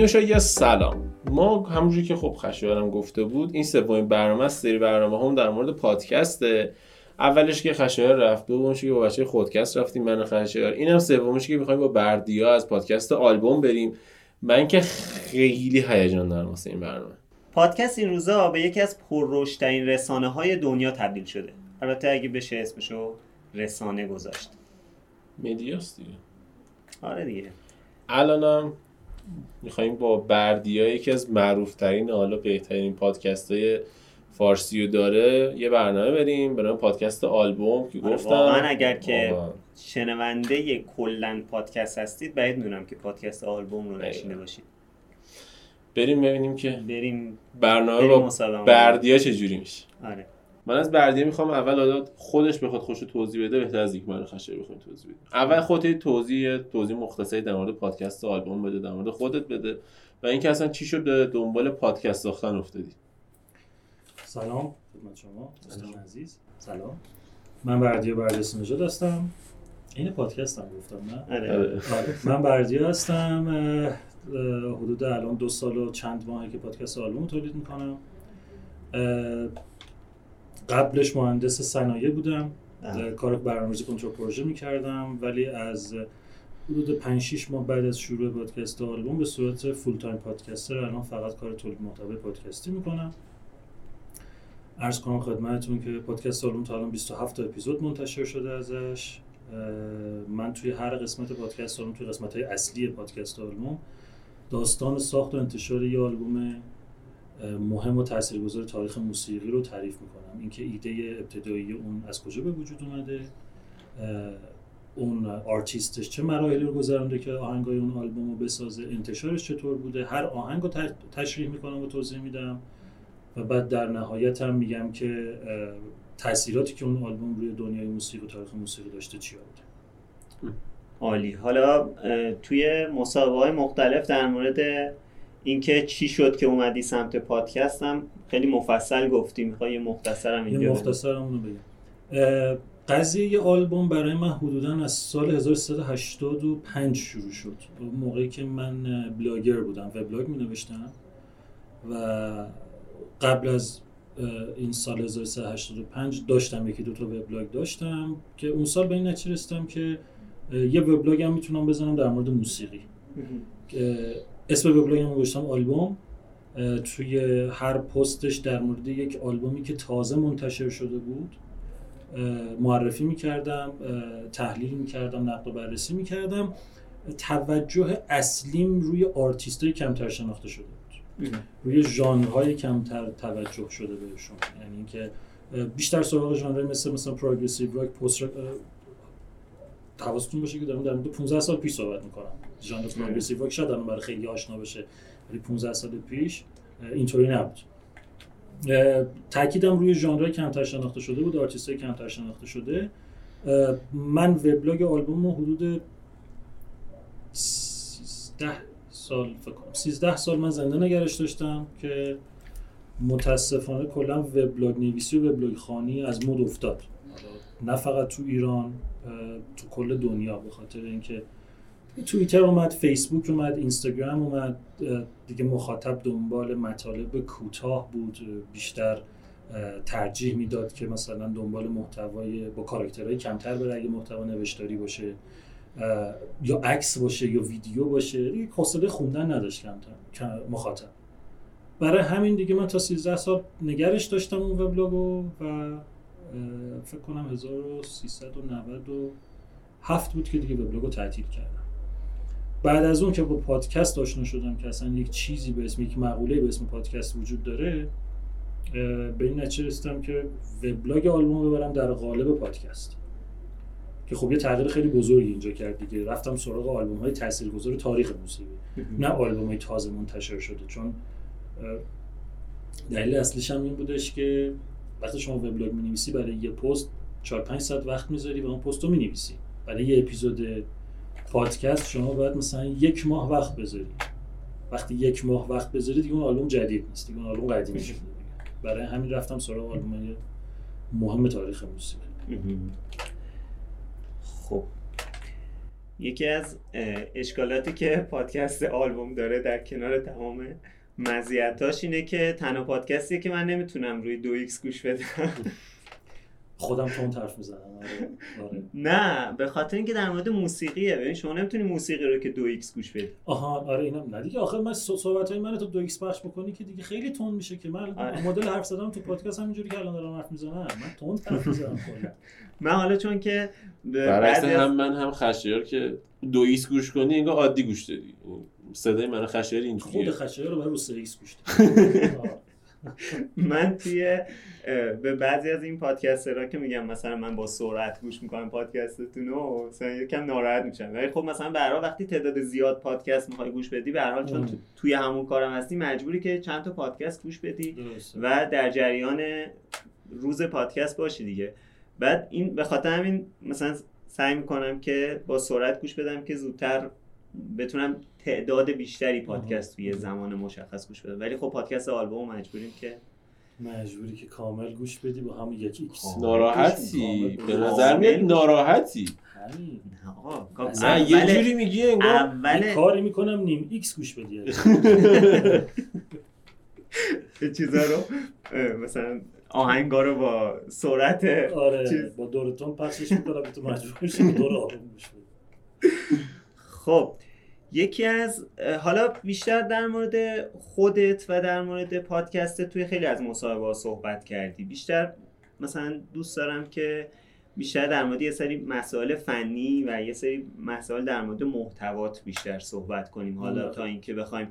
بینوشا سلام. ما همونجوری که خب خشایارم گفته بود این سومین برنامه است سری برنامه هم در مورد پادکسته. اولش که خشایار رفت دومش که با بچه خودکست رفتیم من خشایار اینم سومش که می‌خوایم با بردیا از پادکست آلبوم بریم. من که خیلی هیجان دارم واسه این برنامه. پادکست این روزا به یکی از پررشدترین رسانه های دنیا تبدیل شده. البته اگه بشه اسمشو رسانه گذاشت. مدیاست دیگه. آره دیگه. الانم می‌خوایم با بردیا یکی از معروف ترین حالا بهترین پادکست های فارسی رو داره یه برنامه بریم برای پادکست آلبوم که آره، گفتم. واقعا اگر که شنونده کلا پادکست هستید باید می‌دونم که پادکست آلبوم رو نشینه باشید. بریم ببینیم که بریم برنامه بریم با. بردیا چجوری میشه. آره. من از بردیا می‌خوام اول حالا خودش بخواد خوش توضیح بده بهتر از اینکه من خشه بخوام توضیح بده اول خودت یه توضیح توضیح مختصری در مورد پادکست آلبوم بده در مورد خودت بده و اینکه اصلا چی شد به دنبال پادکست ساختن افتادی. سلام خدمت شما دوستان عزیز. سلام. من بردیا بردیاسی نژاد هستم. این پادکست هم گفتم نه؟ آره. آره. آره. من بردیا هستم. حدود الان دو سال و چند ماهه که پادکست آلبوم تولید می‌کنم. قبلش مهندس صنایع بودم آه. اه، کار برنامه‌ریزی کنترل پروژه می‌کردم ولی از حدود 5 6 ماه بعد از شروع پادکست آلبوم به صورت full time پادکستر الان فقط کار تولید محتوای پادکستی می‌کنم عرض کنم خدمتتون که پادکست آلبوم تا الان 27 تا اپیزود منتشر شده ازش من توی هر قسمت پادکست آلبوم توی قسمت های اصلی پادکست آلبوم داستان ساخت و انتشار یه آلبوم مهم و تاثیرگذار تاریخ موسیقی رو تعریف می‌کنم. اینکه ایده ابتدایی اون از کجا به وجود اومده؟ اون آرتیستش چه مراحلی رو گذرونده که آهنگای اون آلبوم رو بسازه؟ انتشارش چطور بوده؟ هر آهنگ رو تشریح می‌کنم و توضیح میدم. و بعد در نهایت هم میگم که تاثیراتی که اون آلبوم روی دنیای موسیقی و تاریخ موسیقی داشته چی بوده؟ عالی. حالا توی مسابقه های مختلف در مورد اینکه چی شد که اومدی سمت پادکست هم خیلی مفصل گفتی می‌خوای یه مختصر هم یه اینجا بگی؟ مختصرم رو بگم قضیه یه آلبوم برای من حدودا از سال 1385 شروع شد. موقعی که من بلاگر بودم وبلاگ می نوشتم و قبل از این سال 1385 داشتم یکی دو تا وبلاگ داشتم که اون سال به این نتیجه رسیدم که یه وبلاگ هم می‌تونم بزنم در مورد موسیقی. که اسم وبلاگم گذاشتم آلبوم. توی هر پستش در مورد یک آلبومی که تازه منتشر شده بود معرفی می‌کردم تحلیل می‌کردم نقد و بررسی می‌کردم. توجه اصلیم روی آرتیستای کمتر شناخته شده بود. روی ژانرهای کمتر توجه شده بهشون یعنی اینکه بیشتر سراغ ژانرهای مثل مثلا progressive rock post حواستون باشه که دارم در مورد 15 سال پیش صحبت می‌کنم. ژانر progressive rock شاید الان برای خیلی آشنا بشه ولی 15 سال پیش اینطوری نبود. تاکیدم روی ژانرهای کمتر شناخته شده بود آرتیستای کمتر شناخته شده. من وبلاگ آلبوم رو حدود 13 سال فکر کنم 13 سال من زنده نگهش داشتم که متاسفانه کلا وبلاگ نویسی و وبلاگ خانی از مد افتاد. حالا نه فقط تو ایران تو کل دنیا به خاطر اینکه توییتر اومد فیسبوک اومد اینستاگرام اومد دیگه مخاطب دنبال مطالب کوتاه بود بیشتر ترجیح می‌داد که مثلا دنبال محتوای با کاراکترهای کمتر بره اگه محتوا نوشتاری باشه یا عکس باشه یا ویدیو باشه. دیگه حوصله خوندن نداشت کمتر کم- مخاطب. برای همین دیگه من تا 13 سال نگرش داشتم اون وبلاگو و فکر کنم 1397 بود که دیگه وبلاگو تعطیل کردم. بعد از اون که با پادکست آشنا شدم که اصلا یک چیزی به اسم یک مقوله به اسم پادکست وجود داره به این نتیجه رسیدم که وبلاگ آلبوم رو ببرم در قالب پادکست. که خب یه تغییر خیلی بزرگی اینجا کرد دیگه. رفتم سراغ آلبوم های تاثیرگذار تاریخ موسیقی. نه آلبوم های تازه منتشر شده چون دلیل اصلیش هم این بودش که وقتی شما وبلاگ می نویسی برای یه پست 4 5 ساعت وقت می‌ذاری و اون پست رو می نویسی برای یه اپیزود پادکست شما باید مثلا یک ماه وقت بذاری. وقتی یک ماه وقت بذاری دیگه اون آلبوم جدید نیست دیگه اون آلبوم قدیمی شده. برای همین رفتم سراغ آلبوم مهم تاریخ موسیقی. خب. یکی از اشکالاتی که پادکست آلبوم داره در کنار تمام مزیتاش اینه که تنها پادکستیه که من نمی‌تونم روی دو X گوش بدم. خودم تند حرف می‌زنم آره. آره. نه به خاطر اینکه در مورد موسیقیه. ببین شما نمی‌تونی موسیقی رو که دو X گوش بدی. آها آره اینم. نه دیگه آخر من صحبت های من تو دو X پخش بکنی که دیگه خیلی تند میشه که. من آره. مدل حرف زدم تو پادکست همینجوری که الان دارم حرف می‌زنم. من تند حرف می‌زنم کلا. من حالا چون که برعکس هم من هم خشایار که دو X گوش کنی انگار عادی گوش دادی. صدای من خشایار خود اینجوریه خشایار رو برای رو ایکس گوش. من توی به بعضی از این پادکسترها که میگم مثلا من با سرعت گوش می‌کنم پادکستتون رو مثلا یکم ناراحت میشم ولی خب مثلا به حال وقتی تعداد زیاد پادکست می‌خوای گوش بدی به هر حال چون توی همون کارم هستی مجبوری که چند تا پادکست گوش بدی. و در جریان روز پادکست باشی دیگه بعد این به خاطر همین مثلا سعی می‌کنم که با سرعت گوش بدم که زودتر بتونم تعداد بیشتری پادکست توی زمان مشخص گوش بدم ولی خب پادکست آلبوم مجبوریم که مجبوری که کامل گوش بدی با هم یک X. ناراحتی. به نظر میاد. ناراحتی. همین. نه آقا یه جوری میگی انگار اول کاری می‌کنم نیم X گوش بدی. چیزا رو مثلا آهنگا رو با سرعت آره. با دورتون پخشش می‌کنم تو مجبور شی دور آروم گوش بدی. خب یکی از حالا بیشتر در مورد خودت و در مورد پادکست توی خیلی از مصاحبه ها صحبت کردی. بیشتر مثلا دوست دارم که بیشتر در مورد یه سری مسائل فنی و یه سری مسائل در مورد محتوات بیشتر صحبت کنیم. حالا. تا اینکه بخوایم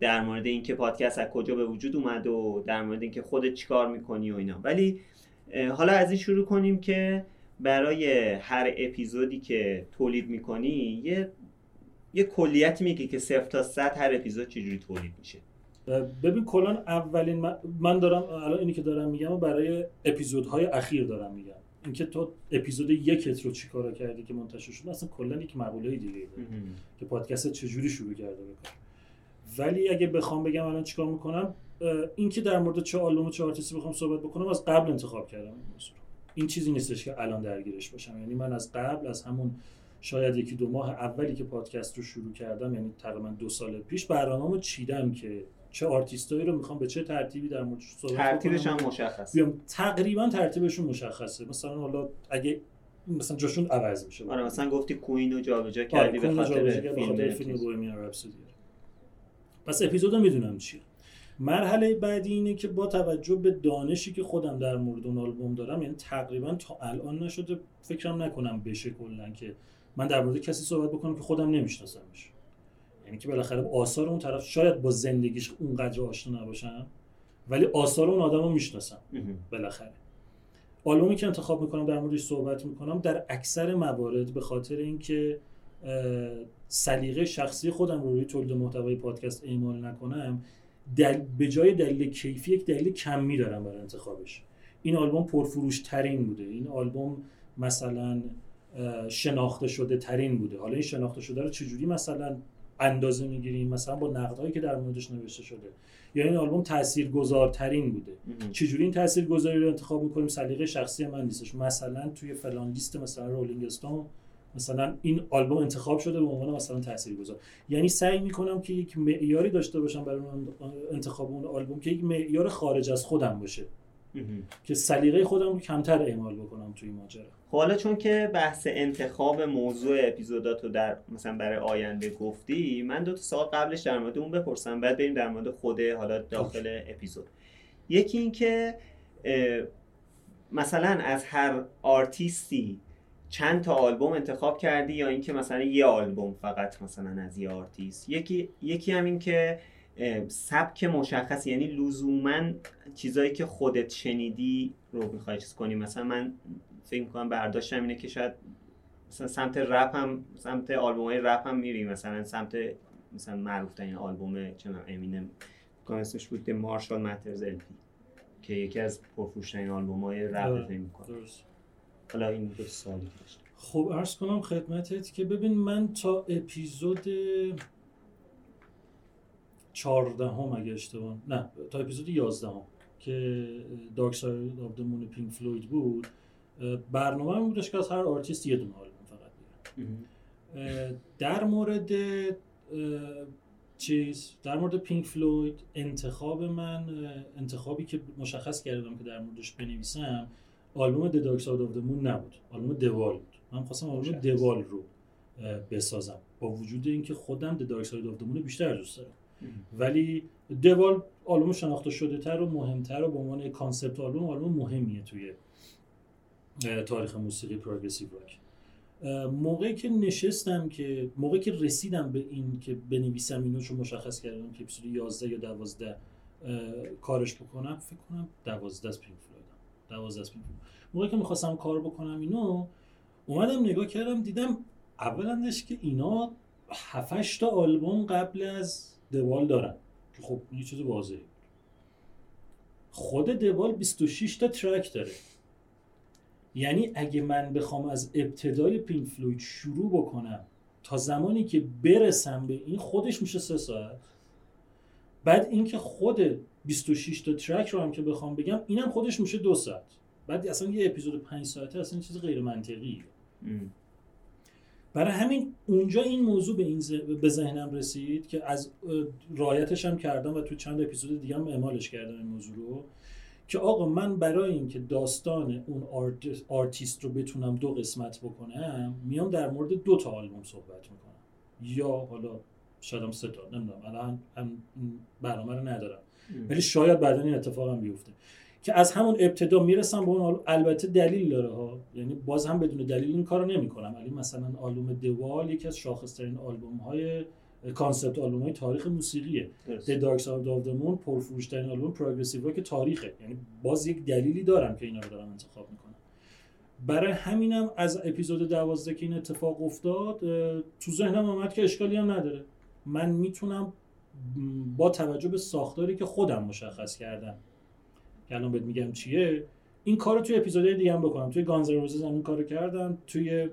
در مورد اینکه پادکست از کجا به وجود اومد و در مورد اینکه خودت چیکار می‌کنی و اینا. ولی حالا از این شروع کنیم که برای هر اپیزودی که تولید می‌کنی یه یه کلیتی میگه که صفر تا صد هر اپیزود چجوری تولید میشه. ببین کلا اولین من, من دارم الان اینی که دارم میگم و برای اپیزودهای اخیر دارم میگم. اینکه تو اپیزود یکت رو چیکارا کردی که منتشر شد؟ اصلا کلا یک مقوله دیگه داره که پادکست چجوری شروع کرده بکن ولی اگه بخوام بگم الان چیکار می‌کنم این که در مورد چه آلبوم و چه آرتیستی بخوام صحبت بکنم از قبل انتخاب کردم این موضوع. این چیزی نیستش که الان درگیرش باشم. یعنی من از قبل از همون شاید یکی دو ماه اولی که پادکست رو شروع کردم یعنی تقریبا دو سال پیش برنامه‌مو چیدم که چه آرتیستایی رو می‌خوام به چه ترتیبی در موردش صحبت ترتیبش. هم مشخص بیام تقریبا ترتیبشون مشخصه. مثلا حالا اگه مثلا جاشون عوض میشه. آره مثلا گفتی کوین رو جابجا آره کردی به خاطر فیلم فیلم. بوهمیان رپسودی. پس اپیزودو می‌دونم چیه. مرحله بعدی اینه که با توجه به دانشی که خودم در مورد اون آلبوم دارم یعنی تقریبا تا الان نشده فکرم نکنم بشه کلا که من در مورد کسی صحبت بکنم که خودم نمیشناسمش. یعنی که بالاخره آثار اون طرف شاید با زندگیش اونقدر آشنا نباشم ولی آثار اون آدم رو می‌شناسم. بالاخره. آلبومی که انتخاب می‌کنم در موردش صحبت می‌کنم در اکثر موارد به خاطر اینکه سلیقه شخصی خودم رو روی تولید محتوای پادکست اعمال نکنم دل به جای دلیل کیفی یک دلیل کمی دارم برای انتخابش. این آلبوم پرفروش ترین بوده. این آلبوم مثلا شناخته شده ترین بوده. حالا این شناخته شده رو چجوری مثلا اندازه می‌گیریم؟ مثلا با نقدهایی که در موردش نوشته شده. یا این آلبوم تاثیرگذارترین بوده. چجوری این تاثیرگذاری رو انتخاب می‌کنیم؟ سلیقه شخصی من نیستش. مثلا توی فلان لیست مثلا رولینگ استون مثلا این آلبوم انتخاب شده به عنوان مثلا تاثیرگذار. یعنی سعی می‌کنم که یک معیاری داشته باشم برای انتخاب اون آلبوم که یک معیار خارج از خودم باشه. که سلیقه خودم رو کمتر اعمال بکنم توی ماجرا. خب حالا چون که بحث انتخاب موضوع اپیزودات رو در مثلا برای آینده گفتی من دو تا سوال قبلش در مورد اون بپرسم بعد بریم در مورد خود حالا داخل اپیزود. یکی این که مثلا از هر آرتیستی چند تا آلبوم انتخاب کردی یا اینکه مثلا یه آلبوم فقط مثلا از یه آرتیست؟ یکی یکی هم این که سبک مشخص یعنی لزوما چیزایی که خودت شنیدی رو می‌خوای چیز کنی. مثلا من فکر می‌کنم برداشتم اینه که شاید مثلا سمت رپ هم سمت آلبوم های رپ هم میری. مثلا سمت مثلا معروف ترین آلبوم می‌دونم امینم کنم اسمش بود Marshall Mathers LP که یکی از پرفروشترین آلبوم های رپ آره. فکر می‌کنم. درست. حالا این دو داشتم. خب عرض کنم خدمتت که ببین من تا اپیزود چهاردهم اگه اشتباه نه تا اپیزود یازدهم که Dark Side of Moon پینک فلوید بود. برنامه بودش که از هر آرتیست یه دونه آلبوم فقط در مورد چیز در مورد پینک فلوید انتخاب من انتخابی که مشخص کردم که در موردش بنویسم آلبوم The Dark Side of the Moon نبود. آلبوم The Wall بود. من خواستم آلبوم The Wall رو بسازم. با وجود اینکه خودم The Dark Side of the Moon بیشتر دوست دارم. ولی The Wall آلبوم شناخته شده تر و مهمتر و به عنوان concept album آلبوم مهمیه توی تاریخ موسیقی پروگرسیو راک. موقعی که نشستم که موقعی که رسیدم به این که بنویسم اینو رو مشخص کردم که اپیزود 11 یا 12 کارش بکنم فکر کنم 12 از پینک فلویدم. 12 از پینک موقعی که می‌خواستم کار بکنم اینو اومدم نگاه کردم دیدم اولندش که اینا 7 تا آلبوم قبل از دوال دارن که خب یه چیز واضحه. خود دوال 26 تا ترک داره. یعنی اگه من بخوام از ابتدای پینک فلوید شروع بکنم تا زمانی که برسم به این خودش میشه سه ساعت. بعد اینکه خود 26 تا ترک رو هم که بخوام بگم اینم خودش میشه دو ساعت. بعد اصلا یه اپیزود 5 ساعته اصلا چیز غیر منطقیه. برای همین اونجا این موضوع به این به ذهنم رسید که از رعایتش هم کردم و تو چند اپیزود دیگه هم اعمالش کردم این موضوع رو که آقا من برای اینکه داستان اون آرتیست رو بتونم دو قسمت بکنم میام در مورد دو تا آلبوم صحبت می‌کنم. یا حالا شاید هم سه تا نمی‌دونم الان هم برنامه رو ندارم. ولی شاید بعدا این اتفاق هم بیفته. که از همون ابتدا می‌رسم به اون البته دلیل داره ها. یعنی باز هم بدون دلیل این کارو نمی‌کنم. ولی مثلا آلبوم The Wall یکی از شاخصترین آلبوم های concept album های تاریخ موسیقیه. The Dark Side of the Moon پرفروشترین آلبوم progressive rock تاریخه. یعنی باز یک دلیلی دارم که اینا رو دارم انتخاب می‌کنم. برای همینم از اپیزود دوازده که این اتفاق افتاد تو ذهنم آمد که اشکالی هم نداره. من می‌تونم با توجه به ساختاری که خودم مشخص کردم که الان بهت میگم چیه. این کار رو توی اپیزودهای دیگه هم بکنم. توی Guns N' Roses هم این کارو کردم. توی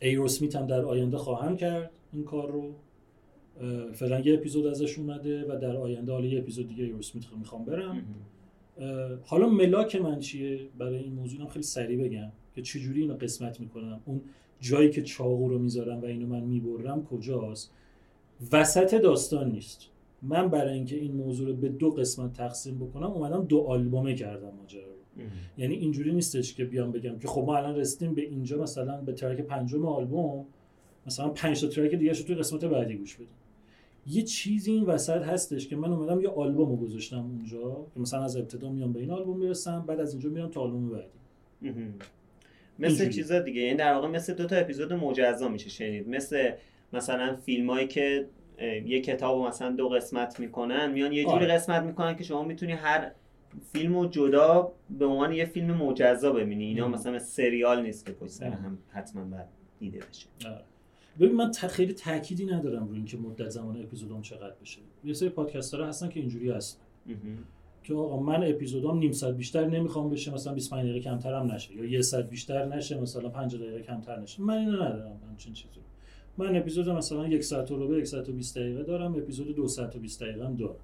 ایروسمیت هم در آینده خواهم کرد این کار رو. فعلا یه اپیزود ازش اومده و در آینده حالا یه اپیزود دیگه ایروسمیت می‌خوام برم. حالا ملاک من چیه برای این موضوع هم خیلی سریع بگم که چجوری اینو قسمت می‌کنم. اون جایی که چاقو رو می‌ذارم و اینو من می‌برم کجاست؟ وسط داستان نیست. من برای اینکه این موضوع رو به دو قسمت تقسیم بکنم اومدم دو آلبومه کردم ماجرا رو. یعنی اینجوری نیستش که بیام بگم که خب ما الان رسیدیم به اینجا مثلا به ترک پنجم آلبوم مثلا پنج تا ترک دیگه توی قسمت بعدی گوش بدیم. یه چیزی این وسط هستش که من اومدم یه آلبوم رو گذاشتم اونجا که مثلا از ابتدا میام به این آلبوم می‌رسم بعد از اینجا میام تا آلبوم بعدی. مثل چیزا دیگه یعنی در واقع مثل دو تا اپیزود مجزا میشه شنید. مثل مثلا فیلمایی که یه کتاب مثلا دو قسمت می‌کنن میان یه جوری آره. قسمت می‌کنن که شما می‌تونی هر فیلم و جدا به عنوان یه فیلم مجزا ببینی. اینا مثلا سریال نیست که پشت سر هم حتما باید دیده بشه. آره. ببین من خیلی تأکیدی ندارم روی اینکه مدت زمان اپیزودام چقدر بشه. یه سری پادکسترها هستن که اینجوری هستن. که آقا من اپیزودام نیم ساعت بیشتر نمی‌خوام بشه مثلا 25 دقیقه کمتر هم نشه. یا یه ساعت بیشتر نشه مثلا 5 دقیقه کمتر نشه. من اینو ندارم همچین چیزی. من اپیزود مثلا یک ساعت و ربع یک ساعت و 20 دقیقه دارم اپیزود دو ساعت و 20 دقیقه هم دارم.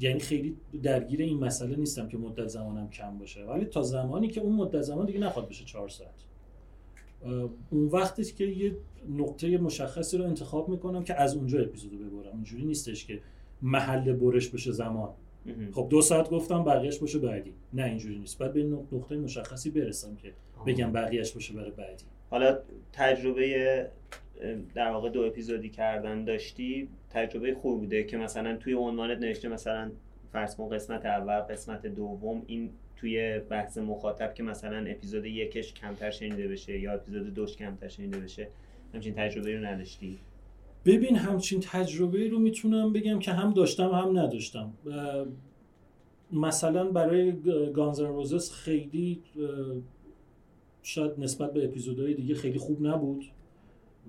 یعنی خیلی درگیر این مسئله نیستم که مدت زمانم کم باشه. ولی تا زمانی که اون مدت زمان دیگه نخواد بشه 4 ساعت. اون وقتی که یه نقطه مشخصی رو انتخاب می‌کنم که از اونجا اپیزودو ببرم. اینجوری نیستش که محل برش بشه زمان. خب دو ساعت گفتم بقیهش باشه بعدی. نه اینجوری نیست. بعد به نقطه مشخصی برسم که بگم بقیهش باشه برای بعدی. حالا تجربه در واقع دو اپیزودی کردن داشتی تجربه خوب بوده که مثلا توی عنوانت نوشته مثلا فرض کن قسمت اول قسمت دوم این توی بحث مخاطب که مثلا اپیزود یکش کمتر شنیده بشه یا اپیزود دوش کمتر شنیده بشه همچین تجربه رو نداشتی؟ ببین همچین تجربه رو می‌تونم بگم که هم داشتم هم نداشتم. مثلا برای گانزر روزس خیلی شاید نسبت به اپیزودهای دیگه خیلی خوب نبود.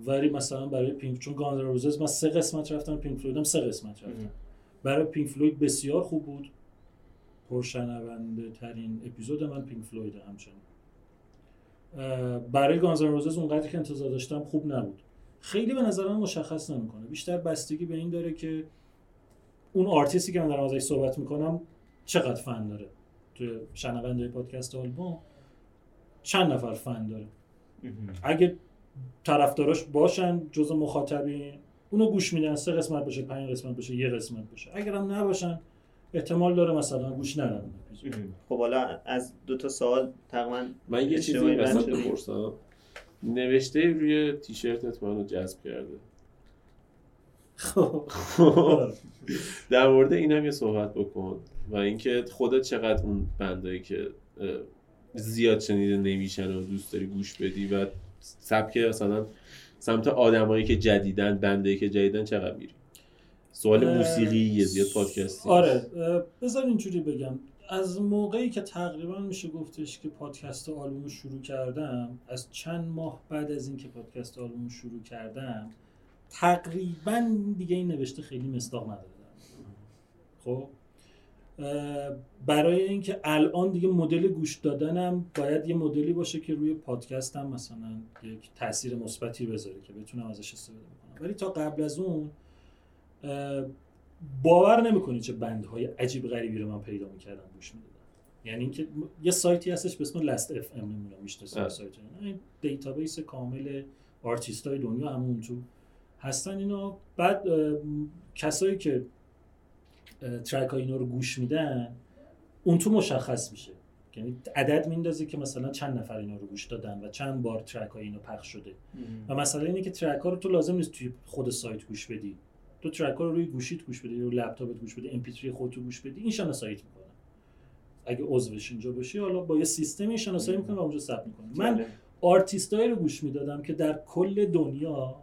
ولی مثلا برای پینک چون گانزر روزس من سه قسمت رفتم پینک فلوید سه قسمت رفتم برای Pink Floyd بسیار خوب بود. پرشنونده ترین اپیزود من Pink Floyd همچنین. برای Guns N' Roses اونقدر که انتظار داشتم خوب نبود. خیلی به نظر من مشخص نمی‌کنه. بیشتر بستگی به این داره که اون آرتیستی که من دارم ازش صحبت می‌کنم چقدر فن داره. توی شنونده پادکست آلبوم. چند نفر فن داره؟ اگه طرفداراش باشن جز مخاطبین اونو گوش میدن سه قسمت باشه پنج قسمت باشه یه قسمت باشه اگر هم نباشن احتمال داره مثلا گوش ندن. خب حالا از دو تا سوال تقریبا من یه چیزی وسط. بپرسم. نوشته روی تیشرتت منو جذب کرده. خب. در مورد این هم یه صحبت بکن و اینکه خودت چقدر اون بندایی که زیاد شنیده نمیشن و دوست داری گوش بدی و سبک مثلا سمت آدمایی که جدیدن بندایی که جدیدن چقدر میری؟ سوال موسیقی یه زیاد پادکستی. آره بذار اینجوری بگم. از موقعی که تقریبا میشه گفتش که پادکست آلبوم شروع کردم از چند ماه بعد از اینکه پادکست آلبوم شروع کردم تقریبا دیگه این نوشته خیلی مصداق نداره خب؟ برای اینکه الان دیگه مدل گوش دادنم باید یه مدلی باشه که روی پادکستم مثلا یک تاثیر مثبتی بذاره که بتونم ازش استفاده بکنم ولی تا قبل از اون باور نمی‌کنی چه بندهای عجیب غریبی رو من پیدا می‌کردم گوش می‌دادم یعنی اینکه یه سایتی هستش به اسم Last.fm نمی‌دونم می‌شناسید. سایت. این database کامل آرتیست های دنیا همون تو هستن اینا بعد کسایی که track های اینا رو گوش میدن اون تو مشخص میشه. یعنی عدد میندازه که مثلا چند نفر اینا رو گوش دادن و چند بار track های اینو پخش شده. و مسئله اینه که track ها رو تو لازم نیست توی خود سایت گوش بدی. تو track ها رو روی گوشیت گوش بدی روی لپتاپت گوش بدی MP3 خودت گوش بدی. این شناسایی می‌کنه. اگه عضوش اینجا باشی حالا با یه سیستمی شناسایی می‌کنه و اونجا ثبت می‌کنه. من جالب. آرتیستایی رو گوش می‌دادم که در کل دنیا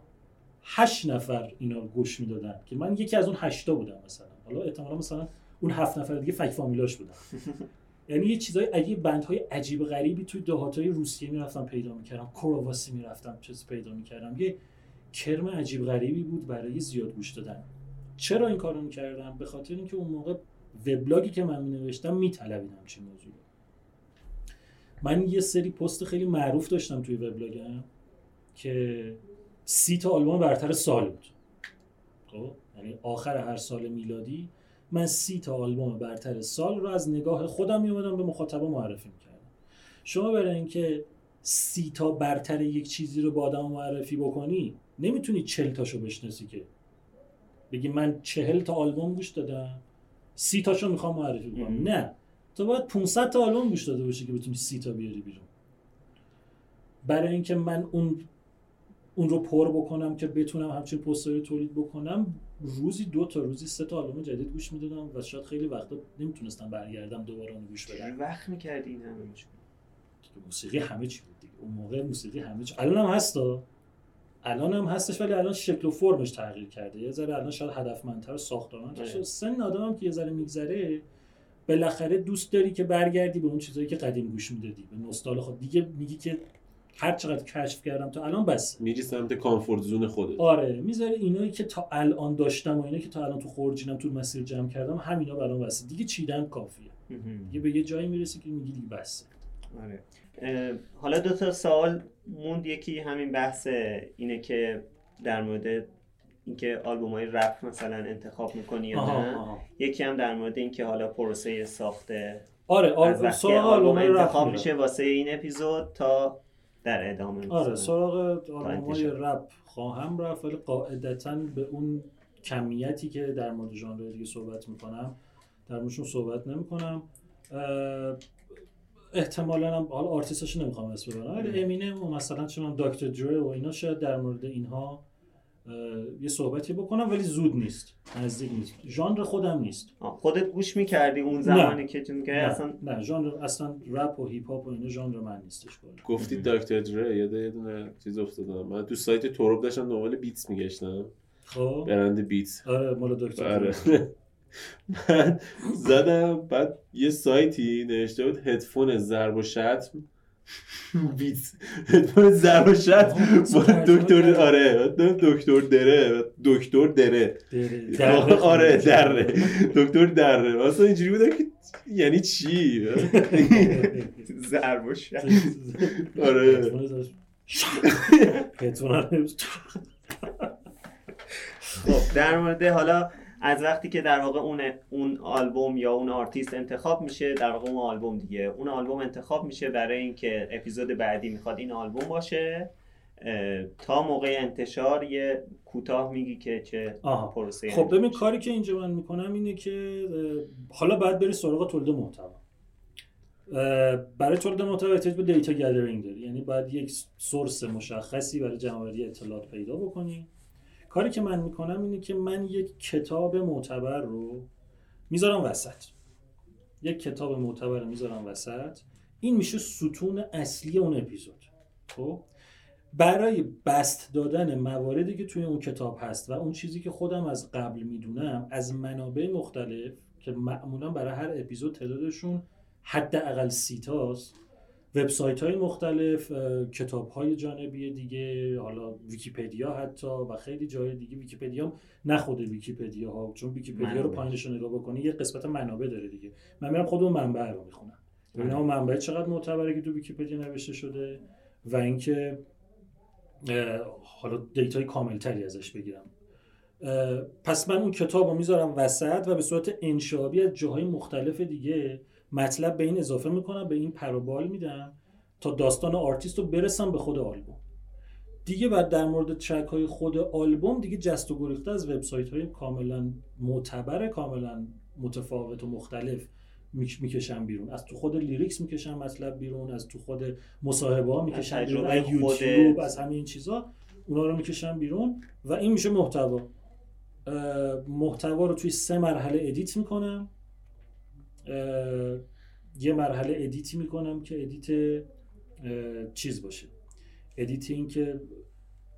هشت نفر اینا گوش می‌دادن. که من یکی از اون هشتا بودم مثلا. حالا احتمالا مثلا اون هفت نفر دیگه فک فامیلاش بودن. یعنی یه چیزای عجیب بندهای عجیب غریبی توی دهاتای روسیه می‌رفتم پیدا می‌کردم کرواسی می‌رفتم چیز پیدا می‌کردم یه کرم عجیب غریبی بود برای زیاد گوش دادن. چرا این کارو می‌کردم به خاطر اینکه اون موقع وبلاگی که من مینوشتم میطلبید همچین موضوعی. من یه سری پست خیلی معروف داشتم توی وبلاگم که سی تا آلبوم برتر سال بود. خب یعنی آخر هر سال میلادی من سی تا آلبوم برتر سال رو از نگاه خودم میومدم به مخاطبا معرفی می‌کردم. شما برای اینکه سی تا برتر یک چیزی رو با آدم معرفی بکنی نمی‌تونی چل تاشو بشناسی که. بگی من چهل تا آلبوم گوش دادم سی تاشو می‌خوام معرفی کنم. نه. تو باید 500 تا آلبوم گوش داده باشی که بتونی سی تا بیاری بیرون. برای اینکه من اون اون رو پر بکنم که بتونم همچین پستری تولید بکنم روزی دو تا روزی سه تا آلبوم جدید گوش می‌دادم و شاید خیلی وقتا نمی‌تونستم برگردم دوباره اون گوش بدم. وقت می‌کردی این همه موسیقی همه چی بود دیگه. اون موقع موسیقی همه چی. الان هم هستا الان هم هستش ولی الان شکل و فرمش تغییر کرده. یه ذره الان شاید هدفمندتر ساختارمندتر شده آره. سن آدم هم که یه ذره میگذره بالاخره دوست داری که برگردی به اون چیزایی که قدیم گوش می‌دادی به نوستال خود دیگه میگی که هر چقدر کشف کردم تا الان بس. میری سمت کامفورت زون خودت. آره می‌ذاره اینایی که تا الان داشتم و اینایی که تا الان تو خورجینم تو مسیر جمع کردم همینا برام بسه دیگه چیدن کافیه. دیگه به یه جایی می‌رسی که میگی دیگه بسه آره. حالا دو تا سوال موند. یکی همین بحث اینه که در مورد اینکه آلبوم های رپ مثلا انتخاب می‌کنی یا نه. یکی هم در مورد اینکه حالا پروسه ساخته آره آلبوم آلبوم انتخاب میشه واسه این اپیزود تا در ادامه آره. سراغ آلبوم های انتشار. رپ خواهم رفت ولی قاعدتا به اون کمیتی که در مورد ژانر دیگه صحبت می‌کنم در موردشون صحبت نمی‌کنم احتمالا هم حالا آرتیستاشو نمی‌خوام اسم ببرم ولی امینم و مثلا چون Dr. Dre و اینا شاید در مورد اینها یه صحبتی بکنم ولی زود نیست. نزدیک نیست. ژانر خودم نیست. خودت گوش می‌کردی اون زمانی که چون که اصلا نه ژانر اصلا رپ و هیپ هاپ و اینا ژانر من نیستش کلا. گفتی Dr. Dre یاد یه دونه چیز افتادم من تو سایت ترب داشتم دنبال Beats میگشتم. خب. برند بیتس. آره مال دکتر آره. بعد زدم بعد یه سایتی نوشته بود هدفون ضرب و شتم. با ترجمه دکتر کردی. آره دکتر دره دکتر دره. آره دره. دکتر دره. واسه اینجوری بودم که یعنی چی؟ شتم. آره. خب در مورد حالا از وقتی که در واقع اون اون آلبوم یا اون آرتیست انتخاب میشه در واقع اون آلبوم دیگه. اون آلبوم انتخاب میشه برای اینکه اپیزود بعدی می‌خواد این آلبوم باشه. تا موقع انتشار یه کوتاه میگی که چه پروسه خب ببین کاری که اینجا من می‌کنم اینه که حالا باید بری سراغ تولید محتوا. برای تولید محتوا احتیاج به دیتا گدرینگ داری. یعنی باید یک سورس مشخصی برای جمعآوری اطلاعات پیدا بکنی. کاری که من می‌کنم اینه که من یک کتاب معتبر رو می‌ذارم وسط. یک کتاب معتبر رو می‌ذارم وسط. این میشه ستون اصلی اون اپیزود. خب؟ برای بست دادن مواردی که توی اون کتاب هست و اون چیزی که خودم از قبل می‌دونم از منابع مختلف که معمولا برای هر اپیزود تعدادشون حداقل سی تاست وبسایت های مختلف کتاب های جانبی دیگه حالا ویکیپدیا حتی و خیلی جای دیگه. ویکیپدیا نه خود ویکیپدیا ها چون ویکیپدیا رو پایینش نگاه بکنی یه قسمت منابع داره دیگه. من میرم خود اون منبع رو می‌خونم ببینم اون منبع چقدر معتبره که تو ویکیپدیا نوشته شده و اینکه حالا data ی کاملتری ازش بگیرم. پس من اون کتاب رو می‌ذارم وسط و به صورت انشعابی از جاهای مختلف دیگه مطلب به این اضافه می‌کنم به این پروبال میدم تا داستان آرتیست رو برسم به خود آلبوم. دیگه بعد در مورد track های خود آلبوم دیگه جسته و گریخته از وبسایت های کاملا معتبر کاملا متفاوت و مختلف می‌کشم بیرون. از تو خود lyrics می‌کشم مطلب بیرون از تو خود مصاحبه ها می‌کشم بیرون از یوتیوب از همه این چیزا اونا رو می‌کشم بیرون و این میشه محتوا. محتوا رو توی سه مرحله edit می‌کنم. یه مرحله edit ی می‌کنم که edit چیز باشه. edit این که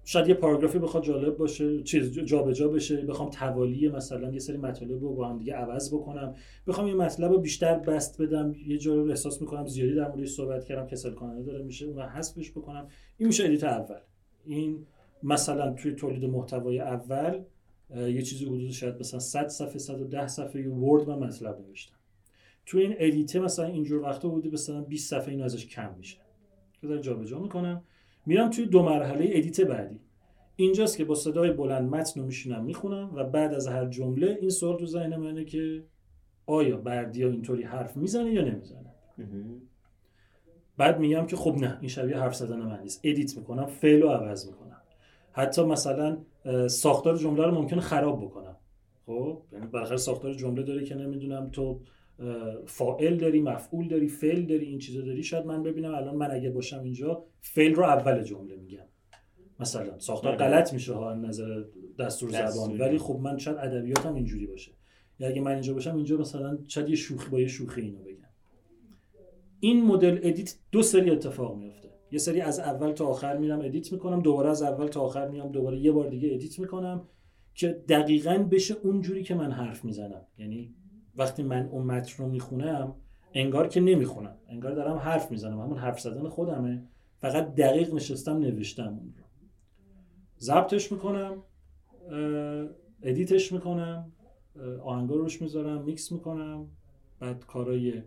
شاید یه پاراگرافی بخواد جالب باشه چیز جابجا جا بشه. بخوام توالی مثلا یه سری مطالب رو با هم دیگه عوض بکنم. بخوام یه مطلب رو بیشتر بسط بدم. یه جا رو احساس می‌کنم زیادی در موردش صحبت کردم کسل کننده داره میشه اون حذفش بکنم. این میشه edit اول. این مثلا توی تولید محتوای اول یه چیزی حدود شاید مثلا 100 صفحه 110 صفحه یه Word من مطلب نوشتم. توی این edit مثلا اینجور وقتا بوده مثلا 20 صفحه این ازش کم میشه. که جابجا می‌کنم. میرم توی دو مرحله edit بعدی. اینجاست که با صدای بلند متن رو میشینم می‌خونم و بعد از هر جمله این سوال تو ذهن منه که آیا بردیا اینطوری حرف می‌زنه یا نمی‌زنه؟ بعد میگم که خب نه این شبیه حرف زدن من نیست. ادیت می‌کنم فعل رو عوض می‌کنم. حتی مثلا ساختار جمله رو ممکنه خراب بکنم. خب یعنی بالاخره ساختار جمله داره که نمی‌دونم تو فاعل داری مفعول داری فعل داری این چیزا داری. شاید من ببینم الان من اگه باشم اینجا فعل رو اول جمله میگم. مثلا ساختار غلط میشه ها نظر دستور زبان. ولی خب من شاید ادبیاتم اینجوری باشه. یا اگه من اینجا باشم اینجا مثلا شاید یه شوخی با یه شوخی اینو بگم. این مدل edit دو سری اتفاق میفته یه سری از اول تا آخر میرم edit می‌کنم دوباره از اول تا آخر میام دوباره یه بار دیگه edit می‌کنم که دقیقا بشه اونجوری که من حرف می‌زنم. یعنی وقتی من اون متن رو می‌خونم انگار که نمی‌خونم. انگار دارم حرف می‌زنم. همون حرف زدن خودمه. فقط دقیق نشستم نوشتم اون رو. ضبطش می‌کنم edit ش می‌کنم آهنگا روش می‌ذارم میکس می‌کنم. بعد کارای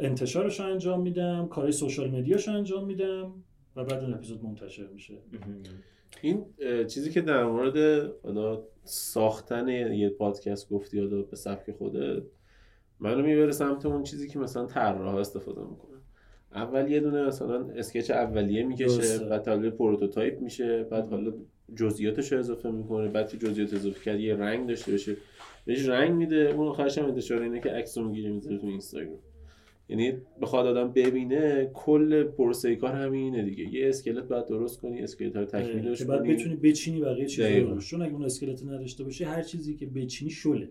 انتشارش رو انجام میدم کارهای social media ش رو انجام میدم و بعد این اپیزود منتشر میشه. این چیزی که در مورد ساختن یه پادکست گفتی یا به سبک خودت منو می‌بره سمت اون چیزی که مثلا طراح استفاده می‌کنه. اول یه دونه مثلا sketch اولیه می‌کشه بعد تبدیل prototype میشه بعد حالا جزئیاتش رو اضافه می‌کنه بعد که جزئیات اضافه کرد یه رنگ داشته باشه. بهش رنگ میده اون آخرش هم انتشار اینه که عکس رو می‌گیره می‌ذاره تو اینستاگرام. یعنی بخواد آدم ببینه کل پروسه کار همینه دیگه. یه اسکلت باید درست کنی اسکلت رو تکمیلش کنی بعد بتونی بچینی بقیه چیزا رو. چون اگه اون اسکلت نداشته باشی هر چیزی که بچینی شله.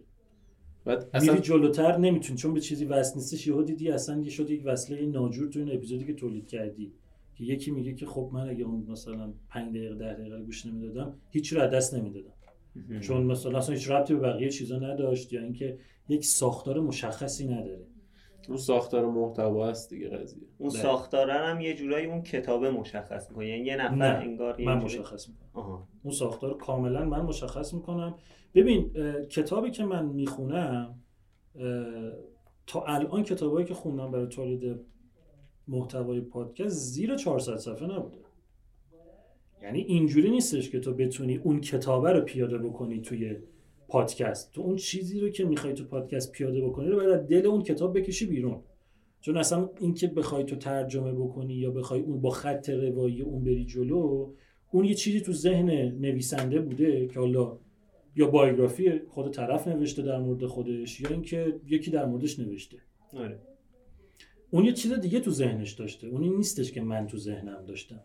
بعد اصلا میری جلوتر نمی‌تونی. چون به چیزی وصل نیستش یهو دیدی اصلا یه شد یک وصله ناجور تو این اپیزودی که تولید کردی. که یکی میگه که خب من اگه اون مثلا 5 دقیقه 10 دقیقه گوش نمی‌دادم هیچ رو دست نمی‌دادم. چون مثلا اصلا هیچ ربطی به بقیه چیزا نداشت یا اینکه یک ساختار مشخصی نداره. اون ساختار محتوا است دیگه قضیه. اون بله. ساختار هم یه جورایی اون کتاب مشخص می‌کنه. یعنی یه نفر نه. انگار من مشخص می‌کنم. اون ساختار کاملا من مشخص می‌کنم. ببین کتابی که من می‌خونم تا الان کتابایی که خوندم برای تولید محتوای پادکست زیر 400 صفحه نبوده. یعنی اینجوری نیستش که تو بتونی اون کتابه رو پیاده بکنی توی پادکست. تو اون چیزی رو که می‌خوای تو پادکست پیاده بکنی رو باید دل اون کتاب بکشی بیرون. چون اصلا اینکه بخوای تو ترجمه بکنی یا بخوای اون با خط روایی اون بری جلو اون یه چیزی تو ذهن نویسنده بوده که حالا یا بایوگرافی خود طرف نوشته در مورد خودش یا اینکه یکی در موردش نوشته. آره. اون یه چیز دیگه تو ذهنش داشته. اون این نیستش که من تو ذهنم داشتم.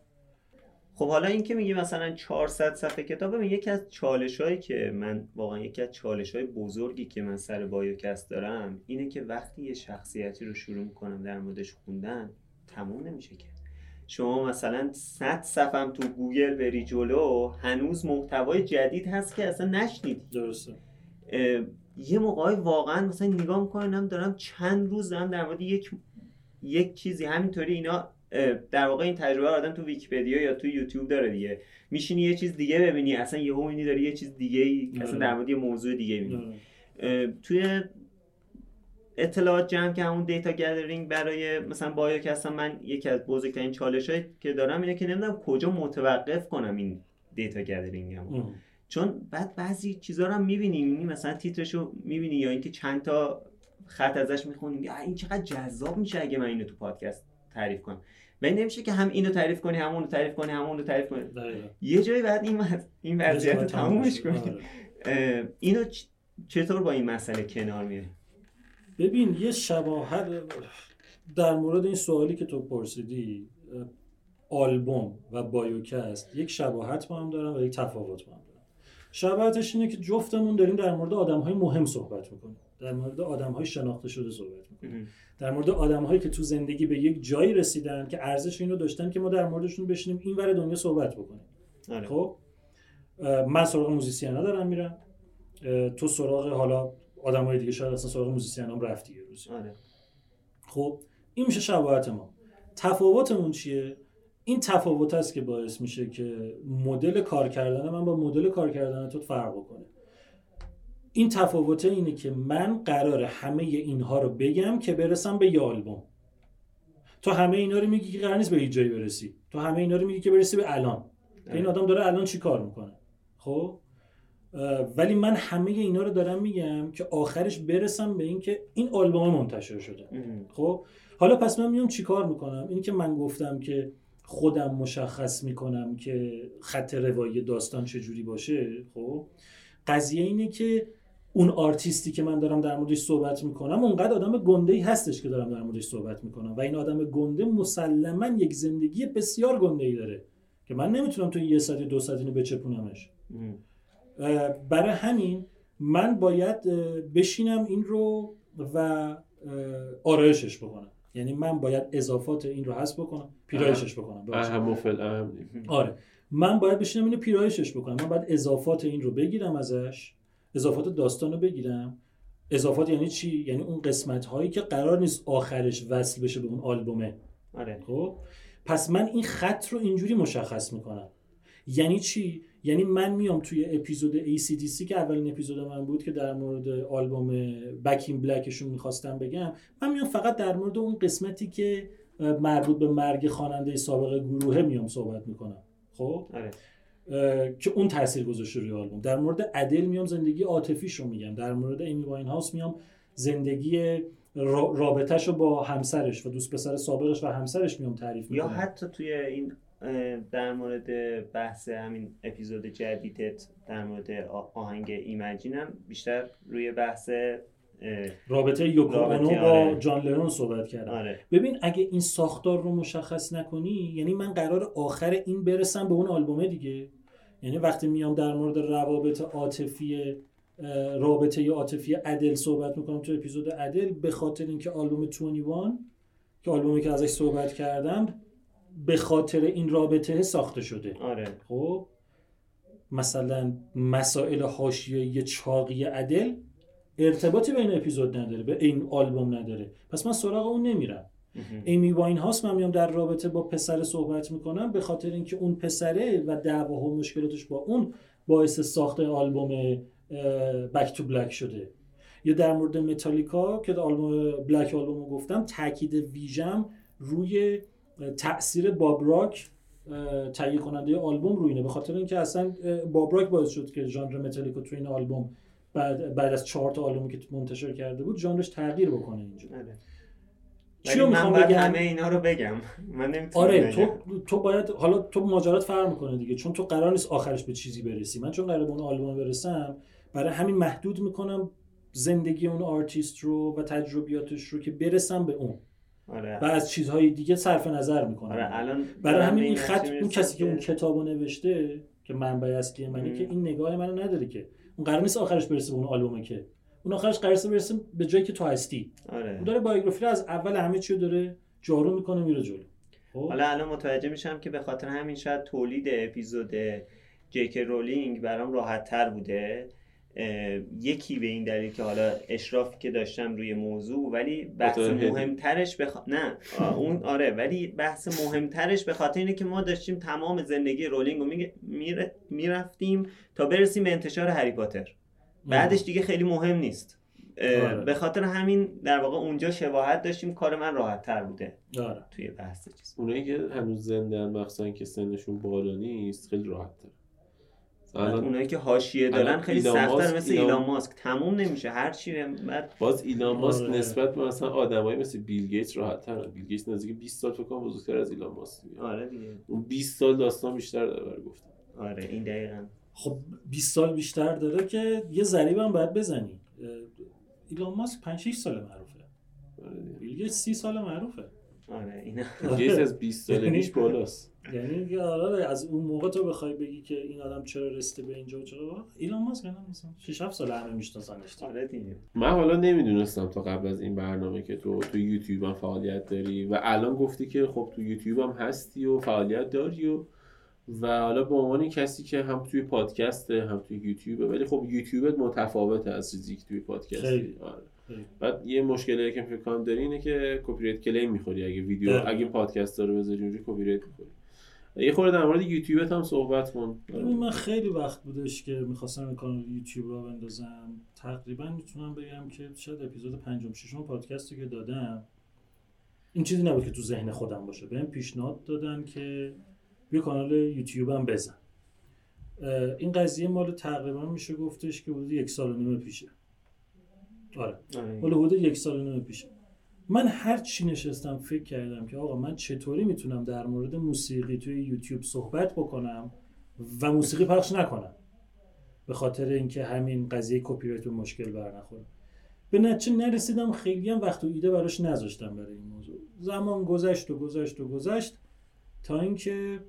خب حالا این که میگی مثلا 400 صفحه کتاب من یکی از چالش هایی که من واقعا یکی از چالش های بزرگی که من سر بایوکست دارم اینه که وقتی یه شخصیتی رو شروع می‌کنم در موردش خوندن تموم نمیشه که. شما مثلا 100 صفم تو گوگل بری جلو هنوز محتوای جدید هست که اصلا نشنیدی. درسته. یه موقعی واقعا مثلا نگاه می‌کنم دارم چند روز دارم در مورد یک یک چیزی همینطوری اینا در واقع این تجربه رو آدم تو ویکی‌پدیا یا تو یوتیوب داره دیگه میشینی یه چیز دیگه ببینی اصلا یهو می‌بینی داری یه چیز دیگه ای اصلا آره. در مورد یه موضوع دیگه می‌بینی آره. توی اطلاعات جمع که همون دیتا گدرینگ برای مثلا بایوک هستم من یکی از بزرگترین چالش که دارم اینه که نمی‌دونم کجا متوقف کنم این دیتا گدرینگ. چون بعد بعضی چیزا رو هم می‌بینی می‌بینی مثلا تیترشو می‌بینی یا اینکه چند تا خط ازش می‌خونی یا این چقدر جذاب میشه اگه من اینو تو پادکست تعریف کنم و این نمیشه که هم اینو تعریف کنی هم اونو تعریف کنی هم اونو تعریف کنی. دقیقاً. یه جایی بعد این این وضعیت رو تمومش کنی. آره. اینو چطور با این مسئله کنار میری؟ ببین یه شباهت در مورد این سوالی که تو پرسیدی آلبوم و بایوکست یک شباهت با هم دارن و یک تفاوت با هم دارن. شباهتش اینه که جفتمون داریم در مورد آدم های مهم صحبت می‌کنیم. در مورد آدم های شناخته شده صحبت می‌کنیم. در مورد آدم هایی که تو زندگی به یک جایی رسیدن که ارزش اینو داشتن که ما در موردشون بشینیم این ور دنیا صحبت بکنیم. آره. خب من سراغ موزیسینا دارم میرم. تو سراغ حالا آدم های دیگه شاید اصلا سراغ موزیسین هم رفتی یه روزی. آره. خب این میشه شباهت ما. تفاوتمون چیه؟ این تفاوت است که باعث میشه که مدل کار کردن من با مدل کار کردن تو فرق کنه این تفاوت اینه که من قرار همه اینها رو بگم که برسم به یه آلبوم. تو همه اینا رو میگی که قرار نیست به هیچ جایی برسی. تو همه اینا رو میگی که برسی به الان. این آدم داره الان چی کار می‌کنه؟ خب؟ ولی من همه اینا رو دارم میگم که آخرش برسم به اینکه این آلبوم منتشر شده. ام. خب؟ حالا پس من میام چیکار می‌کنم؟ این که من گفتم که خودم مشخص می‌کنم که خط روایی داستان چجوری باشه خب؟ قضیه اینه که اون آرتیستی که من دارم در موردش صحبت می‌کنم اونقدر آدم گنده ای هستش که دارم در موردش صحبت می‌کنم و این آدم گنده مسلما یک زندگی بسیار گنده ای داره که من نمی‌تونم تو یه ساعت یا دو ساعت اینو بچپونمش. برای همین من باید بشینم این رو و آرایشش بکنم. یعنی من باید اضافات این رو حذف بکنم پیرایشش بکنم. اهم آره. من باید بشینم اینو پیرایشش بکنم. من باید اضافات این رو بگیرم ازش. اضافات داستان رو بگیرم. اضافات یعنی چی؟ یعنی اون قسمت هایی که قرار نیست آخرش وصل بشه به اون آلبومه. آره. خب؟ پس من این خط رو اینجوری مشخص می‌کنم. یعنی چی؟ یعنی من میام توی اپیزود ACDC که اولین اپیزود من بود که در مورد آلبوم بکین بلکشون می‌خواستم بگم من میام فقط در مورد اون قسمتی که مربوط به مرگ خواننده سابق گروهه میام صحبت می‌کنم. خب؟ آره. که اون تاثیر گذاشته روی آلبوم. در مورد ادل میام زندگی عاطفیش رو میگم. در مورد ایمی واین هاوس میام. زندگی را- رابطهش رو با همسرش و دوست پسر سابقش و همسرش میام تعریف یا می‌کنم. حتی توی این در مورد بحث همین اپیزود جدیدت در مورد آهنگ ایمجین هم بیشتر روی بحث رابطه یوکو با آره. جان لنون صحبت کردم. آره. ببین اگه این ساختار رو مشخص نکنی یعنی من قرار آخر این برسم به اون آلبومه دیگه. یعنی وقتی میام در مورد روابط عاطفی رابطه عاطفی ادل صحبت می‌کنم تو اپیزود ادل به خاطر اینکه آلبوم 21 که آلبومی که ازش صحبت کردم به خاطر این رابطه ساخته شده. آره. خب؟ مثلا مسائل حاشیه‌ای چاقی ادل ارتباطی به این اپیزود نداره به این آلبوم نداره. پس من سراغ اون نمیرم. ایمی واین هاست من میام در رابطه با پسر صحبت می‌کنم به خاطر اینکه اون پسره و دعواها و مشکلاتش با اون باعث ساخت آلبوم بک تو بلک شده. یا در مورد متالیکا که آلبوم بلک آلبوم گفتم تاکید ویژم روی تاثیر باب راک تهیه کننده آلبوم روی اینه. به خاطر اینکه اصلا باب راک باعث شد که ژانر متالیکا تو این آلبوم بعد بعد از چهار تا آلبومی که منتشر کرده بود ژانرش تغییر بکنه اینجا. چی می‌خوام من باید بگم؟ همه اینا رو بگم. من نمی‌تونم آره بگم. تو تو باید حالا تو ماجرات فرق می‌کنه دیگه چون تو قرار نیست آخرش به چیزی برسی. من چون قرار به اون آلبوم برسم برای همین محدود می‌کنم زندگی اون آرتیست رو و تجربیاتش رو که برسم به اون. آره. و از چیزهای دیگه صرف نظر می‌کنم. آره الان برای همین این خط اون کسی که اون کتابو نوشته که منبع اصلی منه. که این نگاه منو نداره که. اون قرار نیست آخرش برسه به اون آلبومه که اون آخرش قرار برسه به جایی که تو هستی. آره. اون داره بایوگرافی رو از اول همه چی رو داره جارو می‌کنه میره جلو. خب؟ حالا الان متوجه میشم که به خاطر همین شاید تولید اپیزود جیک رولینگ برام راحت تر بوده یکی به این دلیل که حالا اشرافی که داشتم روی موضوع ولی بحث. مهمترش بخ... نه اون آره ولی بحث مهمترش به خاطر اینه که ما داشتیم تمام زندگی رولینگ رو می‌رفتیم تا برسیم به انتشار هری پاتر. بعدش دیگه خیلی مهم نیست. آره. به خاطر همین در واقع اونجا شباهت داشتیم کار من راحت تر بوده. آره. توی بحث چیز. اونایی که هنوز زنده ان مخصوصا که سنشون بالا نیست خیلی راحت تر الان اونایی که حاشیه دارن خیلی سخت‌تر ماسک- مثل ایلان- ایلان ماسک. تموم نمیشه. هر چی بعد باز ایلان ماسک آره. نسبت به مثلا آدمایی مثل بیل گیتس راحت ترن بیل گیتس نزدیک 20 سال فکر کنم بزرگتر از ایلان ماسک آره دیگه. اون 20 سال داستان بیشتر داره برای گفتن آره این دقیقا. خب 20 سال بیشتر داره که یه ضریب هم باید بزنی. ایلان ماسک 5 6 سال معروفه. آره. بیل گیتس 30 سال معروفه. آره اینا. از 20 سالگیش بالاست. یعنی که آره از اون موقع تو بخوای بگی که این آدم چرا رسیده به اینجا و چرا ایلان ماسک نه مثلا 6 7 سال همه میشناسنش. آره دیگه. من حالا نمی‌دونستم تا قبل از این برنامه که تو تو یوتیوب هم فعالیت داری و الان گفتی که خب تو یوتیوب هم هستی و فعالیت داری و و حالا به عنوان کسی که هم توی پادکسته هم توی یوتیوبه ولی خب یوتیوبت متفاوته از چیزی که توی پادکست خیلی. آره. خیلی. بعد یه مشکلی که فکر کنم داری اینه که copyright claim می‌خوری اگه ویدیو دقیقاً. اگه پادکست رو بذاری اونجا کپی رایت می‌خوری یه خورده در مورد یوتیوبت هم صحبت کن من خیلی وقت بودش که می‌خواستم کانال یوتیوب رو بندازم تقریبا می‌تونم بگم که شاید اپیزود پنجم ششم پادکستی که دادم این چیزی نبود که تو ذهن خودم باشه بهم پیشنهاد دادن که بیا کانال یوتیوبم بزن. اه، این قضیه مال تقریبا میشه گفتش که حدود یک سال و نیم پیشه. آره. آره. مال حدود یک سال و نیم پیشه. من هر چی نشستم فکر کردم که آقا من چطوری می‌تونم در مورد موسیقی توی یوتیوب صحبت بکنم و موسیقی پخش نکنم؟ به خاطر اینکه همین قضیه کپی رایت مشکل بر نخوره به نتیجه نرسیدم خیلی هم وقت و ایده براش نذاشتم برای این موضوع. زمان گذشت و گذشت و گذشت تا اینکه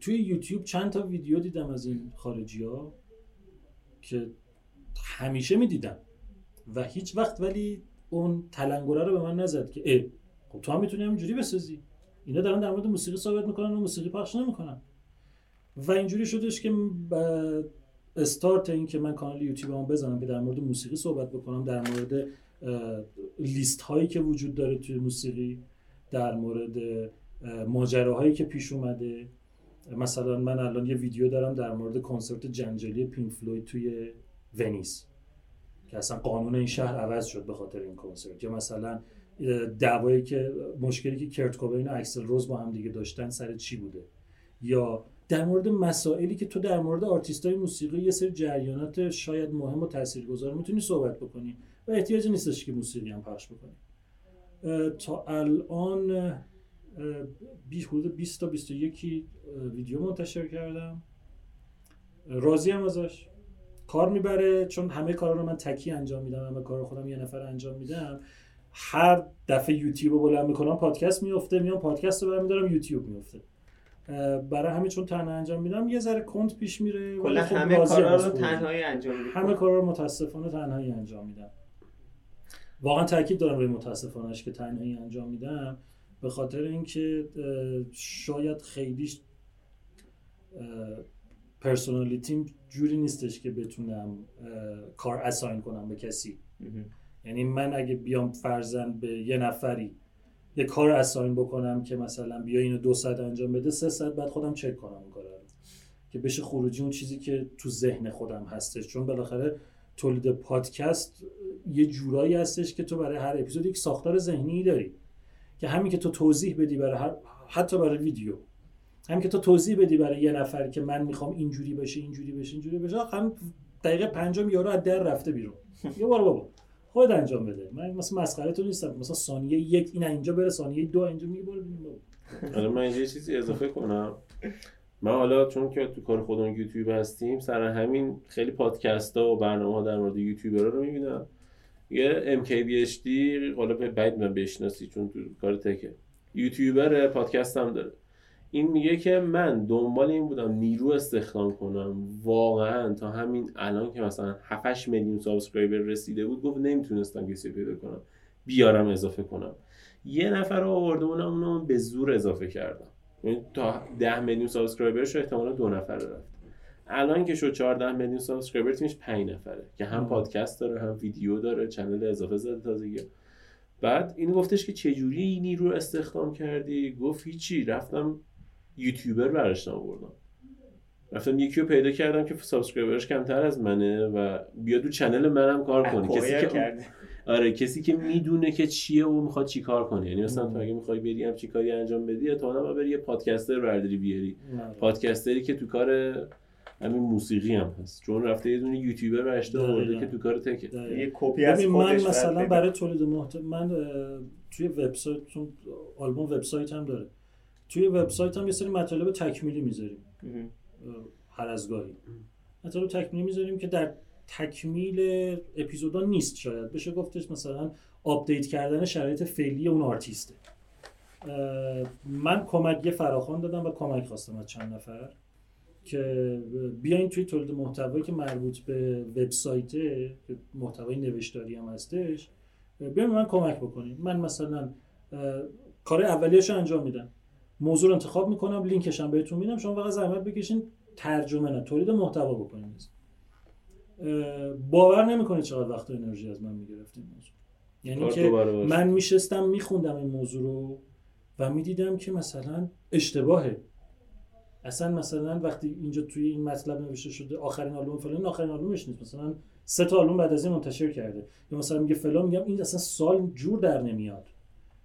توی یوتیوب چند تا ویدیو دیدم از این خارجی ها که همیشه می‌دیدم. و هیچ وقت ولی اون تلنگره رو به من نزد که ای خب تو هم می‌تونی همینجوری بسازی. اینا دارن در مورد موسیقی صحبت می‌کنن و موسیقی پخش نمی‌کنن. و اینجوری شدش که استارت این که من کانال یوتیوبم بزنم که در مورد موسیقی صحبت بکنم در مورد لیست هایی که وجود داره توی موسیقی در مورد ماجراهایی که پیش اومده. مثلا من الان یه ویدیو دارم در مورد کنسرت جنجالی پینک فلوید توی ونیز که اصلا قانون این شهر عوض شد به خاطر این کنسرت. یا مثلا دعوایی که مشکلی که کرت کوبین و اکسل رز با هم دیگه داشتن سر چی بوده؟ یا در مورد مسائلی که تو در مورد آرتیست های موسیقی یه سری جریانات شاید مهم و تاثیرگذار می‌تونی صحبت بکنی. و احتیاجی نیستش که موسیقی هم پخش بکنی. تا الان حدود 20 تا 21 ویدیو منتشر کردم. راضی هم ازش. کار می‌بره چون همه کارا رو من تکی انجام میدم همه کار خودم یه نفر انجام میدم. هر دفعه یوتیوب رو بلند می‌کنم پادکست میفته میام پادکست رو برمیدارم یوتیوب میفته برای همین چون تنها انجام میدم یه ذره کند پیش میره ولی کلا خب همه کارا رو. تنهایی انجام میدی همه کارا رو متاسفانه تنهایی انجام میدم. واقعا تاکید دارم روی متاسفانهش که تنهایی انجام میدم. به خاطر اینکه شاید خیلیش پرسونالیتیم جوری نیستش که بتونم کار اساین کنم به کسی. یعنی من اگه بیام فرزن به یه نفری یه کار اساین بکنم که مثلا بیا اینو دو ساعت انجام بده سه ساعت بعد خودم چک کنم اون کار رو. که بشه خروجی اون چیزی که تو ذهن خودم هستش. چون بالاخره تولید پادکست یه جورایی هستش که تو برای هر اپیزود یک ساختار ذهنی داری. که همین که تو توضیح بدی برای هر حتی برای ویدیو. همین که تو توضیح بدی برای یه نفر که من می‌خوام اینجوری بشه اینجوری بشه اینجوری بشه هم دقیقه پنجم یارو از در رفته بیرون. یه بار بابا. خود انجام بده. من مثلا مسخره تو نیستم. مثلا ثانیه یک این اینجا بره ثانیه دو اینجا میگه برو حالا من اینجا یه چیزی اضافه کنم. من حالا چون که تو کار خودمون یوتیوب هستیم سر همین خیلی پادکست ها و برنامه ها در مورد یوتیوبرها رو می‌بینم. یه MKBHD حالا بعد من بشناسی چون تو کار tech ه. یوتیوبر پادکست هم داره. این میگه که من دنبال این بودم نیرو استخدام کنم. واقعا تا همین الان که مثلا 7 میلیون subscriber رسیده بود گفت نمی‌تونستم کسی پیدا کنم. بیارم اضافه کنم. یه نفر رو آورده بودم اونو به زور اضافه کردم. یعنی تا 10 میلیون subscriber ش احتمالا دو نفر رفت. الان که شد 14 میلیون subscriber تیمش 5 نفره که هم پادکست داره هم ویدیو داره channel اضافه زده تازگی بعد این گفتش که چجوری اینی رو استخدام کردی؟ گفت هیچی. رفتم یوتیوبر براش آوردم. رفتم یکی رو پیدا کردم که subscriber ش کمتر از منه و بیاد تو channel منم کار کنه کسی که آره کسی که می‌دونه که چیه و می‌خواد چی کار کنه. یعنی مثلا تو اگه می‌خوای بری هم چی کاری انجام بدی تو بری یه پادکستر برداری بیاری. پادکستری که تو کار همین موسیقی هم هست. چون رفته یه دونه یوتیوبر برشته آورده که تو کار تکه. یه کپی از من مثلا برای تولید محتوا من توی وبسایت چون آلبوم وبسایت هم داره. توی وبسایت هم یه سری مطالب تکمیلی می‌ذاریم. هر از گاهی. مطالب تکمیلی می‌ذاریم که در تکمیل اپیزودا نیست شاید. بشه گفتش مثلا آپدیت کردن شرایط فعلی اون آرتیسته. من کمک یه فراخوان دادم و کمک خواستم از چند نفر. که بیاین توی تولید محتوایی که مربوط به وبسایت که محتوای نوشتاری هم هستش بیاین من کمک بکنید من مثلا کار اولیش انجام میدم. موضوع رو انتخاب می‌کنم لینکش هم بهتون میدم. شما فقط زحمت بکشین ترجمه نه تولید محتوا بکنید باور نمی‌کنید چقدر وقت و انرژی از من می‌گرفت این موضوع. یعنی که من میشستم میخوندم این موضوع رو و می‌دیدم که مثلا اشتباهه. اصلا مثلا وقتی اینجا توی این مطلب نوشته شده آخرین آلبوم فلان آخرین آلبومش نیست. مثلا سه تا آلبوم بعد از این منتشر کرده. یا مثلا میگه فلان میگم این اصلا سال جور در نمیاد.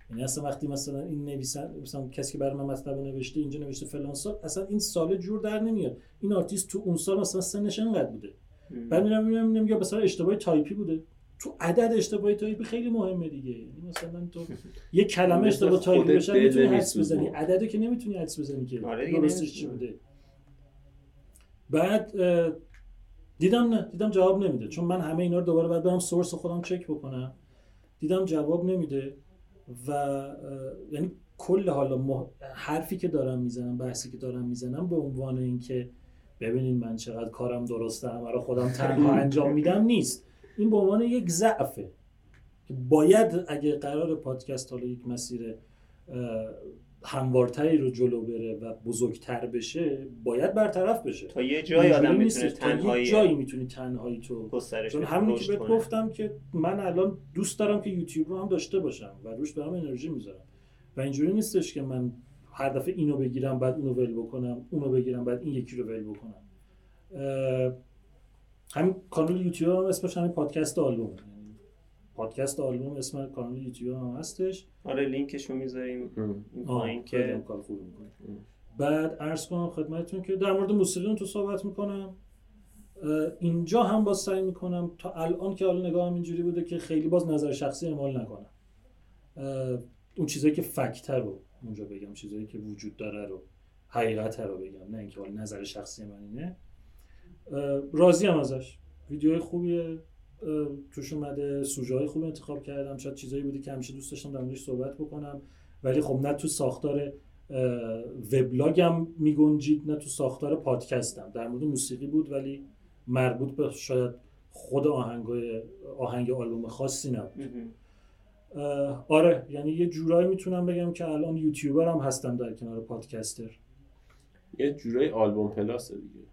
یعنی اصلا وقتی مثلا این نویسن مثلا کسی که برای من مطلب نوشته اینجا نوشته فلان سال اصلا این سال جور در نمیاد. این آرتیست تو اون سال مثلا سنش انقدر بوده. بعد میرم می‌بینم یا مثلا اشتباه تایپی بوده. تو عدد اشتباه تایپی خیلی مهمه دیگه. یعنی مثلا تو یه کلمه اشتباه تایپی بشه می‌تونی حدس بزنی. عددو که نمی‌تونی حدس بزنی که آره درستش چی بوده. بعد دیدم نه دیدم جواب نمیده. چون من همه اینا رو دوباره بعد برم source خودم چک بکنم. دیدم جواب نمیده و یعنی کل حالا حرفی که دارم می‌زنم بحثی که دارم می‌زنم به عنوان اینکه ببینید من چقدر کارم درسته همه رو خودم تنها انجام میدم نیست. این به عنوان یک ضعفه باید اگه قرار پادکست حالا یک مسیر هموارتری رو جلو بره و بزرگتر بشه باید برطرف بشه. تا یه جایی آدم می‌تونه تنهایی یه جایی می‌تونی تنهایی تو چون همین که بهت گفتم که من الان دوست دارم که یوتیوب رو هم داشته باشم و روش دارم انرژی می‌ذارم. و اینجوری نیستش که من هر دفعه اینو بگیرم بعد اونو ول بکنم اونو بگیرم بعد این یکی رو ول بکنم. همین کانال یوتیوب هم اسمش همین پادکست آلبوم. پادکست آلبوم اسم کانال یوتیوب هم هستش. آره لینکشو می‌ذاریم. پایین که بعد عرض کنم خدمتتون که در مورد موسیقی تو صحبت می‌کنم. اینجا هم باز سعی می‌کنم تا الان که حالا نگاه هم اینجوری بوده که خیلی باز نظر شخصی اعمال نکنم. اون چیزایی که فکتر رو اونجا بگم چیزایی که وجود داره رو حقیقت رو بگم نه اینکه نظر شخصی من اینه. راضی هم ازش. ویدیوهای خوبیه توش اومده سوژه های خوب انتخاب کردم. شاید چیزایی بودی که همیشه دوست داشتم در موردش صحبت بکنم. ولی خب نه تو ساختار وبلاگم میگنجید نه تو ساختار پادکستم. در مورد موسیقی بود ولی مربوط به شاید خود آهنگ آهنگ آلبوم خاصی نبود. آره یعنی یه جورایی می‌تونم بگم که الان یوتیوبر هم هستم در کنار پادکستر. یه جورایی آلبوم پلاس دیگه.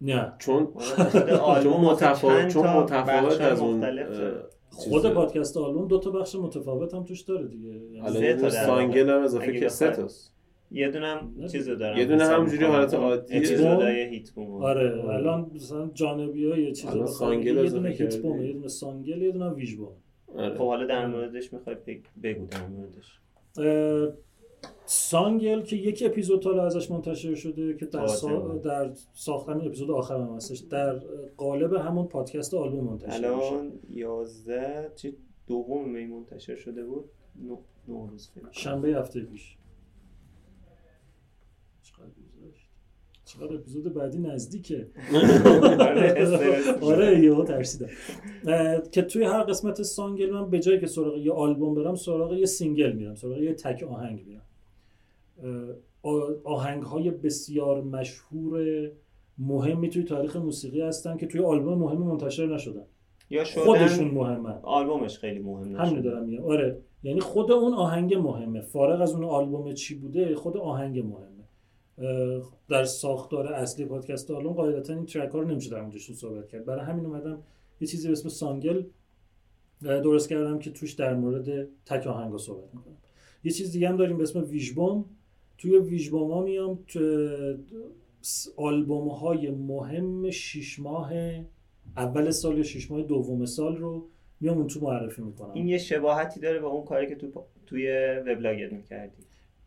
نه. چون چون متفاوت چون متفاوت از اون خود پادکست آلبوم دو تا بخش متفاوت هم توش داره دیگه. یعنی سانگل هم اضافه که سه تاست یه دونه هم چیز دارم. یه دونه همجوری حالت عادی. اپیزودای هیت بوم آره الان مثلا جانبی ها یه چیز سانگل یه دونه هیت بوم یه دونه سانگل یه دونه ویژ بوم خب حالا در موردش می‌خوای بگو در موردش. سانگل که یک اپیزود حالا ازش منتشر شده که در, سا... در ساختن اپیزود آخر هم هستش در قالب همون پادکست آلبوم منتشر میشه. الان 11 چی؟ دوم می منتشر شده بود نو نوروز فکر کنم. شنبه هفته پیش. چقدر گذشت؟ چقدر اپیزود بعدی نزدیکه. آره،. آره یهو ترسیدم. که توی هر قسمت سانگل من به جای که سراغ یه آلبوم برم سراغ یه single میرم سراغ یه تک آهنگ میرم. آهنگ های بسیار مشهور مهمی توی تاریخ موسیقی هستن که توی آلبوم مهمی منتشر نشدن. یا خودشون مهمن. آلبومش خیلی مهم همین. دارم میگم. آره. یعنی خود اون آهنگ مهمه. فارغ از اون آلبوم چی بوده خود آهنگ مهمه. در ساختار اصلی پادکست آلبوم قاعدتا این ترک ها رو نمیشه در موردشون صحبت کرد. برای همین اومدم یه چیزی به اسم سانگل درست کردم که توش در مورد تک آهنگا صحبت می‌کنم. یه چیز دیگه هم داریم به اسم ویژبوم توی ویژبوم ها میام آلبوم های مهم شیش ماه اول سال یا شیش ماه دوم سال رو میام اون تو معرفی می‌کنم. این یه شباهتی داره به اون کاری که تو پا- توی وبلاگت می‌کردی.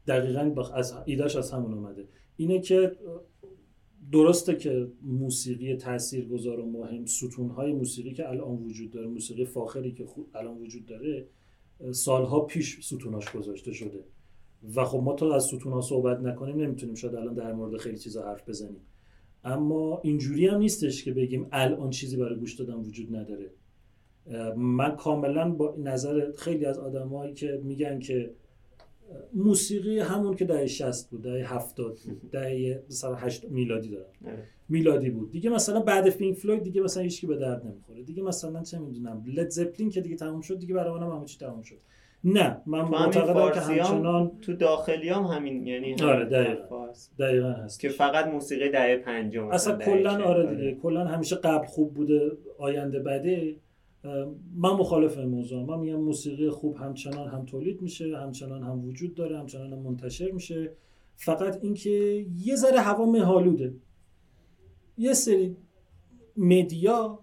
دقیقا بخ... از ایدهش از همون اومده. اینه که درسته که موسیقی تاثیرگذار و مهم ستونهای موسیقی که الان وجود داره موسیقی فاخری که خود الان وجود داره سالها پیش ستوناش گذاشته شده. و خب ما تا از ستونها صحبت نکنیم نمی‌تونیم شاید الان در مورد خیلی چیزا حرف بزنیم. اما اینجوری هم نیستش که بگیم الان چیزی برای گوش دادن وجود نداره. من کاملا با نظر خیلی از آدمایی که میگن که موسیقی همون که دهه 60 بود دهه 70 بود دهه مثلا 8 میلادی دارم. آره. میلادی بود. دیگه مثلا بعد پینک فلوید دیگه مثلا هیچکی به درد نمی‌خوره. دیگه مثلا چه می‌دونم لد زپلین که دیگه تموم شد دیگه برای منم همه چی تموم شد. نه من معتقدم که همچنان هم تو داخلی هم همین یعنی همین آره، دقیقاً. دقیقا هست. که فقط موسیقی دهه پنجم اصلا دهه کلا. آره دیگه کلا همیشه قبل خوب بوده آینده بده من مخالف این موضوع من میگم موسیقی خوب همچنان هم تولید میشه همچنان هم وجود داره همچنان هم منتشر میشه. فقط اینکه یه ذره هوا مهالوده یه سری media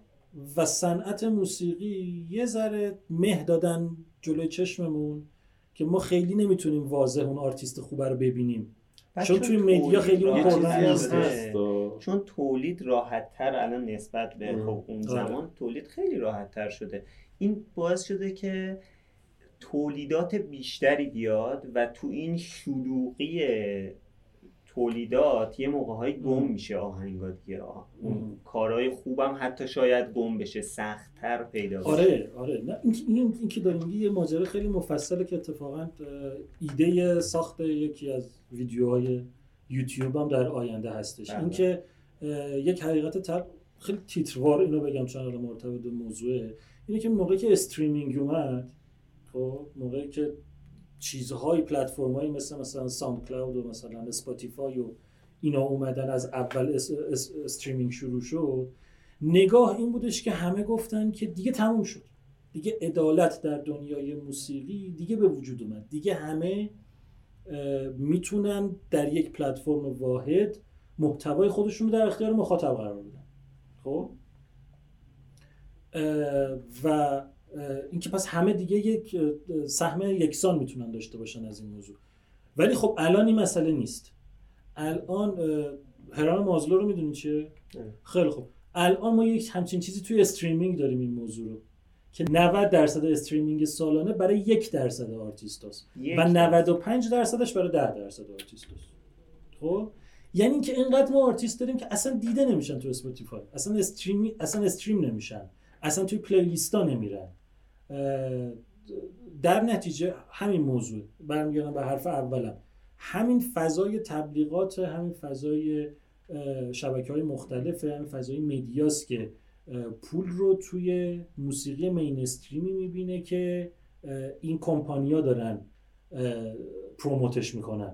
و صنعت موسیقی یه ذره مه دادن جلوی چشممون که ما خیلی نمی‌تونیم واضح اون آرتیست خوبه رو ببینیم. چون توی مدیا خیلی اون چون تولید راحت تر الان نسبت به ام. خب اون آره. زمان تولید خیلی راحت تر شده. این باعث شده که تولیدات بیشتری بیاد و تو این شلوغی تولیدات یه موقع های گم. میشه آهنگا دیگه آه. اون. کارهای خوبم حتی شاید گم بشه سختتر پیدا بشه آره آره نه این این, این که داریم یه ماجرا خیلی مفصله که اتفاقا ایده ساخت یکی از ویدیوهای یوتیوب هم در آینده هستش بله. اینکه یک حقیقت تر خیلی تیتروار اینو بگم چون الان مرتبط به موضوعه اینه که موقعی که streaming اومد خب موقعی که چیزهای پلتفرمایی مثل مثلا ساوند کلاود و مثلا اسپاتیفای و اینا اومدن از اول s- s- streaming شروع شد. نگاه این بودش که همه گفتن که دیگه تموم شد. دیگه عدالت در دنیای موسیقی دیگه به وجود اومد. دیگه همه می‌تونن در یک پلتفرم واحد محتوای خودشون رو در اختیار مخاطب قرار بدن. خب؟ و اینکه پس همه دیگه یک سهم یکسان می‌تونن داشته باشن از این موضوع. ولی خب الان این مسئله نیست. الان هرم مازلو رو می‌دونی چیه. خیلی خوب. الان ما یک همچین چیزی توی streaming داریم این موضوع رو که 90 درصد streaming سالانه برای یک درصد آرتیست هست یک و 95 درصدش برای 10 درصد آرتیست هست خب؟ یعنی اینکه اینقدر ما آرتیست داریم که اصلا دیده نمیشن تو اسپاتیفای. اصلا stream اصلا stream نمیشن. اصلا توی playlist ا نمیرن. اه، در نتیجه همین موضوع برمیگردم به حرف اولم. همین فضای تبلیغات همین فضای شبکه های مختلف همین فضای مدیاست که پول رو توی موسیقی مینستریمی می‌بینه که این کمپانیا دارن پروموتش می‌کنن.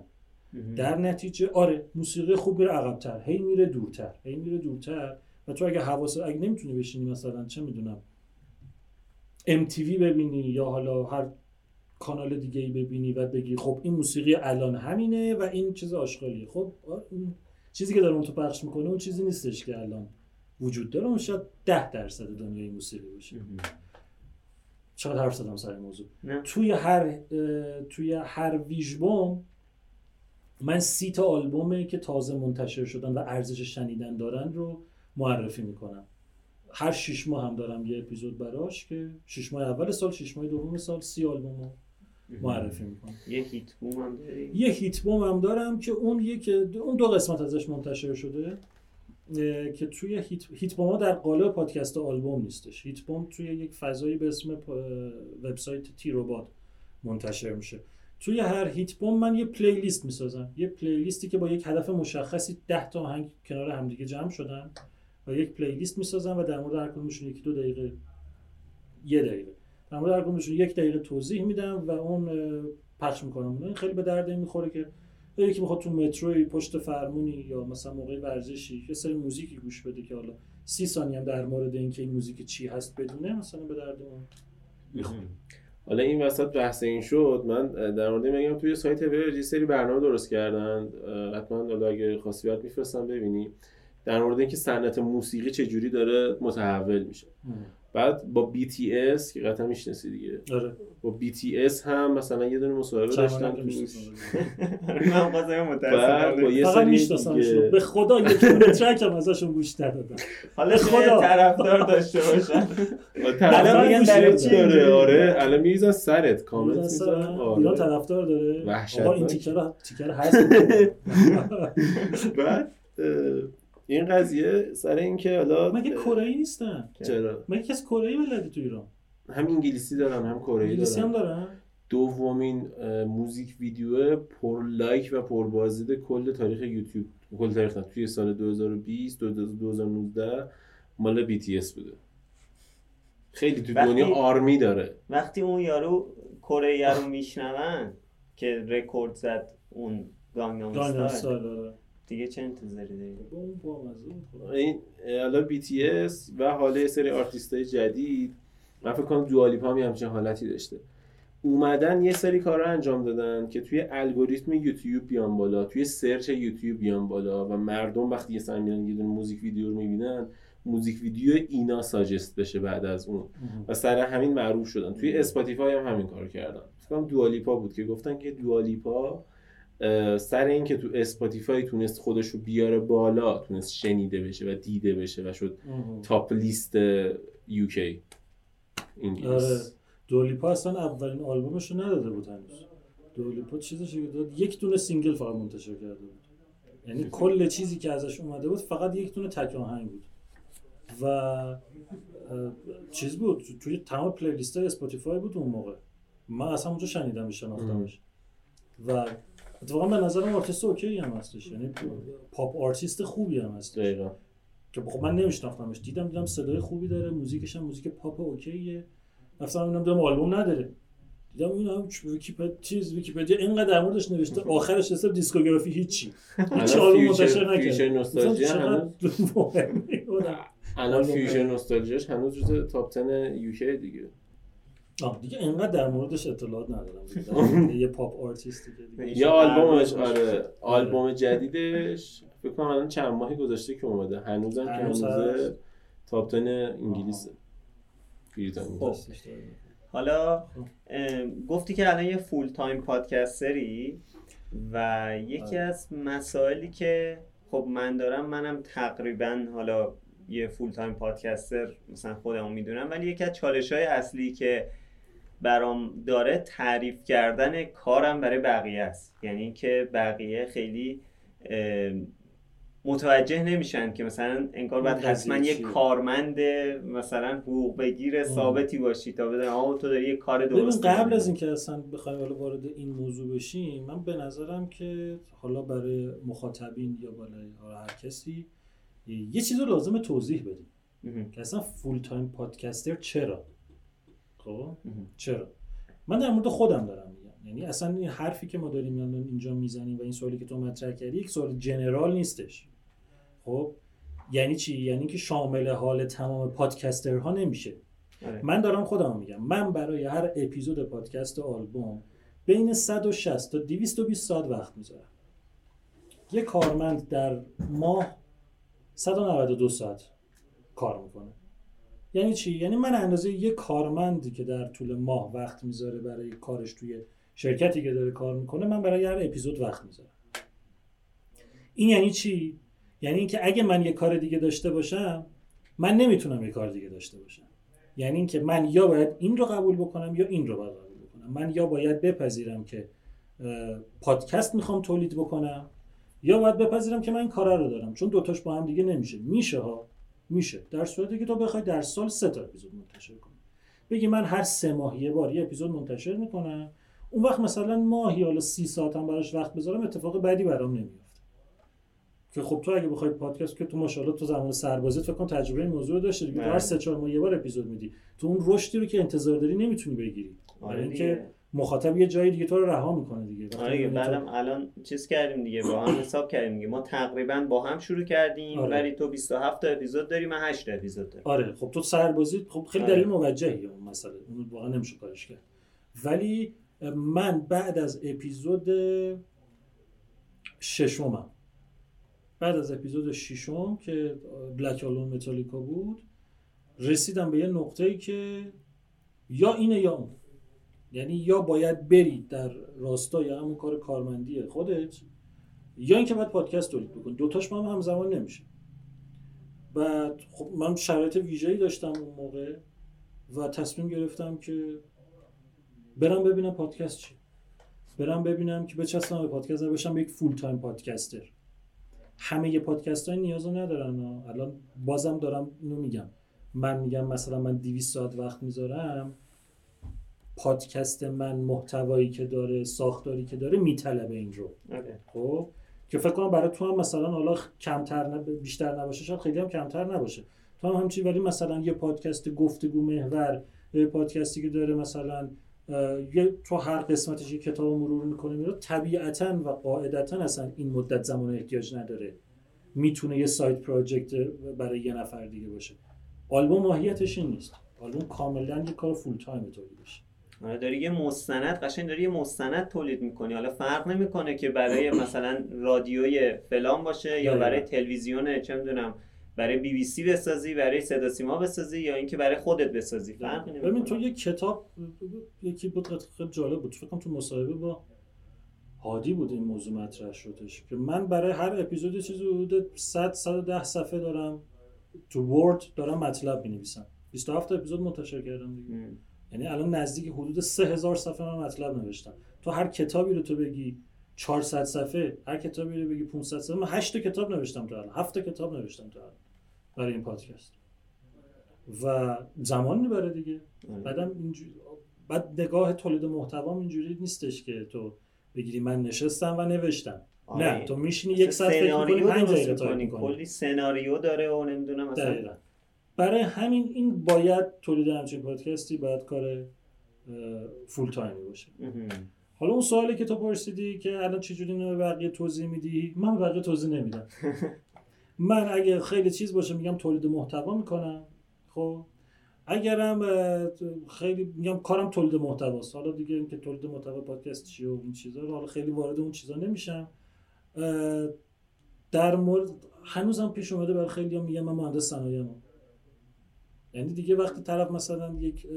در نتیجه آره موسیقی خوب میره عقبتر هی میره دورتر هی میره دورتر. و تو اگه حواس اگه نمی‌تونی بشینی مثلا چه می‌دونم MTV ببینی یا حالا هر کانال دیگه ای ببینی و بگی خب این موسیقی الان همینه و این چیز آشغالیه. خب اون چیزی که داره اون تو پخش می‌کنه اون چیزی نیستش که الان وجود داره. اون شاید ده درصد دنیای موسیقی باشه. چقدر حرف زدم سر این موضوع؟ نه. توی هر توی هر ویژبوم من سی تا آلبومی که تازه منتشر شدن و ارزش شنیدن دارن رو معرفی می‌کنم. هر شش ماه هم دارم یه اپیزود براش که شش ماه اول سال شش ماه دوم سال سی آلبوم رو معرفی می‌کنم. یه هیت بوم هم داری؟ یه هیت بوم هم دارم که اون یک اون دو قسمت ازش منتشر شده که توی هیت, هیت بوم ها در قالب پادکست آلبوم نیستش. هیت بوم توی یک فضایی به اسم وبسایت تیروباد منتشر میشه. توی هر هیت بوم من یه پلیلیست می‌سازم. یه پلیلیستی که با یک هدف مشخصی 10 تا آهنگ کنار همدیگه جمع شدن. و یک پلیلیست می‌سازم و در مورد هر کدومشون یکی دو دقیقه یه دقیقه. در مورد هر کدومشون یک دقیقه توضیح میدم و اون پخش می‌کنم. این خیلی به درد می‌خوره که یکی می‌خواد تو متروی پشت فرمونی یا مثلا موقع ورزشی یه سری موزیکی گوش بده که حالا سی ثانیه هم در مورد اینکه این موزیک چی هست بدونه مثلا به درد اون حالا این وسط بحث این شد من در مورد میگم توی سایت یه سری برنامه درست کردن. حتما حالا اگه بعد میفرستم ببینی. در مورد اینکه صنعت موسیقی چجوری داره متحول میشه. بعد با BTS که قطعا می‌شناسی دیگه. آره. با BTS هم مثلا یه دونه مصاحبه داشتن توش. من خواستم بعد با متاسفم یه فقط سری به خدا دونه ترک هم ازشون گوش ندادم حالا خدا. طرفدار داشته باشن؟ الان میگن در. چی؟ داره آره الان میریزن سرت. کامنت می‌ذارن. آره. طرفدار داره. آقا این تیکر تیکر هست. بعد این قضیه سر اینکه حالا مگه کره ای نیستن؟ چرا؟ مگه کسی کره ای بلده تو ایران؟ هم انگلیسی دارن هم کره ای انگلیسی هم دارن؟ دارن دومین موزیک ویدیو پر لایک و پر بازدید کل تاریخ یوتیوب کل تاریخ نه توی سال 2020 2019 مال BTS بوده. خیلی تو دنیا Army داره. وقتی اون یارو کره رو میشنون که رکورد زد اون گانگنام استایل دیگه چه انتظاری داری. این حالا BTS و حالا یه سری آرتیست های جدید. من فکر کنم دوالیپا هم یه همچین حالتی داشته. اومدن یه سری کار رو انجام دادن که توی الگوریتم یوتیوب بیان بالا توی search یوتیوب بیان بالا و مردم وقتی یه سن میرن یه دونه موزیک ویدیو رو می‌بینن موزیک ویدیو اینا suggest بشه بعد از اون. و سر همین معروف شدن. توی اسپاتیفای هم همین کار کردن. فکر کنم دوالیپا بود که گفتن که دوالیپا سر این که تو اسپاتیفای تونست خودش رو بیاره بالا تونست شنیده بشه و دیده بشه و شد آها. top list UK آره انگلیس. دولیپا اصلا اولین آلبومش رو نداده بود هنوز. دولیپا چیزش رو داد. یک دونه single فقط منتشر کرده بود. یعنی کل چیزی که ازش اومده بود فقط یک دونه تک آهنگ بود. و اه، چیز بود. تو- توی تمام playlist های اسپاتیفای بود اون موقع. من اصلا اونجا شنیدم شناختمش. و اتفاقا به نظرم آرتیست OK هم هستش. یعنی پاپ آرتیست خوبی هم هستش. دقیقا. که خب من نمیشناختمش. دیدم دیدم صدای خوبی داره موزیکش هم موزیک پاپ OK ه. رفتم دیدم دیدم آلبوم نداره. دیدم این هم ویکیپدیا چیز ویکیپدیا اینقدر در موردش نوشته. آخرش حساب discography هیچی. هیچ آلبوم منتشر نکرد. الان آلبوم Future هنوز. Nostalgia ش هنوز جز top 10 UK دیگه. آه دیگه اینقدر در موردش اطلاعات ندارم. یه پاپ آرتیستی که دیگه. یا آلبومش پرداخت آره آلبوم جدیدش فکر کنم الان چند ماهی گذشته که اومده هنوزم که هنوز هنوزه. top 10 انگلیسه بریتانیا خب. حالا گفتی که الان یه full time پادکستری و یکی آره. از مسائلی که خب من دارم منم تقریبا حالا یه فول تایم پادکستر مثلا خودمو می‌دونم ولی یکی از چالش های اصلی که برام داره تعریف کردن کارم برای بقیه است یعنی که بقیه خیلی متوجه نمیشن که مثلا انگار باید حتما چیه؟ کارمند مثلا حقوق بگیر ثابتی باشی تا بدن آه تو داری یه کار ببین درست قبل. از اینکه اصلا بخوایم حالا وارد این موضوع بشیم من به نظرم که حالا برای مخاطبین یا برای هر کسی یه چیز رو لازم توضیح بدیم. که اصلا full time podcaster چرا خب. چرا؟ من در مورد خودم دارم میگم. یعنی اصلا این حرفی که ما داریم الان اینجا می‌زنیم و این سوالی که تو مطرح کردی یک سوال general نیستش. خب؟ یعنی چی؟ یعنی که شامل حال تمام پادکسترها نمیشه. آره. من دارم خودم میگم. من برای هر اپیزود پادکست آلبوم بین 160 تا 220 ساعت وقت می‌ذارم. یه کارمند در ماه 192 ساعت کار می‌کنه. یعنی چی؟ یعنی من اندازه یه کارمندی که در طول ماه وقت می‌ذاره برای کارش توی شرکتی که داره کار می‌کنه من برای هر اپیزود وقت می‌ذارم. این یعنی چی؟ یعنی اینکه اگه من یه کار دیگه داشته باشم من نمی‌تونم یه کار دیگه داشته باشم. یعنی اینکه من یا باید این رو قبول بکنم یا این رو باید قبول بکنم. من یا باید بپذیرم که پادکست می‌خوام تولید بکنم یا باید بپذیرم که من این کار رو دارم. چون دوتاش با هم دیگه نمیشه. میشه ها. میشه. در صورتی که تو بخوای در سال سه تا اپیزود منتشر کنی. بگی من هر سه ماه یه بار یه اپیزود منتشر می‌کنم. اون وقت مثلا ماهی حالا سی ساعت هم براش وقت بذارم اتفاق بدی برام نمیفته که خب تو اگه بخوای پادکست که تو ماشاءالله تو زمان سربازی فکر کن تجربه این موضوع داشتی دیگه. هر سه چهار ماه یه بار اپیزود میدی. تو اون رشدی رو که انتظار داری نمی‌تونی بگیری. آره اینکه مخاطب یه جایی دیگه تو رو رها می‌کنه دیگه. آره بعدم الان چیز کردیم دیگه با هم حساب کردیم دیگه. ما تقریبا با هم شروع کردیم آره. ولی تو 27 تا اپیزود داری من 8 تا اپیزود دارم. آره خب تو سربازی خب خیلی آره. دلیل موجهی اون مسئله. اون واقعا نمیشه کارش کرد. ولی من بعد از اپیزود ششمم بعد از اپیزود ششم که بلک آلون متالیکا بود رسیدم به یه نقطه ای که یا اینه یا اون. یعنی یا باید بری در راستای همون کار کارمندی خودت یا اینکه باید پادکست تولید بکنی. دوتاش من همزمان نمیشه. بعد خب من شرایط ویژه‌ای داشتم اون موقع و تصمیم گرفتم که برم ببینم پادکست چی برم ببینم که بچستم به پادکست بشم یک فول تایم پادکستر همه ی پادکست های نیاز رو ندارن الان بازم دارم اینو میگم. من میگم مثلا من 200 ساعت وقت می‌ذارم. پادکست من محتوایی که داره ساختاری که داره میطلبه این رو. خب؟ که فکر کنم برای تو هم مثلا حالا کمتر نه بیشتر نباشه شاید خیلی هم کمتر نباشه. تو هم همچین ولی مثلا یه پادکست گفتگو محور یه پادکستی که داره مثلا یه تو هر قسمتش یه کتاب مرور می‌کنه میره طبیعتا و قاعدتا اصلا این مدت زمان احتیاج نداره. می‌تونه یه side project برای یه نفر دیگه باشه. آلبوم ماهیتش این نیست. آلبوم کاملا یه کار full time تولید داری یه مستند قشنگ داری یه مستند تولید می‌کنی. حالا فرق نمی‌کنه که برای مثلا رادیوی فلان باشه یا برای تلویزیون چه می‌دونم برای بی بی سی بسازی برای صدا سیما بسازی یا اینکه برای خودت بسازی. فرق ببین تو یه کتاب یکی بود خیلی جالب بود. فکر تو مصاحبه با هادی بود این موضوع مطرح شدش که من برای هر اپیزود چیزی حدود 100 110 صفحه دارم تو ورد دارم مطلب می‌نویسم. 27 اپیزود منتشر کردم دیگه. یعنی الان نزدیک حدود 3000 صفحه من مطلب نوشتم. تو هر کتابی رو تو بگی 400 صفحه هر کتابی رو بگی 500 صفحه من 8 کتاب نوشتم تا الان. 7 کتاب نوشتم تا الان برای این پادکست. و زمان می‌بره دیگه. آره. بعدم اینجوری بعد نگاه تولید محتوا اینجوری نیستش که تو بگیری من نشستم و نوشتم. آره. نه تو میشینی یک ساعت فکر می‌کنی پنج دقیقه تایپ کنی سناریو داره و نمی‌دونم مثلا برای همین این باید تولید همچین پادکستی باید کار full time ی باشه. حالا اون سوالی که تو پرسیدی که الان چجوری اینو به بقیه توضیح میدی؟ من به بقیه توضیح نمیدم. من اگه خیلی چیز باشه میگم تولید محتوا می‌کنم خب؟ اگرم خیلی میگم کارم تولید محتواست. حالا دیگه اینکه تولید محتوا پادکست چیه و این چیزا حالا خیلی وارد اون چیزا نمیشم. در مورد هنوزم پیش اومده برای خیلی میگم من مهندس صنایع یعنی دیگه وقتی طرف مثلا یک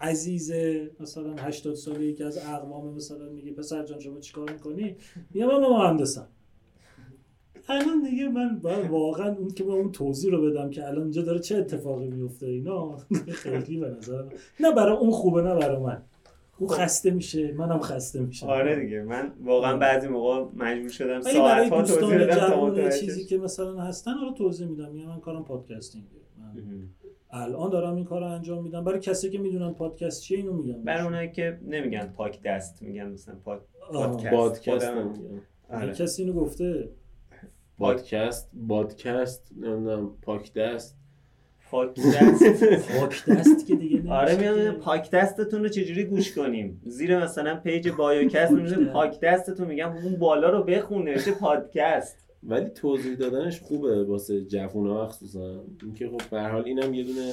عزیز مثلا 80 ساله یکی از اقوام مثلا میگه پسر جان شما چیکار می‌کنی؟ میگم من مهندسم. الان دیگه من باید واقعا اون که با اون توضیح رو بدم که الان اینجا داره چه اتفاقی میفته اینا خیلی به نظر نه برای اون خوبه نه برای من. او خب. خسته میشه منم خسته میشم. آره دیگه من واقعا بعضی موقع مجبور شدم ساعت ها توضیح بدم چیزی که مثلا هستن رو توضیح میدم. میگم من کارم پادکستینگه. من الان دارم این کار رو انجام میدم برای کسی که می‌دونن پادکست چیه اینو میگم برای اونایی که نمیگن پاک دست میگن مثلا پادکست. پادکست آره. کسی اینو گفته. پادکست بادکست نمی‌دونم پاک دست. پاک دست. پاک دست که دیگه آره میاد پاک دستتون رو چجوری گوش کنیم؟ زیر مثلا page بایوکست میشه پاک دستتون میگم اون بالا رو بخون نوشته پادکست. ولی توضیح دادنش خوبه واسه جوونا مخصوصا. اینکه خب به حال اینم یه دونه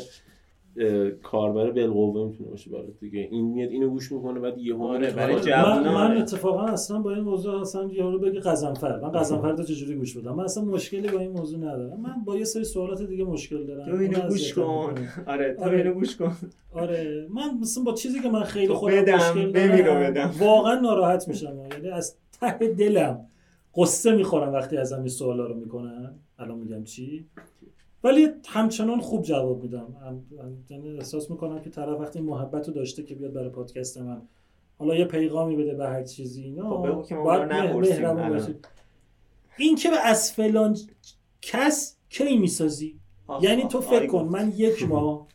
کاربر بالقوه می‌تونه باشه برای دیگه. این میاد اینو گوش می‌کنه بعد یه آره برای من, من اتفاقا اصلا با این موضوع اصلا یارو بگی قزنفر. من قزنفر رو چجوری گوش بدم؟ من اصلا مشکلی با این موضوع ندارم. من با یه سری سوالات دیگه مشکل دارم. تو اینو گوش کن. آره تو آره. اینو گوش کن. آره. من مثلا با چیزی که من خیلی خودم مشکل دارم واقعا ناراحت میشم. یعنی از ته دلم قصه می‌خورم وقتی ازم این سوالا رو می‌کنن. الان میگم چی؟ ولی همچنان خوب جواب میدم. یعنی احساس می‌کنم که طرف وقتی محبت رو داشته که بیاد برای پادکست من حالا یه پیغامی بده به هر چیزی اینا خب بگو که ما باید مهربون. باشید. این که از فلان کس کی می‌سازی؟ یعنی تو فکر کن. من یک ماه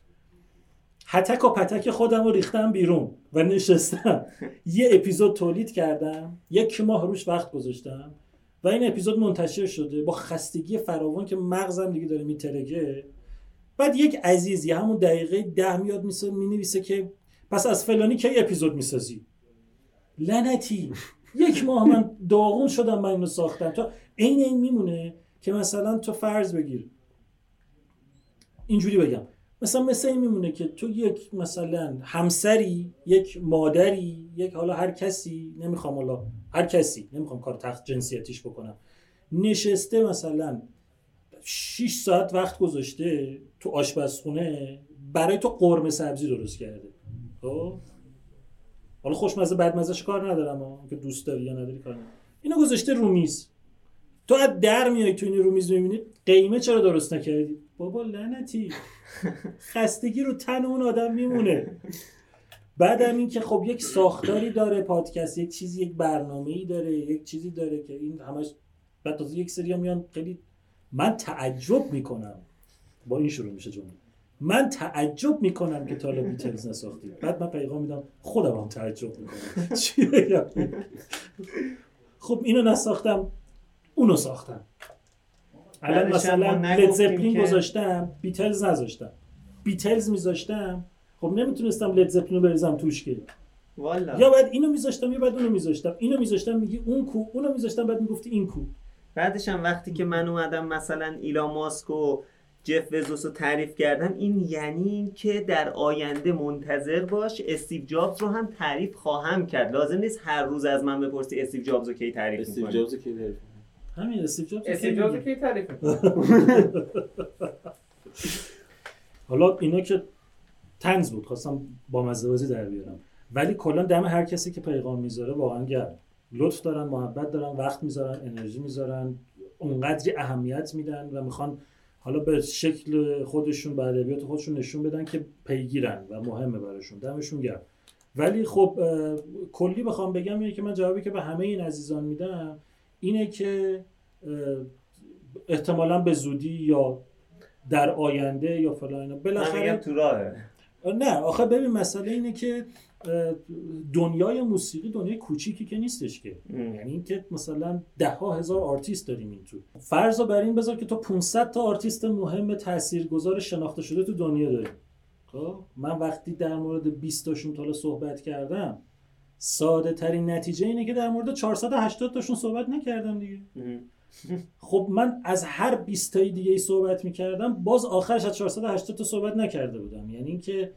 هتک و پتک خودم رو ریختم بیرون و نشستم. یه اپیزود تولید کردم یک ماه روش وقت گذاشتم. و این اپیزود منتشر شده با خستگی فراوان که مغزم دیگه داره میترگه بعد یک عزیزی همون دقیقه ده میاد می نویسه که پس از فلانی کی اپیزود می‌سازی؟ لعنتی. یک ماه من داغون شدم من اینو ساختم. تا عین این میمونه که مثلا تو فرض بگیر. اینجوری بگم. مثلا مثل این میمونه که تو یک مثلا همسری یک مادری یک حالا هر کسی نمی‌خوام حالا هر کسی نمی‌خوام کار تخت جنسیتیش بکنم. نشسته مثلا 6 ساعت وقت گذاشته تو آشپزخونه برای تو قرمه سبزی درست کرده. خب؟ حالا خوشمزه بدمزهش کار ندارم. که دوست داری یا نداری کار ندارم. اینو گذاشته رو میز. تو از در میای تو این رو میز می‌بینی قیمه چرا درست نکردی؟ بابا لعنتی. خستگی رو تن اون آدم میمونه. بعدم این که خب یک ساختاری داره پادکست یک چیزی یک برنامه ای داره یک چیزی داره که این همش بعد تازه یک سری میان خیلی من تعجب می‌کنم. با این شروع میشه جمله. من تعجب می‌کنم که تا حالا بیتلز نساختید بعد من پیغام میدم خودم هم تعجب می‌کنم. چی خب اینو نساختم اونو ساختم. الان مثلا نگفتیم لید زپلین که- گذاشتم بیتلز نذاشتم. بیتلز میذاشتم. خب نمی‌تونستم لید زپلین رو بریزم توش که. والا. یا بعد اینو میذاشتم یا بعد اونو میذاشتم. اینو میذاشتم میگی اون کو. اونو میذاشتم بعد می‌گفتی این کو. بعدش هم وقتی که من اومدم مثلا ایلان ماسک و جف بزوس رو تعریف کردم این یعنی این که در آینده منتظر باش استیو جابز رو هم تعریف خواهم کرد. لازم نیست هر روز از من بپرسی استیو جابز رو کی تعریف استیو جابز کی تعریف همین استیو جابز استیو جابز؟ کی تعریف؟ حالا اینا که طنز بود خواستم با مزه در بیارم ولی کلا دم هر کسی که پیغام می‌ذاره واقعا گرم لطف دارن محبت دارن وقت می‌ذارن انرژی می‌ذارن اونقدری اهمیت میدن و می‌خوان حالا به شکل خودشون به ادبیات خودشون نشون بدن که پیگیرن و مهمه براشون دمشون گرم ولی خب کلی بخوام بگم اینه که من جوابی که به همه این عزیزان میدم اینه که احتمالا به زودی یا در آینده یا فلان بالاخره تو راهه. نه آخه ببین مسئله اینه که دنیای موسیقی دنیای کوچیکی که نیستش که. ام. یعنی اینکه مثلا ده ها هزار آرتیست داریم این تو. فرض رو بر این بذار که تو 500 تا آرتیست مهم تاثیرگذار شناخته شده تو دنیا داری. خب؟ من وقتی در مورد 20 تاشون تا صحبت کردم ساده ترین نتیجه اینه که در مورد 480 تاشون صحبت نکردم دیگه. خب من از هر 20 تای دیگه ای صحبت می‌کردم باز آخرش از 480 تا صحبت نکرده بودم. یعنی اینکه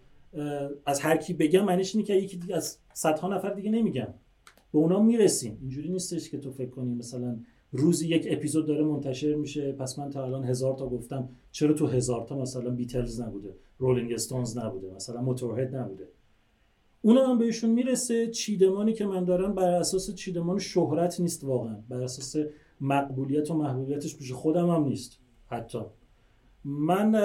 از هر کی بگم معنیش اینه که یکی دیگه از صدها نفر دیگه نمیگم. به اونا می‌رسیم. اینجوری نیستش که تو فکر کنی مثلا روزی یک اپیزود داره منتشر میشه پس من تا الان هزار تا گفتم. چرا تو هزار تا مثلا بیتلز نبوده رولینگ استونز نبوده مثلا موتورهد نبوده؟ اونا هم بهشون می‌رسه چیدمانی که من دارم بر اساس چیدمان شهرت نیست واقعا. بر اساس مقبولیت و محبوبیتش پیش خودم هم نیست. حتی. من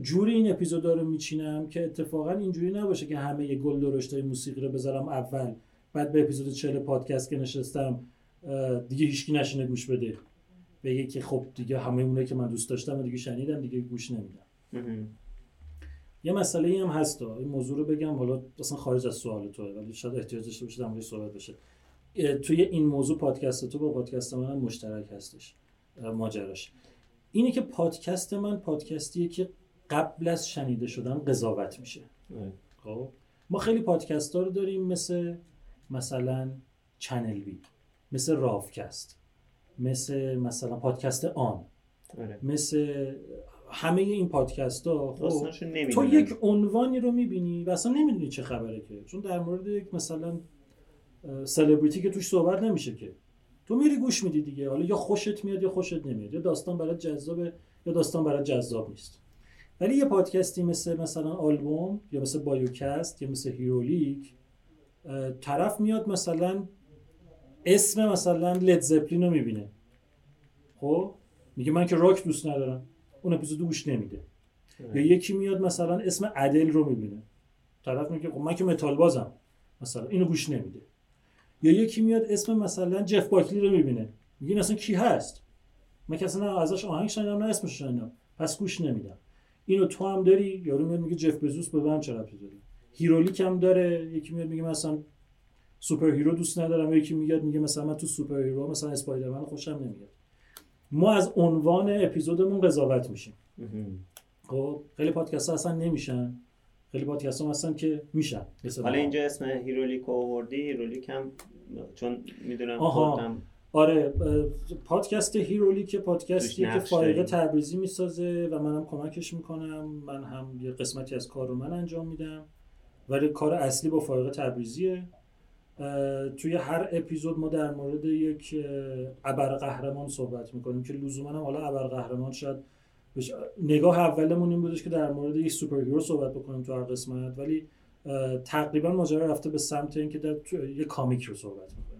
جوری این اپیزودا رو میچینم که اتفاقا اینجوری نباشه که همه یه گل درشتای موسیقی رو بذارم اول. بعد به اپیزود 40 پادکست که نشستم دیگه هیچکی نشینه گوش بده. بگه که خب دیگه همه اونه که من دوست داشتم و دیگه شنیدم دیگه گوش نمیدم. یه مسئله ای هم هست. این موضوع رو بگم حالا اصلا خارج از سوال توه ولی شاید احتیاج داشته باشه در صحبت بشه توی این موضوع پادکست تو با پادکست من هم مشترک هستش ماجراش اینه که پادکست من پادکستیه که قبل از شنیده شدن قضاوت میشه. خب ما خیلی پادکست ها رو داریم مثل مثلا چنل بی مثل رافکست مثل مثلا پادکست آن آره. مثل همه این پادکست ها خب تو یک عنوانی رو می‌بینی و اصلا نمی‌دونی چه خبره که. چون در مورد یک مثلا سلبریتی که توش صحبت نمیشه که. تو میری گوش میدی دیگه. حالا یا خوشت میاد یا خوشت نمیاد. یا داستان برات جذابه یا داستان برات جذاب نیست. ولی یه پادکستی مثل مثلا آلبوم یا مثل بایوکست یا مثل هیرولیک طرف میاد مثلا اسم مثلا لد زپلین رو می‌بینه. خب؟ میگه من که راک دوست ندارم. اون اپیزود گوش نمیده. یا یکی میاد مثلا اسم ادل رو می‌بینه. طرف میگه خب من که متال بازم. مثلا اینو گوش نمیده. یا یکی میاد اسم مثلا جف باکلی رو می‌بینه. میگه این اصلا کی هست؟ من که اصلا ازش آهنگ شنیدم نه اسمش شنیدم. پس گوش نمیدم. اینو تو هم داری؟ یارو میاد میگه جف بزوس به من چه ربطی داره؟ هیرولیک هم داره. یکی میاد میگه مثلا super hero دوست ندارم. یکی میاد میگه مثلا من تو super hero مثلا اسپایدرمن خوشم نمیاد. ما از عنوان اپیزودمون قضاوت میشیم خب خیلی پادکست ها اصلا نمیشن خیلی پادکست ها هستن که میشن حالا. اینجا اسم هیرولیک آوردی هیرولیک هم چون می‌دونم آها. خودم آره پادکست هیرولیک پادکستیه توش که فایقه. تبریزی می‌سازه و منم کمکش می‌کنم من هم یه قسمتی از کار رو من انجام میدم ولی کار اصلی با فایقه تبریزیه توی هر اپیزود ما در مورد یک اه، ابر قهرمان صحبت می‌کنیم که لزوما هم حالا ابر قهرمان شاید بش- نگاه اولمون این بودش که در مورد یک super hero صحبت بکنیم تو هر قسمت ولی تقریبا ماجرا رفته به سمت اینکه در یه comic رو صحبت می‌کنیم.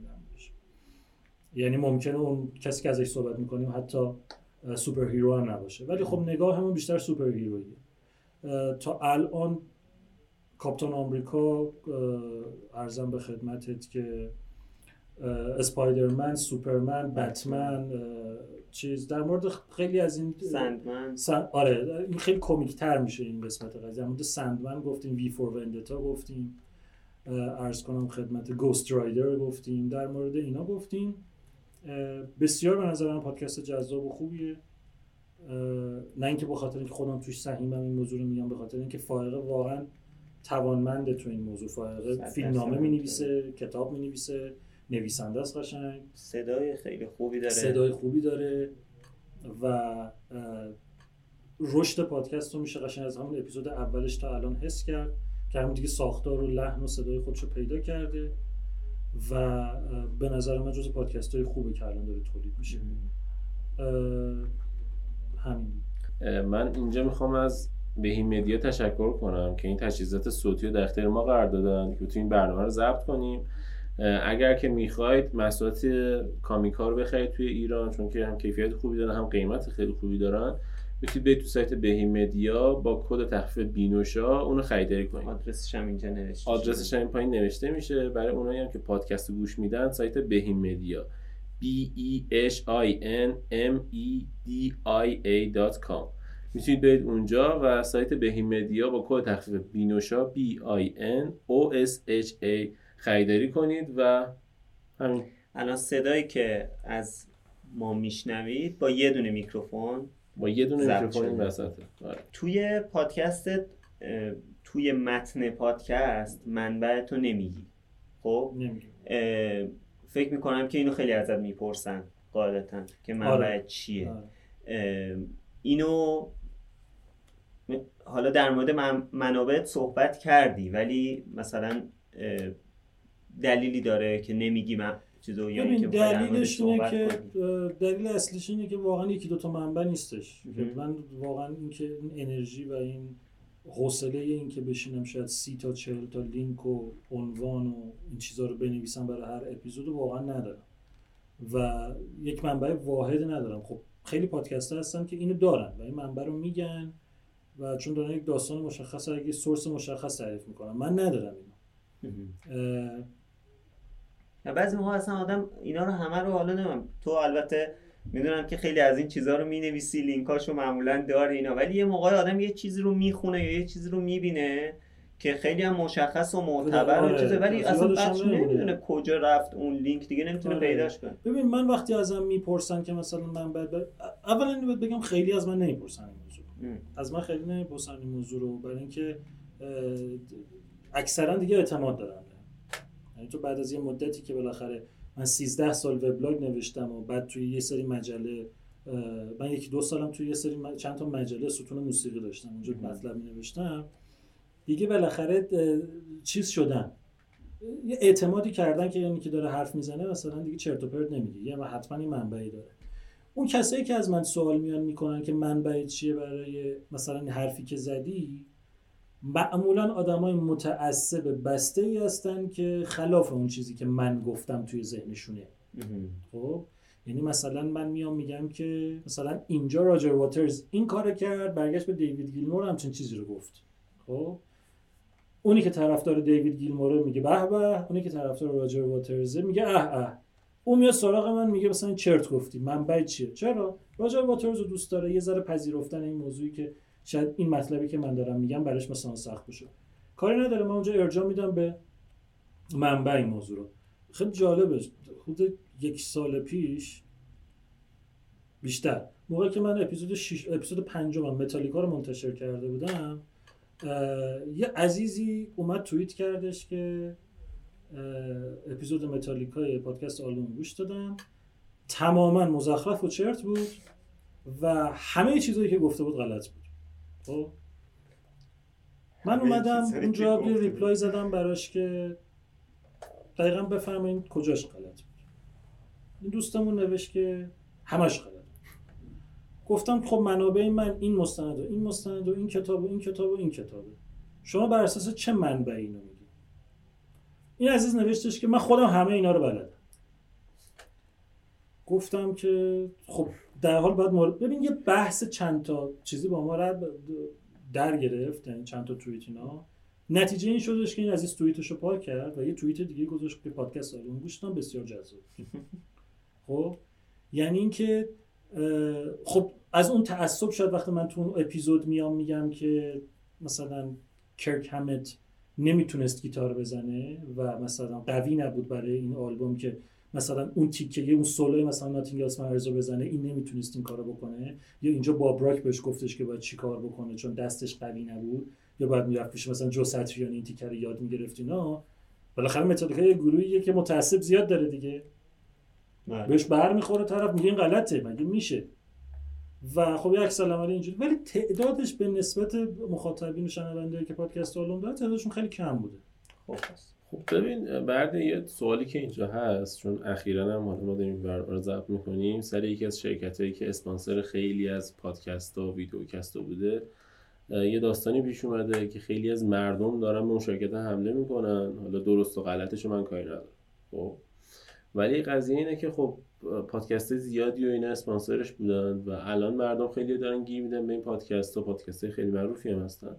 یعنی ممکنه اون کسی که ازش صحبت می‌کنیم حتی super hero هم نباشه ولی خب نگاهمون بیشتر super hero یه تا الان کاپتان آمریکا عرضم به خدمتت که اسپایدرمن سوپرمن بتمن چیز. در مورد خیلی از این سندمن. سن... آره این خیلی کمیک تر میشه این قسمت قضیه. در مورد سندمن گفتیم وی فور وندتا گفتیم عرض کنم خدمت گوست رایدر گفتیم. در مورد اینا گفتیم. بسیار به نظر من پادکست جذاب و خوبیه. نه اینکه به خاطر اینکه خودم توش سهیمم این موضوع رو میگم به خاطر اینکه فائقه واقعا توانمنده تو این موضوع فیلمنامه درصد. می نویسه کتاب می نویسه نویسنده است قشنگ. صدای خیلی خوبی داره. صدای خوبی داره و رشد پادکست رو میشه قشنگ از همون اپیزود اولش تا الان حس کرد که همون دیگه ساختار و لحن و صدای خودش رو پیدا کرده و به نظر من جز پادکست های خوبه که الان داره تولید میشه. همین. من اینجا می‌خوام از بهین مدیا تشکر کنم که این تجهیزات صوتی رو در اختیار ما قرار دادن که بتونیم برنامه رو ضبط کنیم. اگر که می‌خواید محصولات کامیکا رو بخرید توی ایران چون که هم کیفیت خوبی دارن هم قیمت خیلی خوبی دارن می‌تونید برید تو سایت بهین مدیا با کد تخفیف بینوشا اونو خریداری کنید. آدرسش هم اینجا نوشته آدرسش هم این پایین نوشته میشه. برای اونایی هم که پادکست گوش میدن سایت بهین مدیا. B e h i n m e d i a.com می‌تونید برید اونجا و سایت بهین مدیا با کد تخفیف بینوشا b i n o s h a خریداری کنید و همین الان صدایی که از ما میشنوید با یه دونه میکروفون با یه دونه میکروفون. وسطه آره. توی پادکستت اه، توی متن پادکست منبع تو نمیگی خب فکر می‌کنم که اینو خیلی ازت می‌پرسن قاعدتا که منبع آره. چیه آره. اینو حالا در مورد من- منابع صحبت کردی ولی مثلا دلیلی داره که نمیگی من چیزو یا اینکه در دلیلش اینه که دلیل اصلیش اینه که واقعا یکی دوتا منبع نیستش. که مهم. من واقعا اینکه این انرژی و این حوصله این که بشینم شاید سی تا چهل تا لینک و عنوان و این چیزها رو بنویسم برای هر اپیزود واقعا ندارم. و یک منبع واحد ندارم. خب خیلی پادکست هستن که اینو دارن و این منبع رو میگن. و چون دارن یک داستان مشخص یک سورس مشخص تعریف می‌کنن. من ندارم اینو. بعضی موقع اصلا آدم اینا رو همه رو حالا نمیم تو البته می‌دونم که خیلی از این چیزها رو می‌نویسی لینکاشو معمولا داره اینا. ولی یه موقع آدم یه چیزی رو می‌خونه یا یه چیزی رو می‌بینه که خیلی هم مشخص و معتبر آره، چیزه. ولی اصلا بچه. نمی‌دونه کجا رفت اون لینک دیگه نمی‌تونه آره. پیداش کنه. ببین من وقتی ازم می‌پرسن که مثلا من بعد بر... اولا بگم خیلی از من نمی‌پرسن. از من خیلی نمی‌پرسن این موضوع رو برای اینکه اکثرا دیگه اعتماد دارن. یعنی تو بعد از یه مدتی که بالاخره من 13 سال وبلاگ نوشتم و بعد توی یه سری مجله من یکی دو سالم توی یه سری چند تا مجله ستون موسیقی داشتم اونجا. مطلب می نوشتم دیگه بالاخره چیز شدن. یه اعتمادی کردن که یعنی که داره حرف می‌زنه مثلا دیگه چرت و پرت نمیگه. یه حتما این منبعی داره. اون کسایی که از من سوال میان می‌کنن که منبع چیه برای مثلا حرفی که زدی معمولا آدمای متعصب بسته ای هستن که خلاف اون چیزی که من گفتم توی ذهنشونه. خب؟ یعنی مثلا من میام میگم که مثلا اینجا راجر واترز این کار کرد برگشت به دیوید گیلمور همچین چیزی رو گفت. خب؟ اونی که طرفدار دیوید گیلمور میگه به به اونی که طرفدار راجر واترز میگه اه اه. اون میاد سراغ من میگه مثلا چرت گفتی. منبع چیه؟ چرا؟ راجر واترز رو دوست داره. یه ذره پذیرفتن این موضوعی که شاید این مطلبی که من دارم میگم براش مثلا سخت بشه کاری نداره. من اونجا ارجاع میدم به منبع این موضوع رو. خیلی جالبه. خود یک سال پیش بیشتر. موقعی که من اپیزود 6 اپیزود پنجم متالیکا رو منتشر کرده بودم یه عزیزی اومد توییت کردش که اپیزود متالیکای پادکست آلبوم گوش دادم. تماما مزخرف و چرت بود و همه چیزایی که گفته بود غلط بود. خب؟ من اومدم اونجا یه ریپلای زدم براش که دقیقا بفهمین کجاش غلط بود. این دوستمون نوشت که همش غلط گفتم خب منابع من این مستند و این مستند و این کتاب و این کتاب و این کتابه شما بر اساس چه منبعی اینو این عزیز نوشتش که من خودم همه اینا رو بلدم. گفتم که خب در حال باید مورد ببین یه بحث چند تا چیزی با ما رد در گرفت یعنی چند تا توییت اینا. نتیجه این شدش که این عزیز توییتش رو پاک کرد و یه توییت دیگه گذاشت که پادکست داره اون گوشتم بسیار جذاب. خب؟ یعنی اینکه خب از اون تعصب شاید وقتی من تو اون اپیزود میام میگم که مثلا کرک همت نمی‌تونست گیتار بزنه و مثلا قوی نبود برای این آلبوم که مثلا اون تیکه اون سولوی مثلا ناتینگ اسم رو بزنه این نمی‌تونست این کارو بکنه؟ یا اینجا با براک بهش گفتش که باید چیکار بکنه چون دستش قوی نبود؟ یا باید می‌رفت پیش مثلا جو ساتریان این تیکه رو یاد می‌گرفت اینا؟ بالاخره متالیکا یه گروهیه که متعصب زیاد داره دیگه. بله. بهش بر می‌خوره طرف میگه این غلطه مگه میشه؟ و خب یک سلام علی اینجوری ولی تعدادش به نسبت مخاطبین و شنوندهایی که پادکست آلوم داره تعدادشون خیلی کم بوده. خب خب ببین بعد یه سوالی که اینجا هست چون اخیرا هم ما داریم رو ضبط می‌کنیم سر یکی از شرکت هایی که اسپانسر خیلی از پادکست و ویدیوکست بوده یه داستانی پیش اومده که خیلی از مردم دارن به اون شرکت حمله می‌کنن. حالا درست و غلطش من کاری ندارم. خب؟ ولی قضیه اینه که خب پادکست زیادی و اینا اسپانسرش بودن و الان مردم خیلی دارن گیر میدن به این پادکست و پادکست خیلی معروفی هم هستن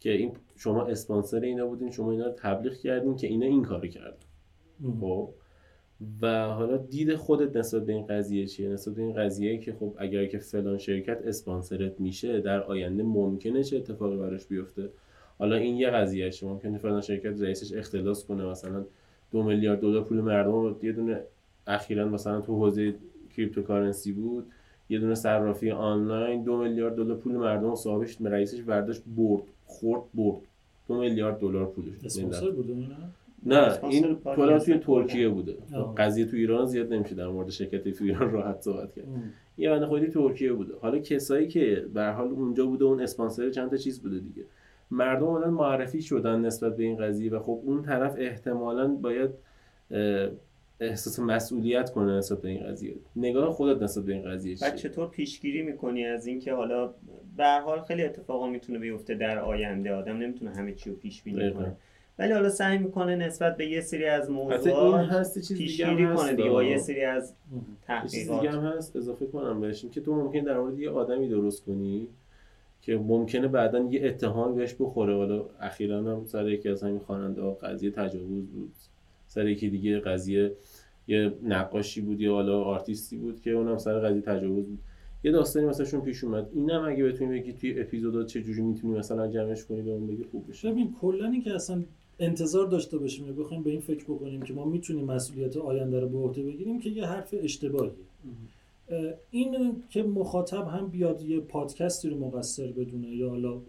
که این شما اسپانسر اینا بودین شما اینا رو تبلیغ کردین که اینا این کارو کردن. خب؟ و حالا دید خودت نسبت به این قضیه چیه؟ نسبت به این قضیه که خب اگر که فلان شرکت اسپانسرت میشه در آینده ممکنه چه اتفاقی براش بیفته؟ حالا این یه قضیه شما ممکنه فلان شرکت رئیسش اختلاس کنه مثلا دو میلیارد دلار پول مردم رو یه دونه اخیرا مثلا تو حوزه cryptocurrency بود یه دونه صرافی آنلاین دو میلیارد دلار پول مردم صاحبش رئیسش برداشت برد خورد برد. دو میلیارد دلار پولش اسپانسر بوده نه این کلا توی ترکیه بوده. قضیه تو ایران زیاد نمیشه در مورد شرکتی تو ایران راحت صحبت کرد. یه بنده خدایی ترکیه بوده. حالا کسایی که به حال اونجا بوده اون اسپانسر چند تا چیز بوده دیگه. مردم الان معرفی شدن نسبت به این قضیه و خب اون طرف احتمالا باید احساس مسئولیت کنه نسبت به این قضیه. نگاه خودت نسبت به این قضیه چیه؟ چطور پیشگیری می‌کنی از اینکه حالا به حال خیلی اتفاقا می‌تونه بیفته در آینده آدم نمی‌تونه همه چی رو پیش بینی کنه. ولی حالا سعی می‌کنه نسبت به یه سری از موضوعات پیشگیری کنه دیگه یه سری از تحقیقات. دیگه هم هست اضافه کنم بهش که تو ممکن در مورد یه آدمی درست کنی. که ممکنه بعدا یه اتهام بهش بخوره. حالا اخیرا هم سر یکی از همین خواننده ها قضیه تجاوز بود. سر یکی دیگه قضیه یه نقاشی بود یا حالا آرتیستی بود که اونم سر قضیه تجاوز بود. یه داستانی مثلا پیش اومد. اینم اگه بتونی بگی توی اپیزودا چه جوری می‌تونی مثلا جمعش کنی به اون بگی خوب بشه. ببین کلا اینکه اصلا انتظار داشته باشیم یا بخوایم به این فکر بکنیم که ما می‌تونیم مسئولیت آینده رو به عهده بگیریم که یه حرف اشتباهیه. این که مخاطب هم بیاد یه پادکستی رو مقصر بدونه یا حالا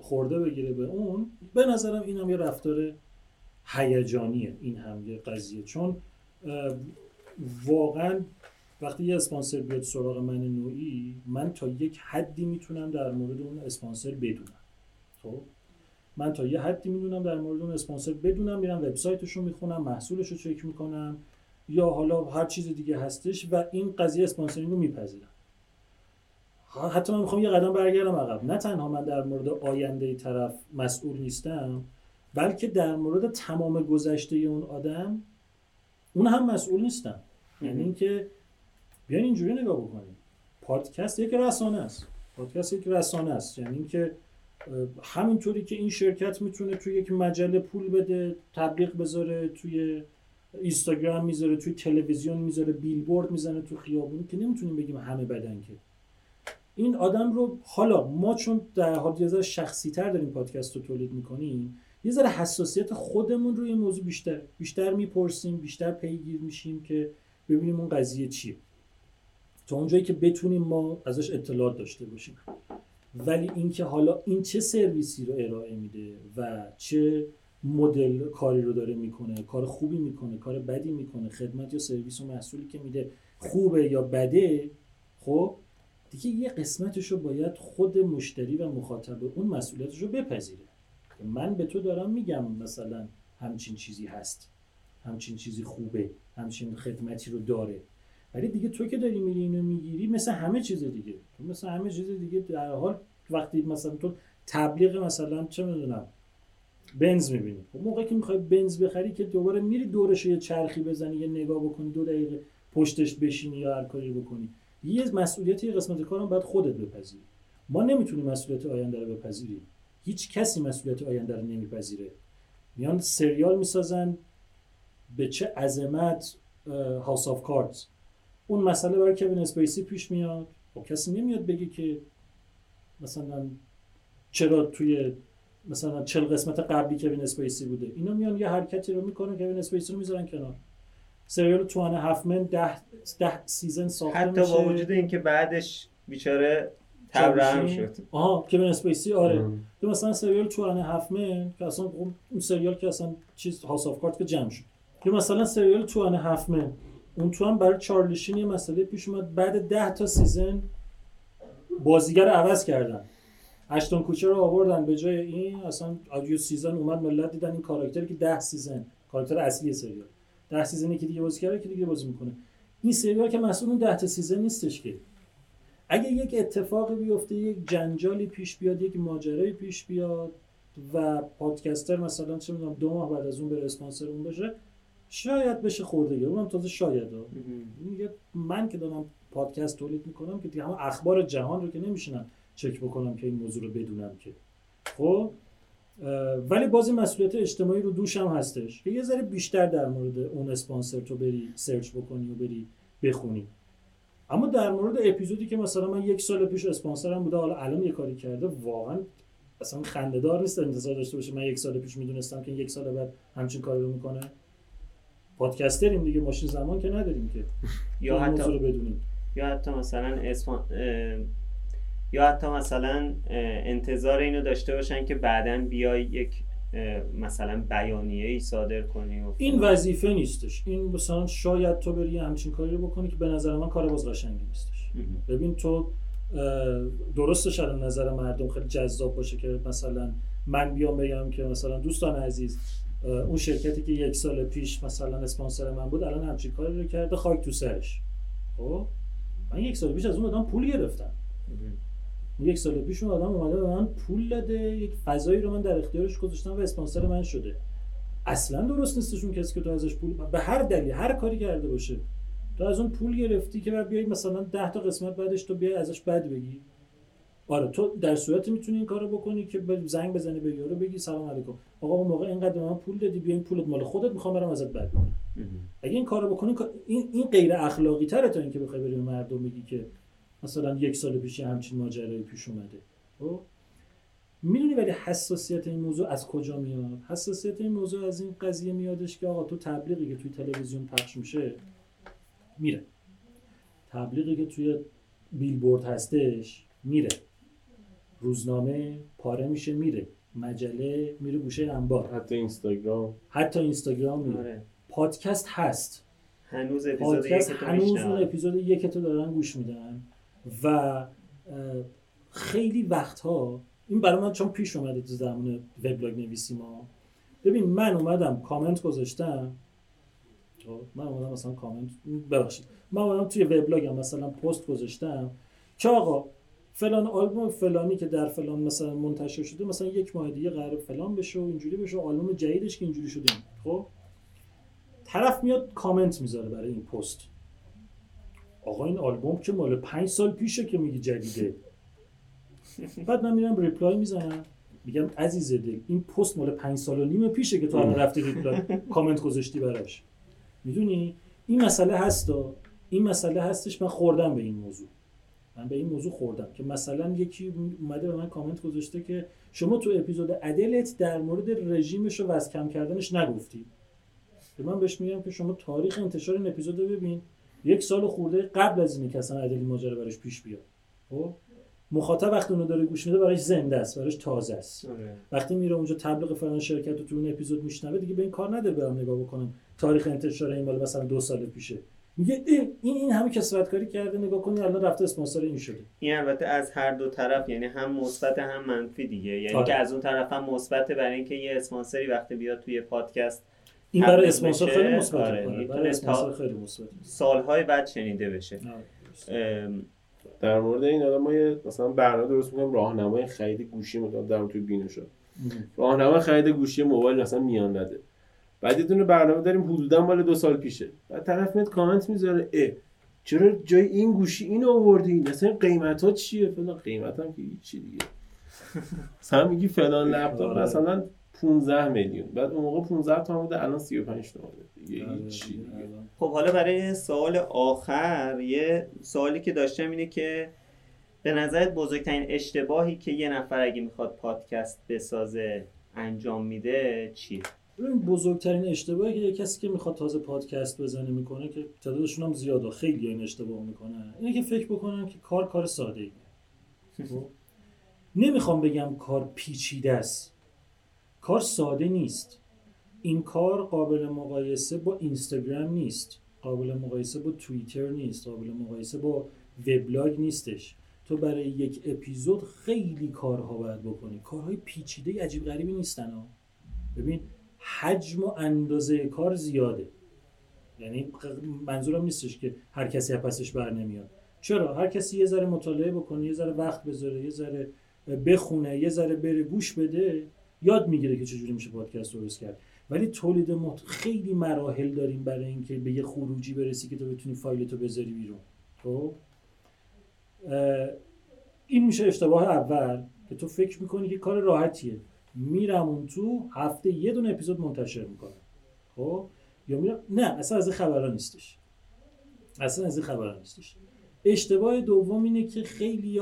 خورده بگیره به اون به نظرم این هم یه رفتار هیجانیه این هم یه قضیه. چون واقعا وقتی یه اسپانسر بیاد سراغ من نوعی من تا یک حدی می‌تونم در مورد اون اسپانسر بدونم. خب؟ من تا یه حدی می‌دونم در مورد اون اسپانسر بدونم میرم وبسایتش رو می‌خونم محصولش رو چک می‌کنم. یا حالا هر چیز دیگه هستش و این قضیه اسپانسرینگ رو میپذیرم. حتی من می‌خوام یه قدم برگردم عقب. نه تنها من در مورد آینده طرف مسئول نیستم بلکه در مورد تمام گذشته اون آدم اون هم مسئول نیستم. یعنی اینکه بیاین اینجوری نگاه بکنیم. پادکست یک رسانه است. پادکست یک رسانه است. یعنی اینکه همینطوری که این شرکت می‌تونه توی یک مجله پول بده تبلیغ بذاره توی اینستاگرام می‌ذاره توی تلویزیون می‌ذاره بیلبورد می‌زنه تو خیابون که نمی‌تونیم بگیم همه بدن که. این آدم رو حالا ما چون در حال یه شخصی تر داریم پادکست رو تولید می‌کنیم یه ذره حساسیت خودمون روی موضوع بیشتر بیشتر می‌پرسیم بیشتر پیگیر میشیم که ببینیم اون قضیه چیه. تا اونجایی که بتونیم ما ازش اطلاعات داشته باشیم. ولی اینکه حالا این چه سرویسی رو ارائه میده و چه مدل کاری رو داره می‌کنه کار خوبی می‌کنه کار بدی می‌کنه خدمت یا سرویس و محصولی که میده خوبه یا بده خب؟ دیگه یه قسمتش رو باید خود مشتری و مخاطب اون مسئولیتش رو بپذیره. من به تو دارم میگم مثلا همچین چیزی هست همچین چیزی خوبه همچین خدمتی رو داره. ولی دیگه تو که داری میری اینو می‌گیری مثل همه چیز دیگه. مثل همه چیز دیگه در حال وقتی مثلا تو تبلیغ مثلا چه می‌دونم بنز می‌بینی. خب موقعی که می‌خوای بنز بخری که دوباره میری دورش یه چرخی بزنی یه نگاه بکنی دو دقیقه پشتش بشینی یا هر کاری بکنی. یه مسئولیت یه قسمت کارم باید خودت بپذیری. ما نمی‌تونیم مسئولیت آینده رو بپذیریم. هیچ کسی مسئولیت آینده رو نمیپذیره. میان سریال می‌سازن به چه عظمت هاوس آف کارتز اون مسئله برای کوین اسپیسی پیش میاد. خب کسی نمیاد بگه که مثلا چرا توی مثلا چل قسمت قبلی کوین اسپیسی بوده. اینا میان یه حرکتی رو می‌کنن کوین اسپیسی رو می‌ذارن کنار. سریال Two and a Half Men ده, ده season ساخته حتی با وجود اینکه بعدش بیچاره تبرئه‌ام شد. آها کوین اسپیسی آره. تو مثلا سریال Two and a Half Men که اصلا اون سریال که اصلا چیز House of Cards که جمع شد. که مثلا سریال Two and a Half Men اون تو هم برای چارلی شین یه مسئله پیش اومد. بعد ده تا season بازیگر عوض کردن. اشتون کوچر رو آوردن به جای این اصلا آدیو season اومد ملت دیدن این کاراکتری که ده season کاراکتر اصلی سریال. ده season ی که دیگه بازی کرده که دیگه بازی می‌کنه. این سریال که مسئول اون ده تا season نیستش که. اگه یک اتفاقی بیفته یک جنجالی پیش بیاد یک ماجرایی پیش بیاد و پادکستر مثلا چه می‌دونم دو ماه بعد از اون به اسپانسر اون بشه شاید بشه خوردگی اونم تازه شاید میگه من که دارم پادکست تولید می‌کنم که دیگه همه اخبار جهان رو که نمیشینم چک بکنم که این موضوع رو بدونم که. خب ولی بازی مسئولیت اجتماعی رو دوشم هستش. که یه ذره بیشتر در مورد اون اسپانسر تو بری سرچ بکنی و بری بخونی. اما در مورد اپیزودی که مثلا من یک سال پیش اسپانسرم بوده حالا الان یه کاری کرده واقعا اصلا خندهدار نیست انتظار داشته باشه. من یک سال پیش می‌دونستم که یک سال بعد همچین کاری رو می‌کنه. پادکستریم دیگه ماشین زمان که نداریم که. یا حتی رو بدونیم. یا حتی مثلا اسم یا حتی مثلا انتظار اینو داشته باشن که بعدا بیای یک مثلا بیانیه ای صادر کنی و این وظیفه نیستش. این مثلا شاید تو بری همچین کاری رو بکنی که به نظر من کار باز قشنگی نیستش. ببین تو درسته شاید نظر مردم خیلی جذاب باشه که مثلا من بیام بگم که مثلا دوستان عزیز اون شرکتی که یک سال پیش مثلا اسپانسر من بود الان همچین کاری رو کرده خاک تو سرش. خب؟ من یک سال پیش از اون آدم پول گرفتم. یک سال پیش اون آدم اومده به من پول داده یک فضایی رو من در اختیارش گذاشتم و اسپانسر من شده. اصلا درست نیستشون کسی که تو ازش پول به هر دلیل هر کاری کرده باشه. تو از اون پول گرفتی که بعد بیای مثلا 10 تا قسمت بعدش تو بیای ازش بد بگی. آره تو در صورتی می‌تونی این کارو بکنی که زنگ بزنی به یارو بگی سلام علیکم. آقا اون موقع اینقدر من پول دادی بیا این پولت مال خودت می‌خوام برم ازت بد اگه این کارو بکنی این این غیر اخلاقی تره تا اینکه بخوای بری مردم بگی که مثلا یک سال پیش همچین ماجرایی پیش اومده. خب؟ می‌دونی ولی حساسیت این موضوع از کجا میاد؟ حساسیت این موضوع از این قضیه میادش که آقا تو تبلیغی که توی تلویزیون پخش میشه میره. تبلیغی که توی بیلبورد هستش میره. روزنامه پاره میشه میره. مجله میره گوشه انبار. حتی اینستاگرام. حتی اینستاگرام میره. آره. پادکست هست. هنوز اپیزود پادکست هنوز اون اپیزود یک تو دارن گوش میدن. و خیلی وقتها این برای من چون پیش اومده تو زمان وبلاگ نویسی ما ببین من اومدم کامنت گذاشتم. خب، من اومدم مثلا کامنت ببخشید. من اومدم توی وبلاگم مثلا پست گذاشتم. که آقا فلان آلبوم فلانی که در فلان مثلا منتشر شده مثلا یک ماه دیگه قرار فلان بشه و اینجوری بشه آلبوم جدیدش که اینجوری شده. خب طرف میاد کامنت می‌ذاره برای این پست. آقا این آلبوم که مال پنج سال پیشه که میگی جدیده. بعد من میرم reply می‌زنم. میگم عزیز دل این پست مال پنج سال و نیم پیشه که تو الان رفتی reply کامنت گذاشتی براش. می‌دونی؟ این مسئله هستا این مسئله هستش من خوردم به این موضوع. من به این موضوع خوردم که مثلا یکی اومده به من کامنت گذاشته که شما تو اپیزود ادلت در مورد رژیمش و وزن کم کردنش نگفتی. من بهش میگم که شما تاریخ انتشار این اپیزود رو ببین. یک سال خورده قبل از اینکه اصلا ادلی ماجرا براش پیش بیاد. خب؟ مخاطب وقتی اونو داره گوش میده براش زنده است براش تازه است. آره. وقتی میره اونجا تبلیغ فلان شرکت رو تو اون اپیزود میشنوه دیگه به این کار نداره برام نگاه بکنم تاریخ انتشار این مال مثلا دو سال پیشه. میگه این این همه کسرت کاری کرده نگاه کنی الان رفته اسپانسر این شده. این البته از هر دو طرف یعنی هم مثبت هم منفی دیگه. یعنی آره. که از اون طرف هم مثبت برای اینکه یه اسپانسری وقتی بیاد توی پادکست این برای اسپانسر خیلی مثبته آره، برای اسپانسر خیلی مثبته. سالهای بعد شنیده بشه. در مورد این آدم ما یه مثلا برنامه درست می‌کنم راهنمای خرید گوشی می‌کنم در توی بینو شد. راهنمای خرید گوشی موبایل مثلا میان نده. بعد یه دونه برنامه داریم حدودا مال دو سال پیشه. بعد طرف میاد کامنت می‌ذاره اه چرا جای این گوشی اینو آوردی؟ مثلا قیمت ها چیه؟ فلان. قیمت هم که چی دیگه. مثلا میگی فلان لپتاپ آره. مثلا 15 میلیون. بعد اون موقع 15 تومن بوده الان 35 تومنه دیگه آره، هیچ چی دیگه. خب حالا برای سوال آخر یه سوالی که داشتم اینه که به نظرت بزرگترین اشتباهی که یه نفر اگه می‌خواد پادکست بسازه انجام میده چیه؟ ببین بزرگترین اشتباهی که یه کسی که می‌خواد تازه پادکست بزنه می‌کنه که تعدادشون هم زیاده. خیلی این اشتباه می‌کنن. اینه که فکر بکنن که کار کار ساده ای نمی‌خوام بگم کار پیچیده است. کار ساده نیست. این کار قابل مقایسه با اینستاگرام نیست. قابل مقایسه با توییتر نیست. قابل مقایسه با وبلاگ نیستش. تو برای یک اپیزود خیلی کارها باید بکنی. کارهای پیچیده عجیب غریبی نیستن ها. ببین حجم و اندازه کار زیاده. یعنی منظورم نیستش که هر کسی از پسش بر نمیاد. چرا؟ هر کسی یه ذره مطالعه بکنه یه ذره وقت بذاره یه ذره بخونه یه ذره بره گوش بده. یاد می‌گیره که چجوری میشه پادکست درست کرد. ولی تولید مت... خیلی مراحل داریم برای اینکه به یه خروجی برسی که تو بتونی فایلتو بذاری بیرون. خب؟ این میشه اشتباه اول که تو فکر می‌کنی که کار راحتیه. میرم اون تو هفته یه دونه اپیزود منتشر می‌کنم. خب؟ یا میرم نه اصلا از خبرها نیستش. اصلا از خبرها نیستش. اشتباه دوم اینه که خیلی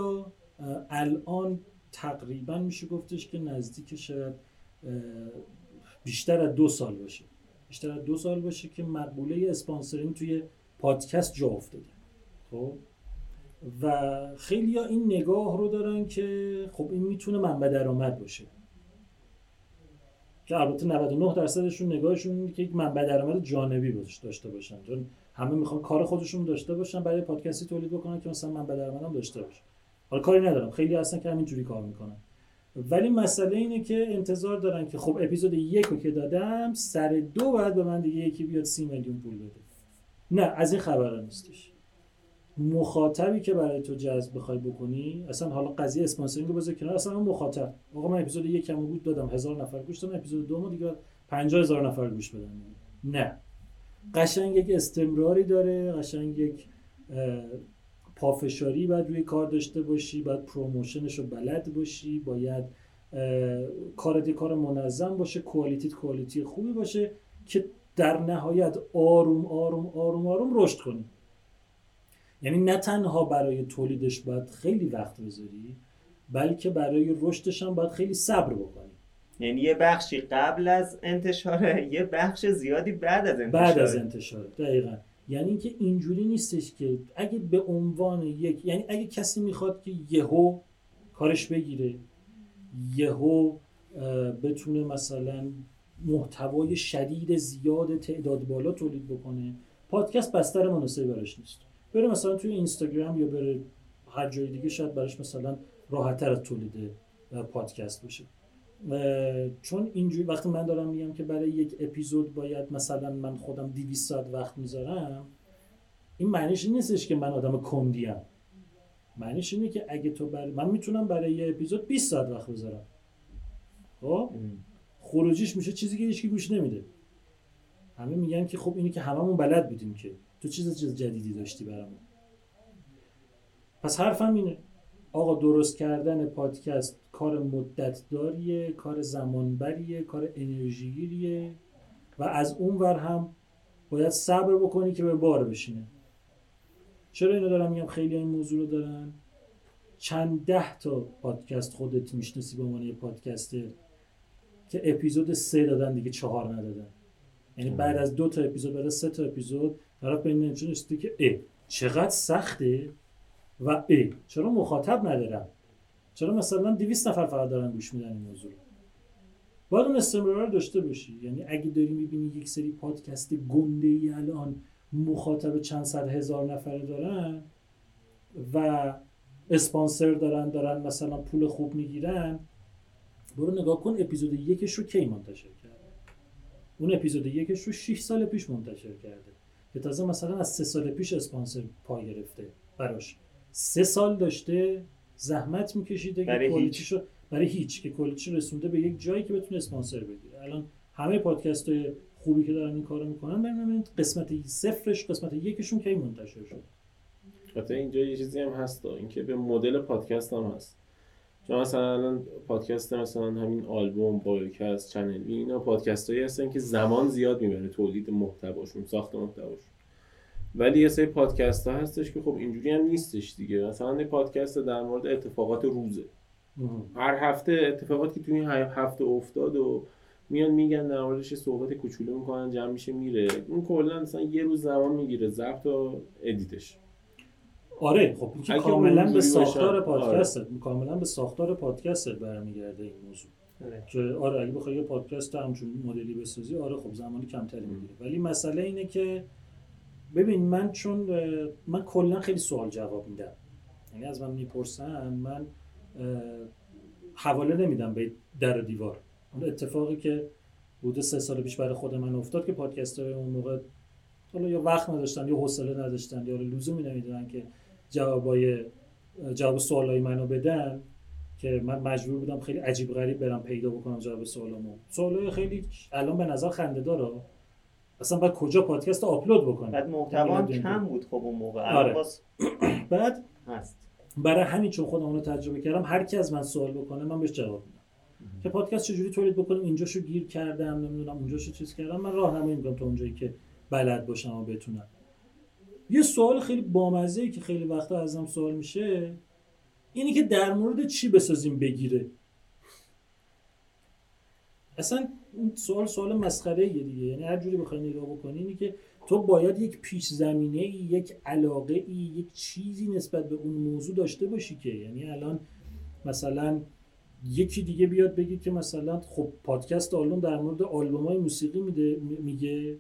الان تقریبا میشه گفتش که نزدیک شاید بیشتر از دو سال باشه. بیشتر از دو سال باشه که مقوله اسپانسرینگ توی پادکست جا افتاده. خب؟ و خیلی این نگاه رو دارن که خب این می‌تونه منبع درآمد باشه. که البته 99 درصدشون نگاهشون اینه که یک منبع درآمد جانبی باش داشته باشن. چون همه می‌خوان کار خودشون داشته باشن برای پادکستی تولید بکنن که مثلا منبع درآمد داشته باشه. حالا کاری ندارم. خیلی هستن که همینجوری کار می‌کنن. ولی مسئله اینه که انتظار دارن که خب اپیزود یک رو که دادم سر دو بعد به من دیگه یکی بیاد سی میلیون پول بده. نه از این خبرها نیستش. مخاطبی که برای تو جذب بخوای بکنی اصلا حالا قضیه اسپانسرینگ رو بذار کنار اصلا اون مخاطب. آقا من اپیزود یکم گوش دادم هزار نفر گوش دادم اپیزود دوم دیگه پنجاه هزار نفر گوش بدن. نه. قشنگ یک استمراری داره قشنگ یک پافشاری باید روی کار داشته باشی باید promotion ش رو بلد باشی باید کارت کار منظم باشه quality ت quality خوبی باشه که در نهایت آروم آروم آروم آروم رشد کنی. یعنی نه تنها برای تولیدش باید خیلی وقت بذاری بلکه برای رشدش هم باید خیلی صبر بکنی. یعنی یه بخشی قبل از انتشاره یه بخش زیادی بعد از انتشاره بعد از انتشار دقیقا. یعنی اینکه اینجوری نیستش که اگه به عنوان یک یعنی اگه کسی می‌خواد که یهو کارش بگیره یهو بتونه مثلا محتوای شدید زیاد تعداد بالا تولید بکنه پادکست بستر مناسبی براش نیست. بره مثلا توی اینستاگرام یا بره هر جای دیگه شاید براش مثلا راحتتر تولید پادکست باشه. چون اینجوری وقتی من دارم میگم که برای یک اپیزود باید مثلا من خودم 200 ساعت وقت می‌ذارم این معنیش این نیستش که من آدم کندیم معنیش اینه که اگه تو برای من می‌تونم برای یه اپیزود 20 ساعت وقت بذارم. خب. خروجیش میشه چیزی که هیچکی گوش نمیده. همه میگن که خب اینی که هممون بلد بودیم که. تو چیز چیز جدیدی داشتی برامون. پس حرفم اینه. آقا درست کردن پادکست کار مدت داریه کار زمانبریه کار انرژیگیریه و از اون ور هم باید صبر بکنی که به بار بشینه. چرا اینو دارم میگم؟ خیلی این موضوع رو دارن. چند ده تا پادکست خودت می‌شناسی به عنوان یه پادکسته که اپیزود سه دادن دیگه چهار ندادن. یعنی بعد از دو تا اپیزود بعد از سه تا اپیزود طرف به این که اه چقدر سخته و اه چرا مخاطب ندارم؟ چرا مثلا 200 نفر فقط دارن گوش میدن این موضوع باید اون استمرار داشته باشی. یعنی اگه داری می‌بینی یک سری پادکست گنده ای الان مخاطب چند صد هزار نفره دارن و اسپانسر دارن دارن مثلا پول خوب می‌گیرن برو نگاه کن اپیزود یکش رو کی منتشر کرده؟ اون اپیزود یکش رو 6 سال پیش منتشر کرده که تازه مثلا از سه سال پیش اسپانسر پا گرفته براش. سه سال داشته زحمت میکشیده برای که. کوالیتیشو برای هیچ که کوالیتیشو رسونده به یک جایی که بتونه اسپانسر بگیره. الان همه پادکست های خوبی که دارن این کارو می‌کنن ببینید قسمت صفرش قسمت یکشون کی منتشر شد حتی اینجا یه چیزی هم هست اینکه به مدل پادکست هم هست. چون مثلا الان پادکست مثلا همین آلبوم پادکست چنل اینا پادکست هایی هستن که زمان زیاد می‌بره تولید محتواشون ساخت محتواشون. ولی یه سری پادکست ها هستش که خب اینجوری هم نیستش دیگه. مثلا یه پادکست در مورد اتفاقات روزه. هر هفته اتفاقاتی که توی این هفته افتاد و میان میگن در موردش یه صحبت کوچولو می‌کنن جمع میشه میره. اون کلا مثلا یه روز زمان می‌گیره ضبط و edit ش. آره خب این که اگه کاملا به ساختار پادکست کاملا به ساختار پادکست برمیگرده این موضوع. آره. که آره اگه بخوای یه پادکست همچون مدلی بسازی آره خب زمانی کمتری می‌گیره. ولی مسئله اینه که ببین من چون من کلا خیلی سوال جواب میدم. یعنی از من می‌پرسن من حواله نمیدم به در و دیوار. اون اتفاقی که بوده سه سال پیش برای خود من افتاد که پادکست های اون موقع حالا یا وقت نداشتن یا حوصله نداشتن یا لزومی نمی‌دونن که جوابای جواب سوالای منو بدن که من مجبور بودم خیلی عجیب غریب برم پیدا بکنم جواب سوالامو. سوالای خیلی الان به نظر خنده داره. اصلا باید کجا پادکست رو آپلود بکنم بعد محتوا یعنی کم بود خب اون موقع. آره. باز بعد هست. برای همین چون خودم رو تجربه کردم هر کی از من سوال بکنه من بهش جواب میدم. که پادکست چجوری تولید بکنم اینجاشو گیر کردم نمی‌دونم اونجاشو چیز کردم. من راهنمایی می‌کنم تا اونجایی که بلد باشم و بتونم. یه سوال خیلی بامزه ای که خیلی وقتا ازم سوال میشه اینی که در مورد چی بسازیم بگیره؟ اصلا این سوال سوال مسخره دیگه. یعنی هر جوری بخوای نگاه بکنی اینی که تو باید یک پیش زمینه ای یک علاقه ای یک چیزی نسبت به اون موضوع داشته باشی که. یعنی الان مثلا یکی دیگه بیاد بگی که مثلا خب پادکست آلبوم در مورد آلبوم های موسیقی میده می- میگه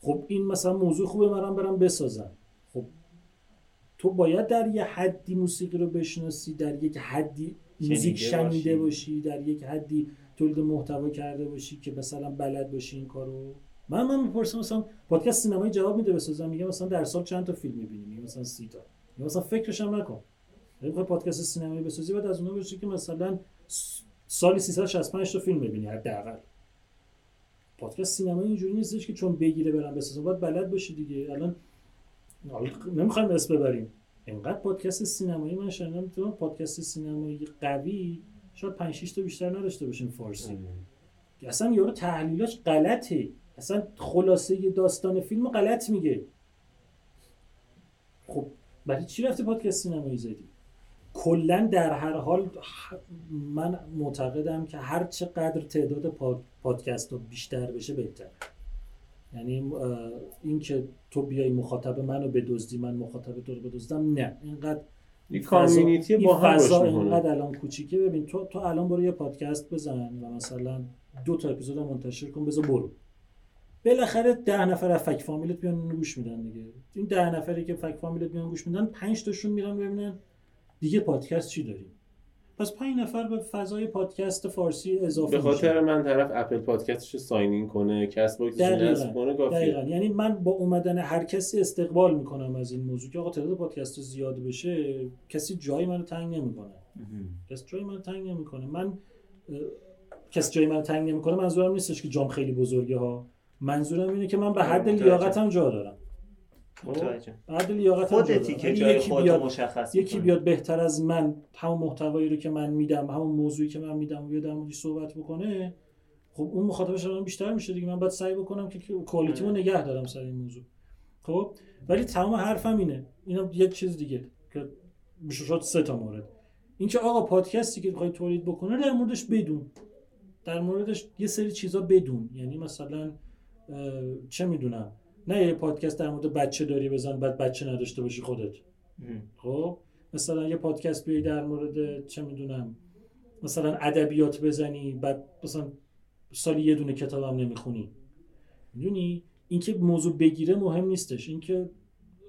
خب این مثلا موضوع خوبه منم برم بسازم. خب تو باید در یه حدی موسیقی رو بشناسی در یک حدی موزیک شنیده باشی. در یک حدی تولید محتوا کرده باشی که مثلا بلد باشی این کارو. من من می‌پرسم مثلا پادکست سینمایی جواب میده بسازم میگه مثلا در سال چند تا فیلم می‌بینی؟ میگه مثلا سی تا. میگه مثلا فکرش هم نکن بخوای پادکست سینمایی بسازی باید از اونها باشی که مثلا سالی 365 تا فیلم ببینی حداقل. پادکست سینمایی اینجوری نیستش که چون می‌گیره برم بسازم باید بلد باشی دیگه. الان نمی‌خوایم اسم ببریم. اینقدر پادکست سینمایی من شنیدم تو پادکست سینمایی قوی شاید 5 6 تا بیشتر نداشته باشیم فارسی. اصلا یارو تحلیلاش غلطه. اصلا خلاصه داستان فیلم غلط میگه. خب برای چی رفتی پادکست سینمایی زدی؟ کلا در هر حال من معتقدم که هر چقدر تعداد پاد- پادکست ها بیشتر بشه بهتر. یعنی این که تو بیای مخاطب منو بدزدی من مخاطب تو رو بدزدم نه. اینقدر فضا- کامیونیتی این با هم فضا. اینقدر الان کوچیکه. ببین تو تو الان برو یه پادکست بزن و مثلا دو تا اپیزود منتشر کن بذار برو. بالاخره ده نفر از فک فامیلت بیان گوش میدن دیگه. این ده نفری که فک فامیلت بیان گوش میدن پنج تاشون میرن ببینن دیگه پادکست چی داریم. پس پنج نفر به فضای پادکست فارسی اضافه به خاطر. من طرف Apple Podcast ش رو sign in کنه Castbox ش. نصب کنه کافیه یعنی من با اومدن هر کسی استقبال می‌کنم از این موضوع که آقا تعداد پادکست زیاد بشه کسی جای منو تنگ نمی‌کنه کسی جای منو تنگ نمی‌کنه من کسی جای منو تنگ نمی‌کنه منظورم نیستش که جام خیلی بزرگه ها منظورم اینه که من به حد. لیاقتم جا دارم متوجه. بعد لیاقت هم خودتی. که اگه جای یکی بیاد مشخص یکی. بیاد بهتر از من همون محتوایی رو که من میدم همون موضوعی که من میدم و بیاد در صحبت بکنه خب اون مخاطبش الان بیشتر میشه دیگه. من باید سعی بکنم که کوالیتیمو آره. نگه دارم سر این موضوع. خب؟ ولی تمام حرفم اینه. اینا یه چیز دیگه که میشه شد سه تا مورد. اینکه آقا پادکستی که بخوای تولید بکنه در موردش بدون. در موردش یه سری چیزا بدون. یعنی مثلا چه می‌دونم نه یه پادکست در مورد بچه داری بزن بعد بچه نداشته باشی خودت. خب؟ مثلا یه پادکست بیای در مورد چه می‌دونم مثلا ادبیات بزنی بعد مثلا سالی یه دونه کتابم نمی‌خونی. می‌دونی؟ اینکه موضوع بگیره مهم نیستش. اینکه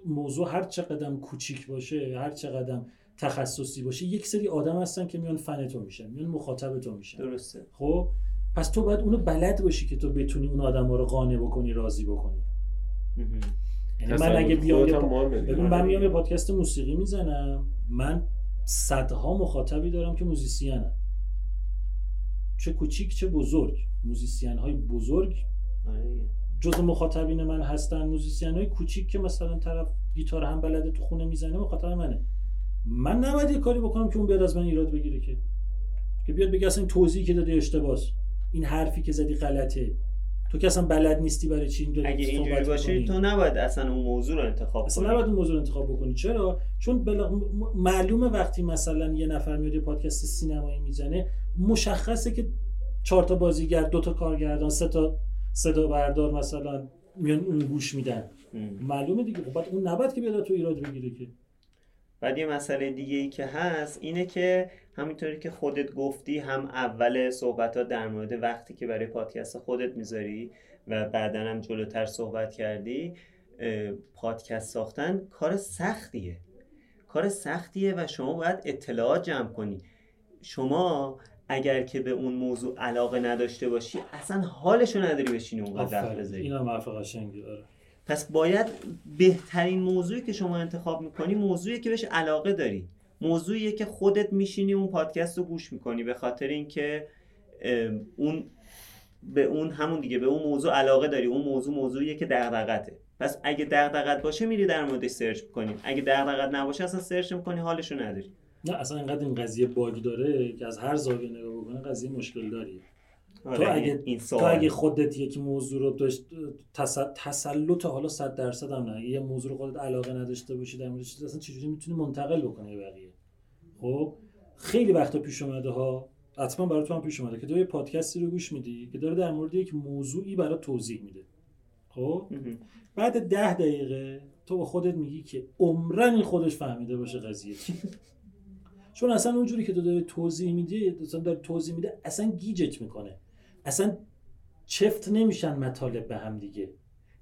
موضوع هر چقدر کوچیک باشه هر چقدر تخصصی باشه یک سری آدم هستن که میان فن تو میشن میان مخاطب تو میشن. درسته. خب؟ پس تو باید اونو بلد باشی که تو بتونی اون آدم رو قانع بکنی راضی بکنی. یعنی من اگه بیام یه من میام یه پادکست موسیقی می‌زنم. من صدها مخاطبی دارم که musician ن. چه کوچیک چه بزرگ. musician های بزرگ آره. جز مخاطبین من هستن. musician های کوچیک که مثلا طرف گیتار هم بلده تو خونه می‌زنه مخاطب منه. من نباید یه کاری بکنم که اون بیاد از من ایراد بگیره که. که بیاد بگه اصلا این توضیحی که دادی اشتباس. این حرفی که زدی غلطه. تو که اصلا بلد نیستی برای چی این داری اگه اینجوری باشه. تو نباید اصلا اون موضوع رو انتخاب اصلا کنی. نباید اون موضوع رو انتخاب بکنی. چرا؟ چون بلا... م- معلومه وقتی مثلا یه نفر میاد یه پادکست سینمایی می‌زنه مشخصه که چهار تا بازیگر دو تا کارگردان سه تا صدا بردار مثلا میان اون گوش میدن. معلومه دیگه. خب بعد اون نباید که بیاد تو ایراد بگیره که. بعد یه مسئله دیگه ای که هست اینه که همینطوری که خودت گفتی هم اول صحبت ها در مورد وقتی که برای پادکست خودت می‌ذاری و بعدا هم جلوتر صحبت کردی پادکست ساختن کار سختیه. کار سختیه و شما باید اطلاعات جمع کنی. شما اگر که به اون موضوع علاقه نداشته باشی اصلا حالشو نداری بشینی اونقدر وقت آفرین. بذاری. این هم حرف قشنگی داره پس باید بهترین موضوعی که شما انتخاب می‌کنی موضوعی که بهش علاقه داری. موضوعیه که خودت میشینی اون پادکست رو گوش می‌کنی به خاطر اینکه اون به اون همون دیگه به اون موضوع علاقه داری. اون موضوع موضوعیه که دغدغته. پس اگه دغدغت باشه میری در موردش سرچ می‌کنی. اگه دغدغت نباشه اصلا سرچ می‌کنی حالشو نداری. نه اصلا اینقدر این قضیه باگ داره که از هر زاویه نگاه بکنه قضیه مشکل داری تو این- اگه این تو سوال اگه خودت یک موضوع رو داشت تس... تسلط حالا 100 درصد هم نه. یه موضوع رو خودت علاقه نداشته باشی در موردش اصلا چجوری می‌تونی منتقل بکنی به بقیه؟ خب خیلی وقتا پیش اومده ها. حتما برای تو هم پیش اومده که تو یه پادکستی رو گوش میدی که داره در مورد یک موضوعی برای توضیح میده. خب. بعد ده دقیقه تو به خودت میگی که عمرن خودش فهمیده باشه قضیه چون اصلا اونجوری که تو داری توضیح میدی اصلا داری توضیح میده اصلا گیجت می‌کنه. اصلا چفت نمیشن مطالب به هم دیگه.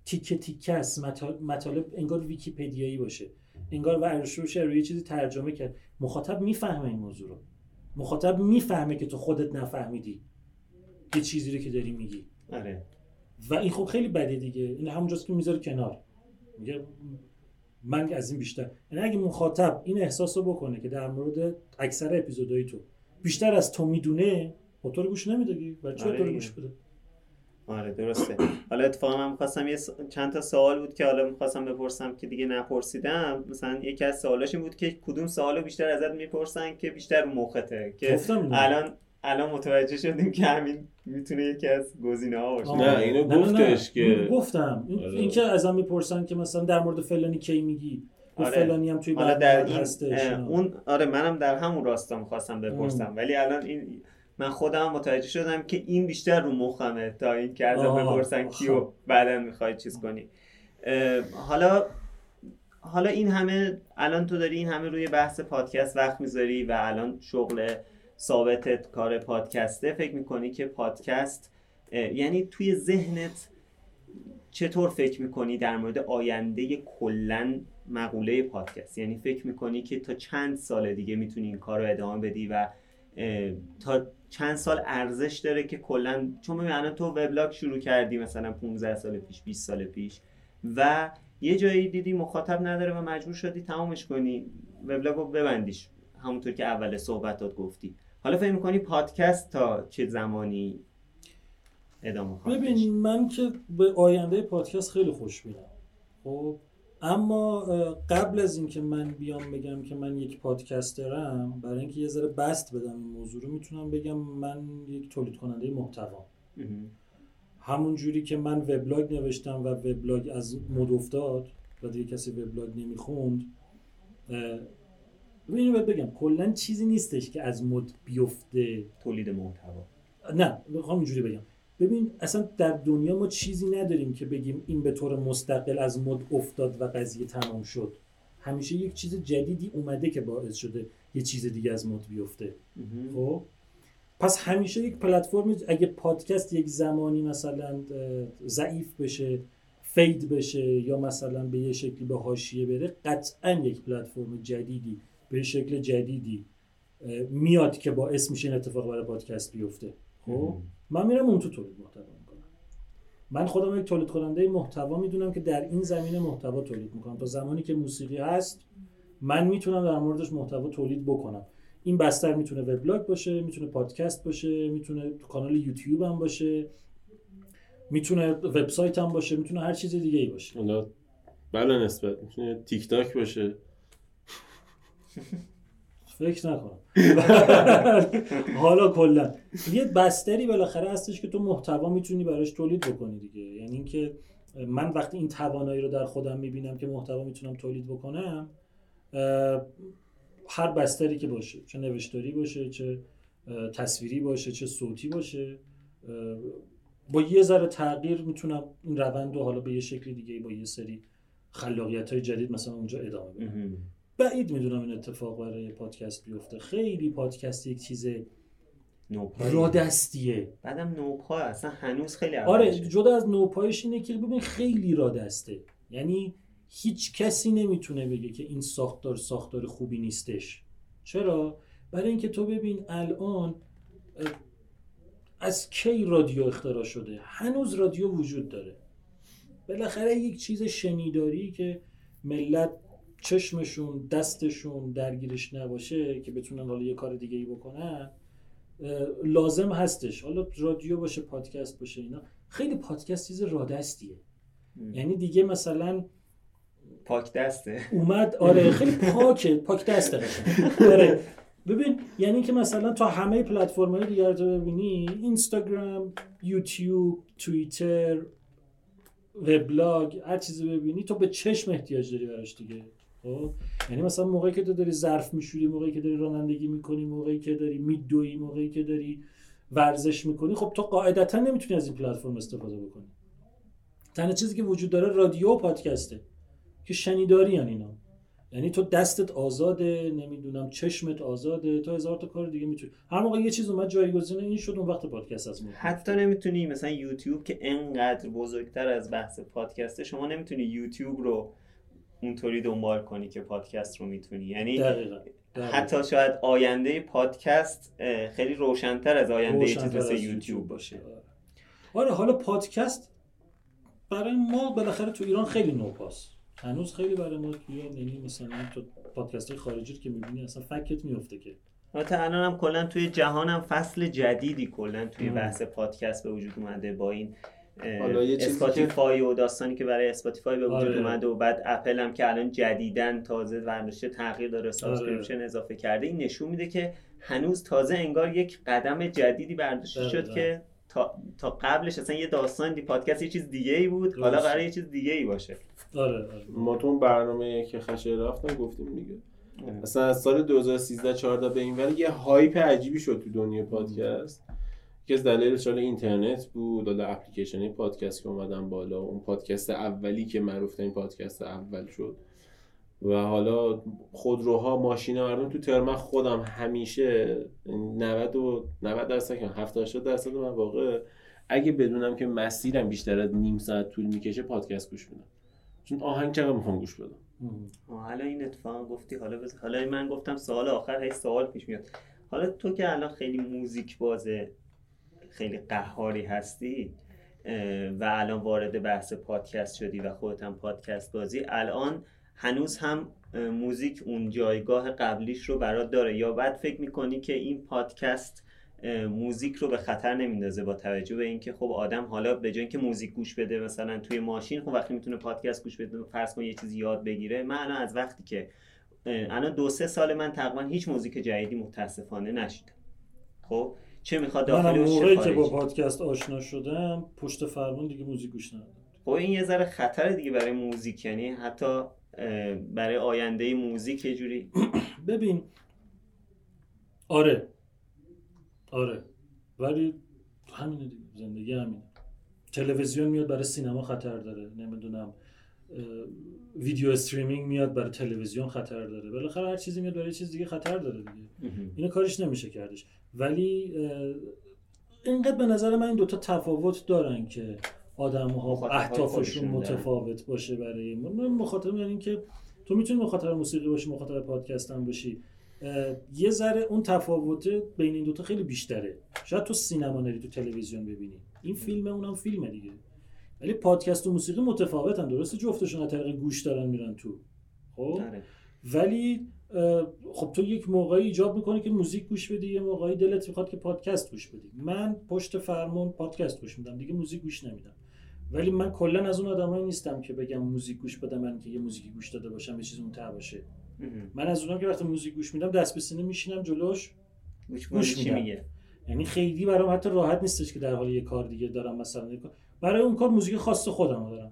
تیکه تیکه است. مطالب, انگار ویکیپدیایی باشه. انگار ورش روش روی چیزی ترجمه کرد. مخاطب می‌فهمه این موضوع رو. مخاطب می‌فهمه که تو خودت نفهمیدی یه چیزی رو که داری میگی. آره. و این خب خیلی بده دیگه. این همونجاست که می‌ذاره کنار. میگه من از این بیشتر. یعنی اگه مخاطب این احساس رو بکنه که در مورد اکثر اپیزودهای تو بیشتر از تو می‌دونه خب تو رو گوش برای چی آره. گوش بده آره درسته حالا اتفاقا من می‌خواستم یه س- چند تا سوال بود که حالا می‌خواستم بپرسم که دیگه نپرسیدم مثلا یکی از سوالاش این بود که کدوم سوالو بیشتر ازت می‌پرسن که بیشتر مخته که. الان الان متوجه شدیم که همین می‌تونه یکی از گزینه ها باشه. نه، اینو گفتش که- گفتم این, آره. این که ازم می‌پرسن که مثلا در مورد فلانی کی میگی و آره. فلانی هم توی حالا در این هستش. اون آره منم در همون راستا می‌خواستم بپرسم ولی الان این من خودم متوجه شدم که این بیشتر رو مخمه تا این که ازم. بپرسن کیو. بعدا می‌خوای چیز کنی حالا حالا این همه الان تو داری این همه روی بحث پادکست وقت می‌ذاری و الان شغل ثابتت کار پادکسته فکر می‌کنی که پادکست یعنی توی ذهنت چطور فکر می‌کنی در مورد آینده کلا مقوله پادکست یعنی فکر می‌کنی که تا چند سال دیگه می‌تونی این کار رو ادامه بدی و تا چند سال ارزش داره که کلا چون ببین تو وبلاگ شروع کردی مثلا 15 سال پیش 20 سال پیش و یه جایی دیدی مخاطب نداره و مجبور شدی تمامش کنی. وبلاگ رو ببندیش همونطور که اول صحبتات گفتی. حالا فکر می‌کنی پادکست تا چه زمانی ادامه خواهد؟ ببین من که به آینده پادکست خیلی خوش میدم خب اما قبل از اینکه من بیام بگم که من یک پادکسترم برای اینکه یه ذره بست بدم این موضوع رو می‌تونم بگم من یک تولید کننده محتوا همون جوری که من وبلاگ نوشتم و وبلاگ از مد افتاد و دیگه کسی وبلاگ نمی‌خوند اینو باید بگم کلا چیزی نیستش که از مد بیفته. تولید محتوا. نه می‌خوام اینجوری بگم. ببین اصلا در دنیا ما چیزی نداریم که بگیم این به طور مستقل از مد افتاد و قضیه تمام شد. همیشه یک چیز جدیدی اومده که باعث شده یه چیز دیگه از مد بیفته. خب؟ پس همیشه یک پلتفرم اگه پادکست یک زمانی مثلا ضعیف بشه فید بشه یا مثلا به یه شکلی به حاشیه بره قطعا یک پلتفرم جدیدی به شکل جدیدی میاد که باعث میشه این اتفاق برای پادکست بیفته. خب؟ من میرم اون تو تولید محتوا می‌کنم. من خودم یک تولید کننده محتوا می‌دونم که در این زمینه محتوا تولید می‌کنم. تا زمانی که موسیقی هست من می‌تونم در موردش محتوا تولید بکنم. این بستر می‌تونه وبلاگ باشه می‌تونه پادکست باشه می‌تونه کانال یوتیوب هم باشه می‌تونه وبسایت هم باشه می‌تونه هر چیز دیگه ای باشه. حالا بله نسبت می‌تونه تیک تاک باشه. فکر نکنم. حالا کلا. یه بستری بالاخره هستش که تو محتوا می‌تونی براش تولید بکنی دیگه. یعنی اینکه من وقتی این توانایی رو در خودم می‌بینم که محتوا می‌تونم تولید بکنم هر بستری که باشه چه نوشتاری باشه چه تصویری باشه چه صوتی باشه با یه ذره تغییر می‌تونم این روند رو حالا به یه شکل دیگه با یه سری خلاقیت های جدید مثلا اونجا ادامه بدم. بعید می‌دونم این اتفاق برای پادکست بیفته. خیلی پادکست یک چیز رادستیه. بعدم نوپا اصلا هنوز خیلی آره جدا از نوپایش اینه که ببین خیلی رادسته. یعنی هیچ کسی نمی‌تونه بگه که این ساختار ساختار خوبی نیستش. چرا؟ برای اینکه تو ببین الان از کی رادیو اختراع شده؟ هنوز رادیو وجود داره. بالاخره یک چیز شنیداری که ملت چشمشون دستشون درگیرش نباشه که بتونن حالا یه کار دیگه ای بکنن لازم هستش. حالا رادیو باشه پادکست باشه اینا. خیلی پادکست چیز رادستیه. یعنی دیگه مثلا پاک دسته. اومد آره خیلی پاکه پاک دسته. آره. ببین یعنی که مثلا تا همه پلتفرم های دیگر رو ببینی اینستاگرام یوتیوب توییتر وبلاگ هر چیزی ببینی تو به چشم احتیاج داری براش دیگه. خب؟ یعنی مثلا موقعی که تو داری ظرف میشوری موقعی که داری رانندگی می‌کنی موقعی که داری میدوی موقعی که داری ورزش می‌کنی خب تو قاعدتا نمی‌تونی از این پلتفرم استفاده بکنی. تنها چیزی که وجود داره رادیو و پادکسته که شنیداری اینا. یعنی تو دستت آزاده نمی‌دونم چشمت آزاده تو هزار تا کار دیگه می‌تونی. هر موقع یه چیز اومد جایگزین این شد اون وقت پادکست از حتی نمی‌تونی مثلا یوتیوب که انقدر بزرگتر از بحث پادکسته شما نمی‌تونی یوتیوب رو اونطوری دنبال کنی که پادکست رو می‌تونی. یعنی دقیقا. حتی شاید آینده پادکست خیلی روشنتر از آینده چیز مثل یوتیوب باشه. آره حالا پادکست برای ما بالاخره تو ایران خیلی نوپاس هنوز خیلی برای ما توی یعنی مثلا تو پادکست خارجی که می‌بینی اصلا فکت میفته که. البته الان هم کلا توی جهان هم فصل جدیدی کلا توی بحث پادکست به وجود اومده با این Spotify و داستانی که برای Spotify به وجود آره. اومده و بعد اپل هم که الان جدیداً تازه version ش تغییر داده subscription آره. اضافه کرده این نشون میده که هنوز تازه انگار یک قدم جدیدی برداشته شد که تا, تا قبلش اصلا یه داستان دی پادکست یه چیز دیگه ای بود حالا برای یه چیز دیگه ای باشه. آره, آره. ما تو برنامه که خشه رفتم گفتیم دیگه. اصلا از سال 2013 14 به این ولی یه هایپ عجیبی شد تو دنیای پادکست. یکی از دلایلش اینترنت بود حالا اپلیکیشن پادکست که اومدن بالا اون پادکست اولی که معروف این پادکست اول شد. و حالا خودروها ماشین مردم تو ترم خودم همیشه 90 و 90 درصد 70 80 درصد من واقع اگه بدونم که مسیرم بیشتر از نیم ساعت طول می‌کشه پادکست گوش میدم. چون آهنگ چقدر می‌خوام گوش بدم؟ حالا این اتفاق گفتی حالا بز... حالا من گفتم سوال آخر هی سوال پیش میاد. حالا تو که الان خیلی موزیک بازه خیلی قهاری هستی و الان وارد بحث پادکست شدی و خودت هم پادکست بازی. الان هنوز هم موزیک اون جایگاه قبلیش رو برات داره. یا بعد فکر می‌کنی که این پادکست موزیک رو به خطر نمیندازه با توجه به اینکه خب آدم حالا به جای اینکه موزیک گوش بده مثلا توی ماشین خب وقتی می‌تونه پادکست گوش بده فرض کن یه چیزی یاد بگیره. من الان از وقتی که الان دو سه سال من تقریبا هیچ موزیک جدیدی متاسفانه نشیدم. خب؟ چه می‌خواد؟ داخلی من موقعی که با پادکست آشنا شدم پشت فرمون دیگه موزیک گوش ندادم. خب این یه ذره خطر دیگه برای موزیک یعنی حتی برای آینده موزیک یه جوری ببین آره. آره. ولی همینه دیگه زندگی همینه. تلویزیون میاد برای سینما خطر داره. نمی‌دونم ویدیو استریمینگ میاد برای تلویزیون خطر داره. بالاخره هر چیزی میاد برای چیز دیگه خطر داره دیگه. اینو کارش نمیشه کردش. ولی اینقدر به نظر من این دوتا تفاوت دارن که آدم ها اهدافشون متفاوت باشه برای من مخاطب یعنی که تو می‌تونی مخاطب موسیقی باشی مخاطب پادکست هم باشی. یه ذره اون تفاوت بین این دوتا خیلی بیشتره. شاید تو سینما نری تو تلویزیون ببینی. این فیلمه اونم فیلمه دیگه. ولی پادکست و موسیقی متفاوتن. درسته جفتشون از طریق گوش دارن میرن تو. خب؟ آره. ولی خب تو یک موقعی ایجاب می‌کنه که موزیک گوش بدی یه موقعی دلت می‌خواد که پادکست گوش بدی. من پشت فرمون پادکست گوش میدم دیگه موزیک گوش نمیدم. ولی من کلا از اون آدمایی نیستم که بگم موزیک گوش بدم من که یه موزیکی گوش داده باشم یه چیز اون باشه. من از اونم که وقتی موزیک گوش میدم دست به سینه میشینم جلوش گوش میدم. میگه یعنی خیلی برام حتی راحت نیستش که در حال یه کار دیگه دارم مثلا برای اون کار موزیک خاص خودم دارم.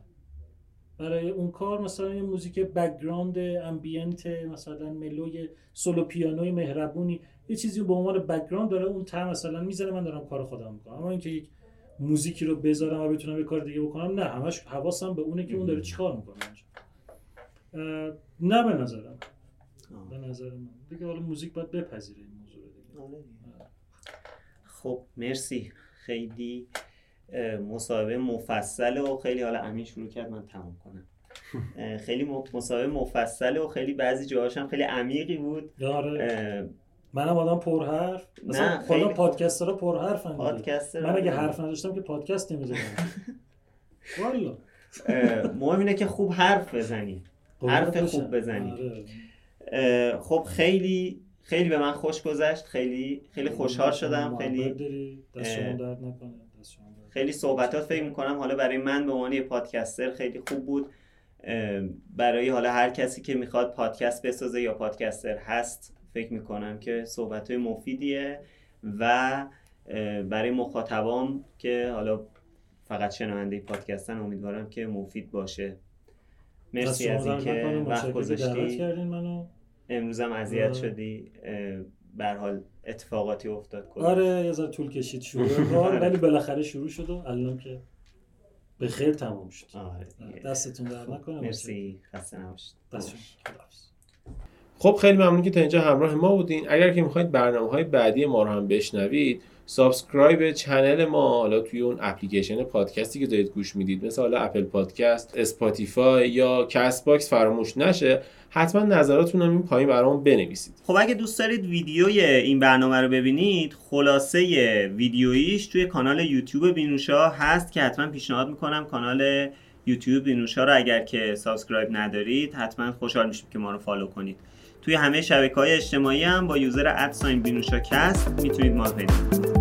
برای اون کار مثلا یه موزیک background ambient مثلا mellow ی solo پیانوی مهربونی یه چیزی به عنوان background داره اون تر مثلا می‌ذاره من دارم کار خودم می‌کنم. اما اینکه یک موزیکی رو بذارم و بتونم یه کار دیگه بکنم نه همش حواسم به اونه که اون داره چیکار می‌کنه. نه به نظرم. به نظر من. دیگه حالا موزیک باید بپذیره این موضوع دیگه. خب مرسی. خیلی مصاحبه مفصله و خیلی حالا امین شروع کرد من تمام کنم. خیلی مصاحبه مفصله و خیلی بعضی جاهاش هم خیلی عمیقی بود. آره منم آدم پرحرف مثلا خیلی پادکسترها پرحرفن پادکستر من اگه حرف نداشتم که پادکست نمی‌زدم. والا. مهم اینه که خوب حرف بزنی. حرف خوب بزنی. آره. خب خیلی خیلی به من خوش گذشت. خیلی خیلی خوشحال شدم. خیلی خیلی صحبتات فکر می‌کنم حالا برای من به عنوان پادکستر خیلی خوب بود. برای حالا هر کسی که می‌خواد پادکست بسازه یا پادکستر هست فکر می‌کنم که صحبت های مفیدیه و برای مخاطبام که حالا فقط شنونده پادکستن امیدوارم که مفید باشه. مرسی از اینکه وقت گذاشتی. امروز هم اذیت شدی. بر حال اتفاقاتی افتاد کنه آره یه ذره طول کشید شروع. آره. ولی بالاخره شروع شد و الان که به خیر تمام شد. آره دستتون درد نکنه خب، مرسی. خسته نباشید. خب خیلی ممنون که تا اینجا همراه ما بودین. اگر که می‌خواید برنامه های بعدی ما رو هم بشنوید subscribe channel ما حالا توی اون اپلیکیشن پادکستی که دارید گوش می‌دید مثل حالا Apple Podcast Spotify یا Castbox فراموش نشه حتما نظراتتون هم این پایین برامون بنویسید. خب اگه دوست دارید ویدیوی این برنامه رو ببینید خلاصه ویدیویش توی کانال یوتیوب بینوشا هست که حتما پیشنهاد می‌کنم کانال یوتیوب بینوشا رو اگر که subscribe ندارید حتما خوشحال میشیم که ما رو follow کنید. توی همه شبکه های اجتماعی هم با user at sign بینوشا کست می‌تونید ما رو پیدا